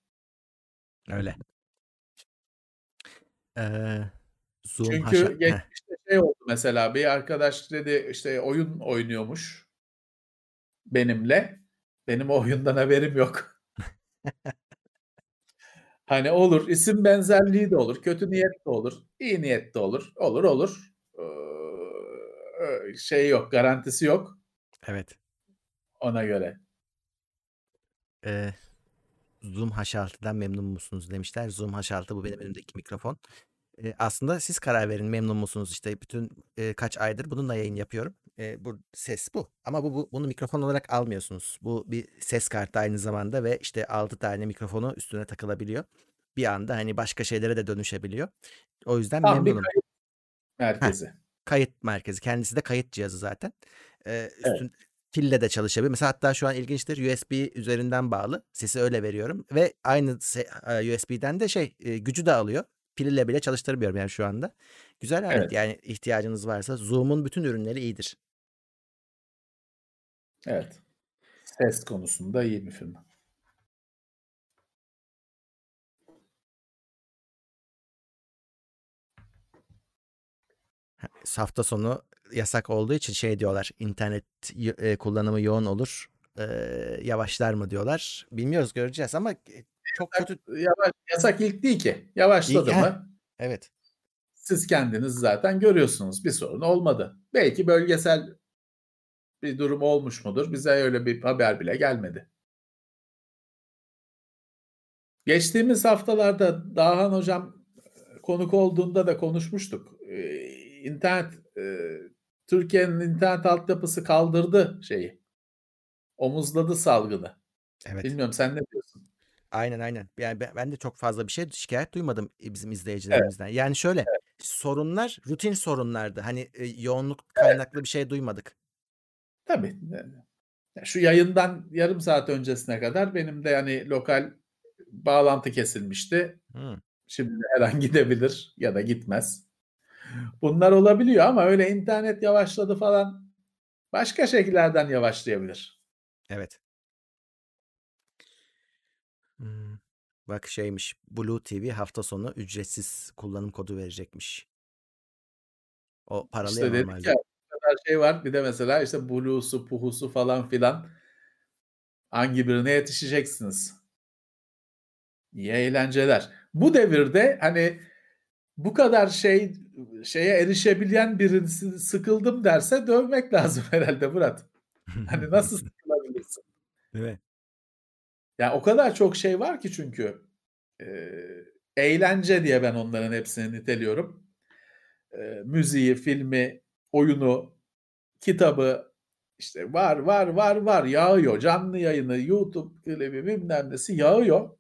Öyle. Eee, Zoom haşa
Çünkü
Heh.
geçmişte şey oldu mesela bir arkadaş dedi işte oyun oynuyormuş benimle. Benim o oyundan haberim yok. Hani olur isim benzerliği de olur, kötü niyet de olur, iyi niyet de olur. Olur olur. Eee, şey yok, garantisi yok.
Evet.
Ona göre.
Eee, Zoom H6'dan memnun musunuz demişler. Zoom H6 bu benim elimdeki mikrofon. Eee, aslında siz karar verin memnun musunuz? İşte bütün eee, kaç aydır bununla yayın yapıyorum. Eee, bu ses bu. Ama bu, bu bunu mikrofon olarak almıyorsunuz. Bu bir ses kartı aynı zamanda ve işte 6 tane mikrofonu üstüne takılabiliyor. Bir anda hani başka şeylere de dönüşebiliyor. O yüzden
Tam bir
memnunum.
kayıt
Heh,
merkezi.
kayıt merkezi. Kendisi de kayıt cihazı zaten.
Evet.
üstün pille de çalışabilir. Mesela hatta şu an ilginçtir USB üzerinden bağlı. Sesi öyle veriyorum ve aynı USB'den de şey gücü de alıyor. Piliyle bile çalıştırmıyorum yani şu anda. Güzel alet
Evet.
yani ihtiyacınız varsa Zoom'un bütün ürünleri iyidir.
Evet. Ses konusunda iyi bir firma.
Ha, Hafta sonu yasak olduğu için şey diyorlar. internet eee, kullanımı yoğun olur. eee, yavaşlar mı diyorlar. Bilmiyoruz göreceğiz ama e, çok
Yasak,
kötü.
yavaş, yasak ilk değil ki. Yavaşladı.
Heh,
mı
evet.
Siz kendiniz zaten görüyorsunuz. Bir sorun olmadı. Belki bölgesel bir durum olmuş mudur? Bize öyle bir haber bile gelmedi. Geçtiğimiz haftalarda Dahan Hocam e, konuk olduğunda da konuşmuştuk. Ee, internet e, Türkiye'nin internet altyapısı kaldırdı şeyi. Omuzladı salgını.
Evet.
Bilmiyorum sen ne diyorsun?
Aynen aynen. Yani ben, ben de çok fazla bir şey şikayet duymadım e, bizim
Evet.
izleyicilerimizden. Yani şöyle
Evet.
Sorunlar rutin sorunlardı. Hani e, yoğunluk
Evet.
kaynaklı bir şey duymadık.
Tabii. Şu yayından yarım saat öncesine kadar benim de yani lokal bağlantı kesilmişti.
Hmm.
Şimdi her an gidebilir ya da gitmez. Bunlar olabiliyor ama öyle internet yavaşladı falan başka şekillerden yavaşlayabilir.
Evet. Bak şeymiş. Blue TV hafta sonu ücretsiz kullanım kodu verecekmiş. O paralı
İşte
normalde.
ya kadar şey var. Bir de mesela işte Blue'su, Puhu'su falan filan hangi birine yetişeceksiniz? İyi eğlenceler. Bu devirde hani bu kadar şey şeye erişebilen birisi sıkıldım derse dövmek lazım herhalde Murat. Hani nasıl sıkılabilirsin?
Mi?
Ya o kadar çok şey var ki çünkü e, eğlence diye ben onların hepsini niteliyorum. E, müziği, filmi, oyunu, kitabı işte var var var var yağıyor. Canlı yayını, YouTube klibi bilmem nesi yağıyor.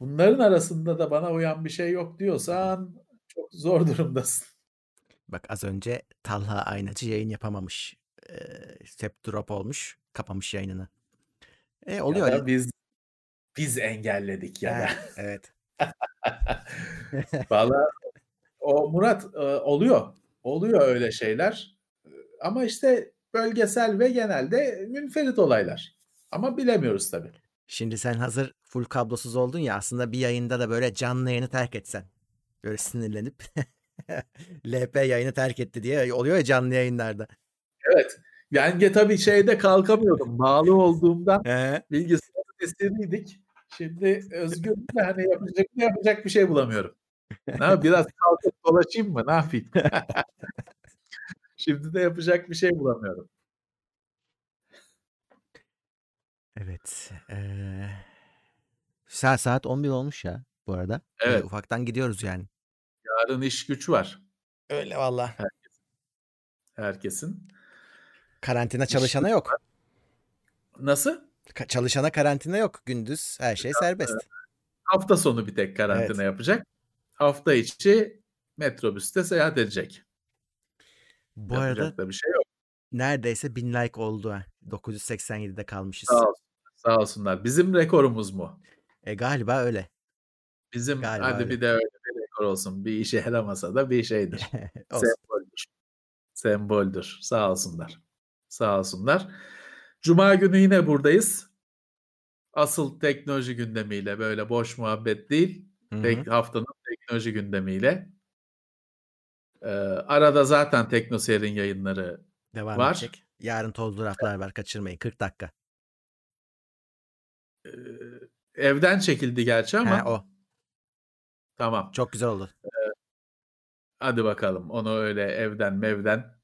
Bunların arasında da bana uyan bir şey yok diyorsan çok zor durumdasın.
Bak az önce Talha Aynacı yayın yapamamış. Ee, hep drop olmuş. Kapamış yayınını. E
Ya
oluyor.
da biz biz engelledik ya da.
Evet.
Valla o Murat e, oluyor. Oluyor öyle şeyler. E, Ama işte bölgesel ve genelde münferit olaylar. Ama bilemiyoruz tabii.
Şimdi sen hazır full kablosuz oldun ya aslında bir yayında da böyle canlı yayını terk etsen. Böyle sinirlenip LP yayını terk etti diye oluyor ya canlı yayınlarda.
Evet. Yani tabii şeyde kalkamıyordum. Bağlı olduğumdan
He.
bilgisayarın esiriydik. Şimdi özgür de hani yapacak, yapacak bir şey bulamıyorum. Ne biraz kalkıp dolaşayım mı? Ne yapayım? Şimdi de yapacak bir şey bulamıyorum.
Evet. Eee saat saat 11 olmuş ya bu arada. Böyle
Evet.
ufaktan gidiyoruz yani.
Ya Yarın iş güç var.
Öyle valla.
Herkesin.
Karantina çalışana yok.
Nasıl?
Ka- çalışana karantina yok. Gündüz her şey serbest.
Hafta sonu bir tek karantina yapacak. Hafta içi metrobüste seyahat edecek.
Bu
Yapacak
arada
da bir şey yok.
neredeyse 1000 like oldu. ha. 987'de kalmışız.
Sağ, olsun, sağ olsunlar. Bizim rekorumuz mu?
E galiba öyle.
Bizim
Galiba
hadi
öyle.
bir de öyle bir rekor olsun. Bir işe yaramasa da bir şeydir. Semboldür. Semboldür. Sağ olsunlar. Sağ olsunlar. Cuma günü yine buradayız. Asıl teknoloji gündemiyle böyle boş muhabbet değil. Tek haftanın teknoloji gündemiyle. Ee, arada zaten TeknoSeyir'in yayınları
Devam
var.
edecek. Yarın tozlu raflar var. Kaçırmayın. 40 dakika.
e, evden çekildi gerçi ama
Ha, o.
tamam.
Çok güzel oldu.
Hadi bakalım. Onu öyle evden mevden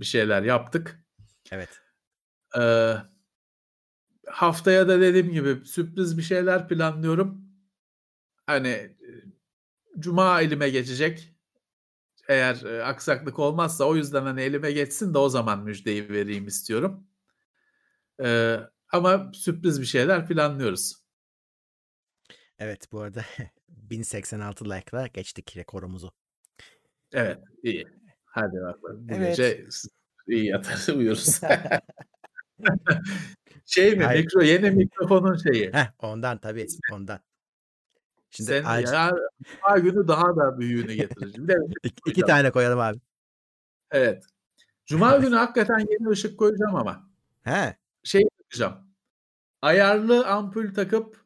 bir şeyler yaptık.
Evet.
Ee, haftaya da dediğim gibi sürpriz bir şeyler planlıyorum. Hani cuma elime geçecek. Eğer e, aksaklık olmazsa o yüzden hani elime geçsin de o zaman müjdeyi vereyim istiyorum. Ee, ama sürpriz bir şeyler planlıyoruz.
Evet bu arada 1086 like'la geçtik rekorumuzu.
Evet, iyi. Hadi bakalım. Bu
Evet.
gece iyi yatar uyuruz. şey mi?
Hayır.
Mikro yeni mikrofonun şeyi.
Heh, ondan tabii ondan. Şimdi
Sen
acil-
ya Cuma günü daha da büyüğünü getireceğim. Bir de
iki, iki tane koyalım abi.
Evet. Cuma günü hakikaten yeni ışık koyacağım ama.
He.
Şey yapacağım. Ayarlı ampul takıp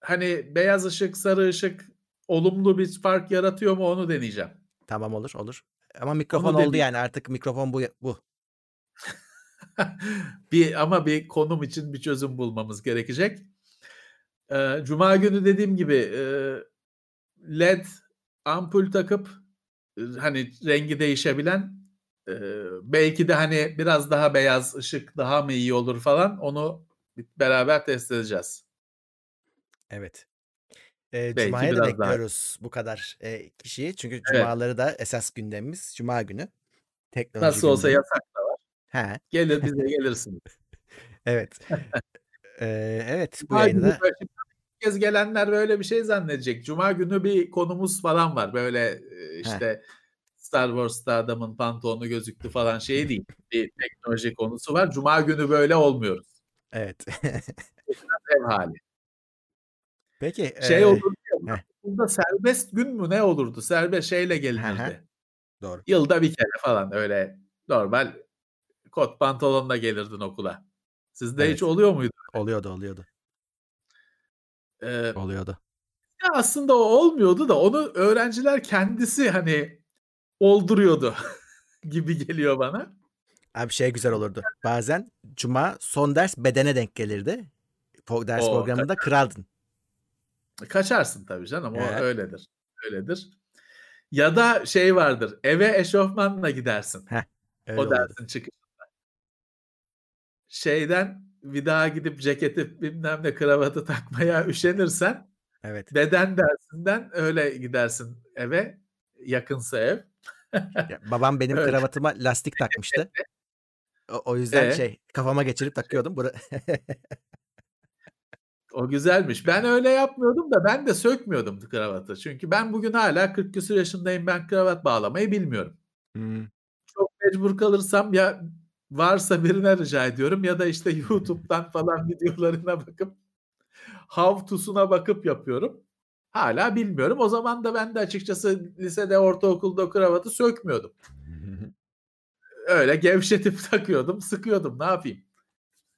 hani beyaz ışık, sarı ışık olumlu bir fark yaratıyor mu onu deneyeceğim.
Tamam olur olur. Ama mikrofon oldu yani artık mikrofon bu bu.
bir ama bir konum için bir çözüm bulmamız gerekecek. Ee, Cuma günü dediğim gibi e, LED ampul takıp e, hani rengi değişebilen e, belki de hani biraz daha beyaz ışık daha mı iyi olur falan onu beraber test edeceğiz.
Evet. Ee,
Belki
Cuma'ya da
biraz daha-
bekliyoruz bu kadar e, kişiyi. Çünkü
Evet.
cumaları da esas gündemimiz Cuma günü. Teknoloji
Nasıl olsa
gündemi.
yasak da var.
He,
Gelir bize gelirsiniz.
evet. Ee, evet bu
Cuma
yayını
günü
da
böyle şimdi ilk kez gelenler böyle bir şey zannedecek. Cuma günü bir konumuz falan var. Böyle e, işte Star Wars'ta adamın pantolonu gözüktü falan şey değil. Bir teknoloji konusu var. Cuma günü böyle olmuyoruz.
evet.
Ev hali.
Peki
Şey
e,
olurdu ya. Burada serbest gün mü ne olurdu? Serbest şeyle gelinirdi.
doğru.
Yılda bir kere falan öyle normal kot pantolonla gelirdin okula. Sizde
Evet.
hiç oluyor muydu?
Oluyordu oluyordu.
Ee,
Oluyordu.
Ya aslında o olmuyordu da onu öğrenciler kendisi hani olduruyordu gibi geliyor bana.
Abi şey güzel olurdu. Bazen cuma son ders bedene denk gelirdi. Ders
O,
programında kıraldın.
Kaçarsın tabii canım o
Evet.
öyledir. Öyledir. Ya da şey vardır eve eşofmanla gidersin
Öyle
o dersin çıkışında. Şeyden bir daha gidip ceketi bilmem ne kravatı takmaya üşenirsen
Evet.
beden dersinden öyle gidersin eve yakınsa ev.
Ya, babam benim
Öyle.
kravatıma lastik takmıştı. O, o yüzden
Ee?
şey kafama geçirip takıyordum. Bura-
O güzelmiş. Ben öyle yapmıyordum da ben de sökmüyordum kravatı. Çünkü ben bugün hala 40 küsur yaşındayım. Ben kravat bağlamayı bilmiyorum.
Hmm,
Çok mecbur kalırsam ya varsa birine rica ediyorum ya da işte YouTube'dan falan videolarına bakıp how to'suna bakıp yapıyorum. Hala bilmiyorum. O zaman da ben de açıkçası lisede, ortaokulda kravatı sökmüyordum. Öyle gevşetip takıyordum, sıkıyordum. Ne yapayım?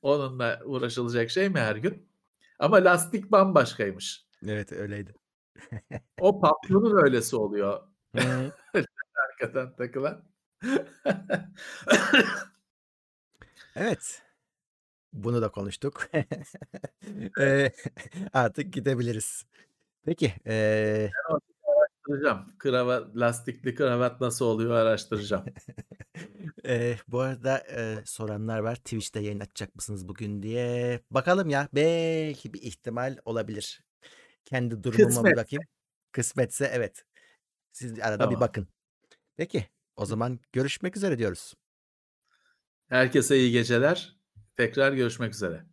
Onunla uğraşılacak şey mi her gün? Ama lastik bambaşkaymış.
evet öyleydi.
O papyonun öylesi oluyor arkadan takılan.
evet. Bunu da konuştuk. Ee, artık gidebiliriz. Peki. ee,
araştıracağım. Kravat, lastikli kravat nasıl oluyor araştıracağım.
ee, bu arada ee, soranlar var. Twitch'te yayın açacak mısınız bugün diye. Bakalım ya. Belki bir ihtimal olabilir. Kendi durumuma bir
Kısmetse.
bakayım. Kısmetse evet. Siz arada bir
Tamam.
bakın. Peki, o zaman görüşmek üzere diyoruz.
Herkese iyi geceler. Tekrar görüşmek üzere.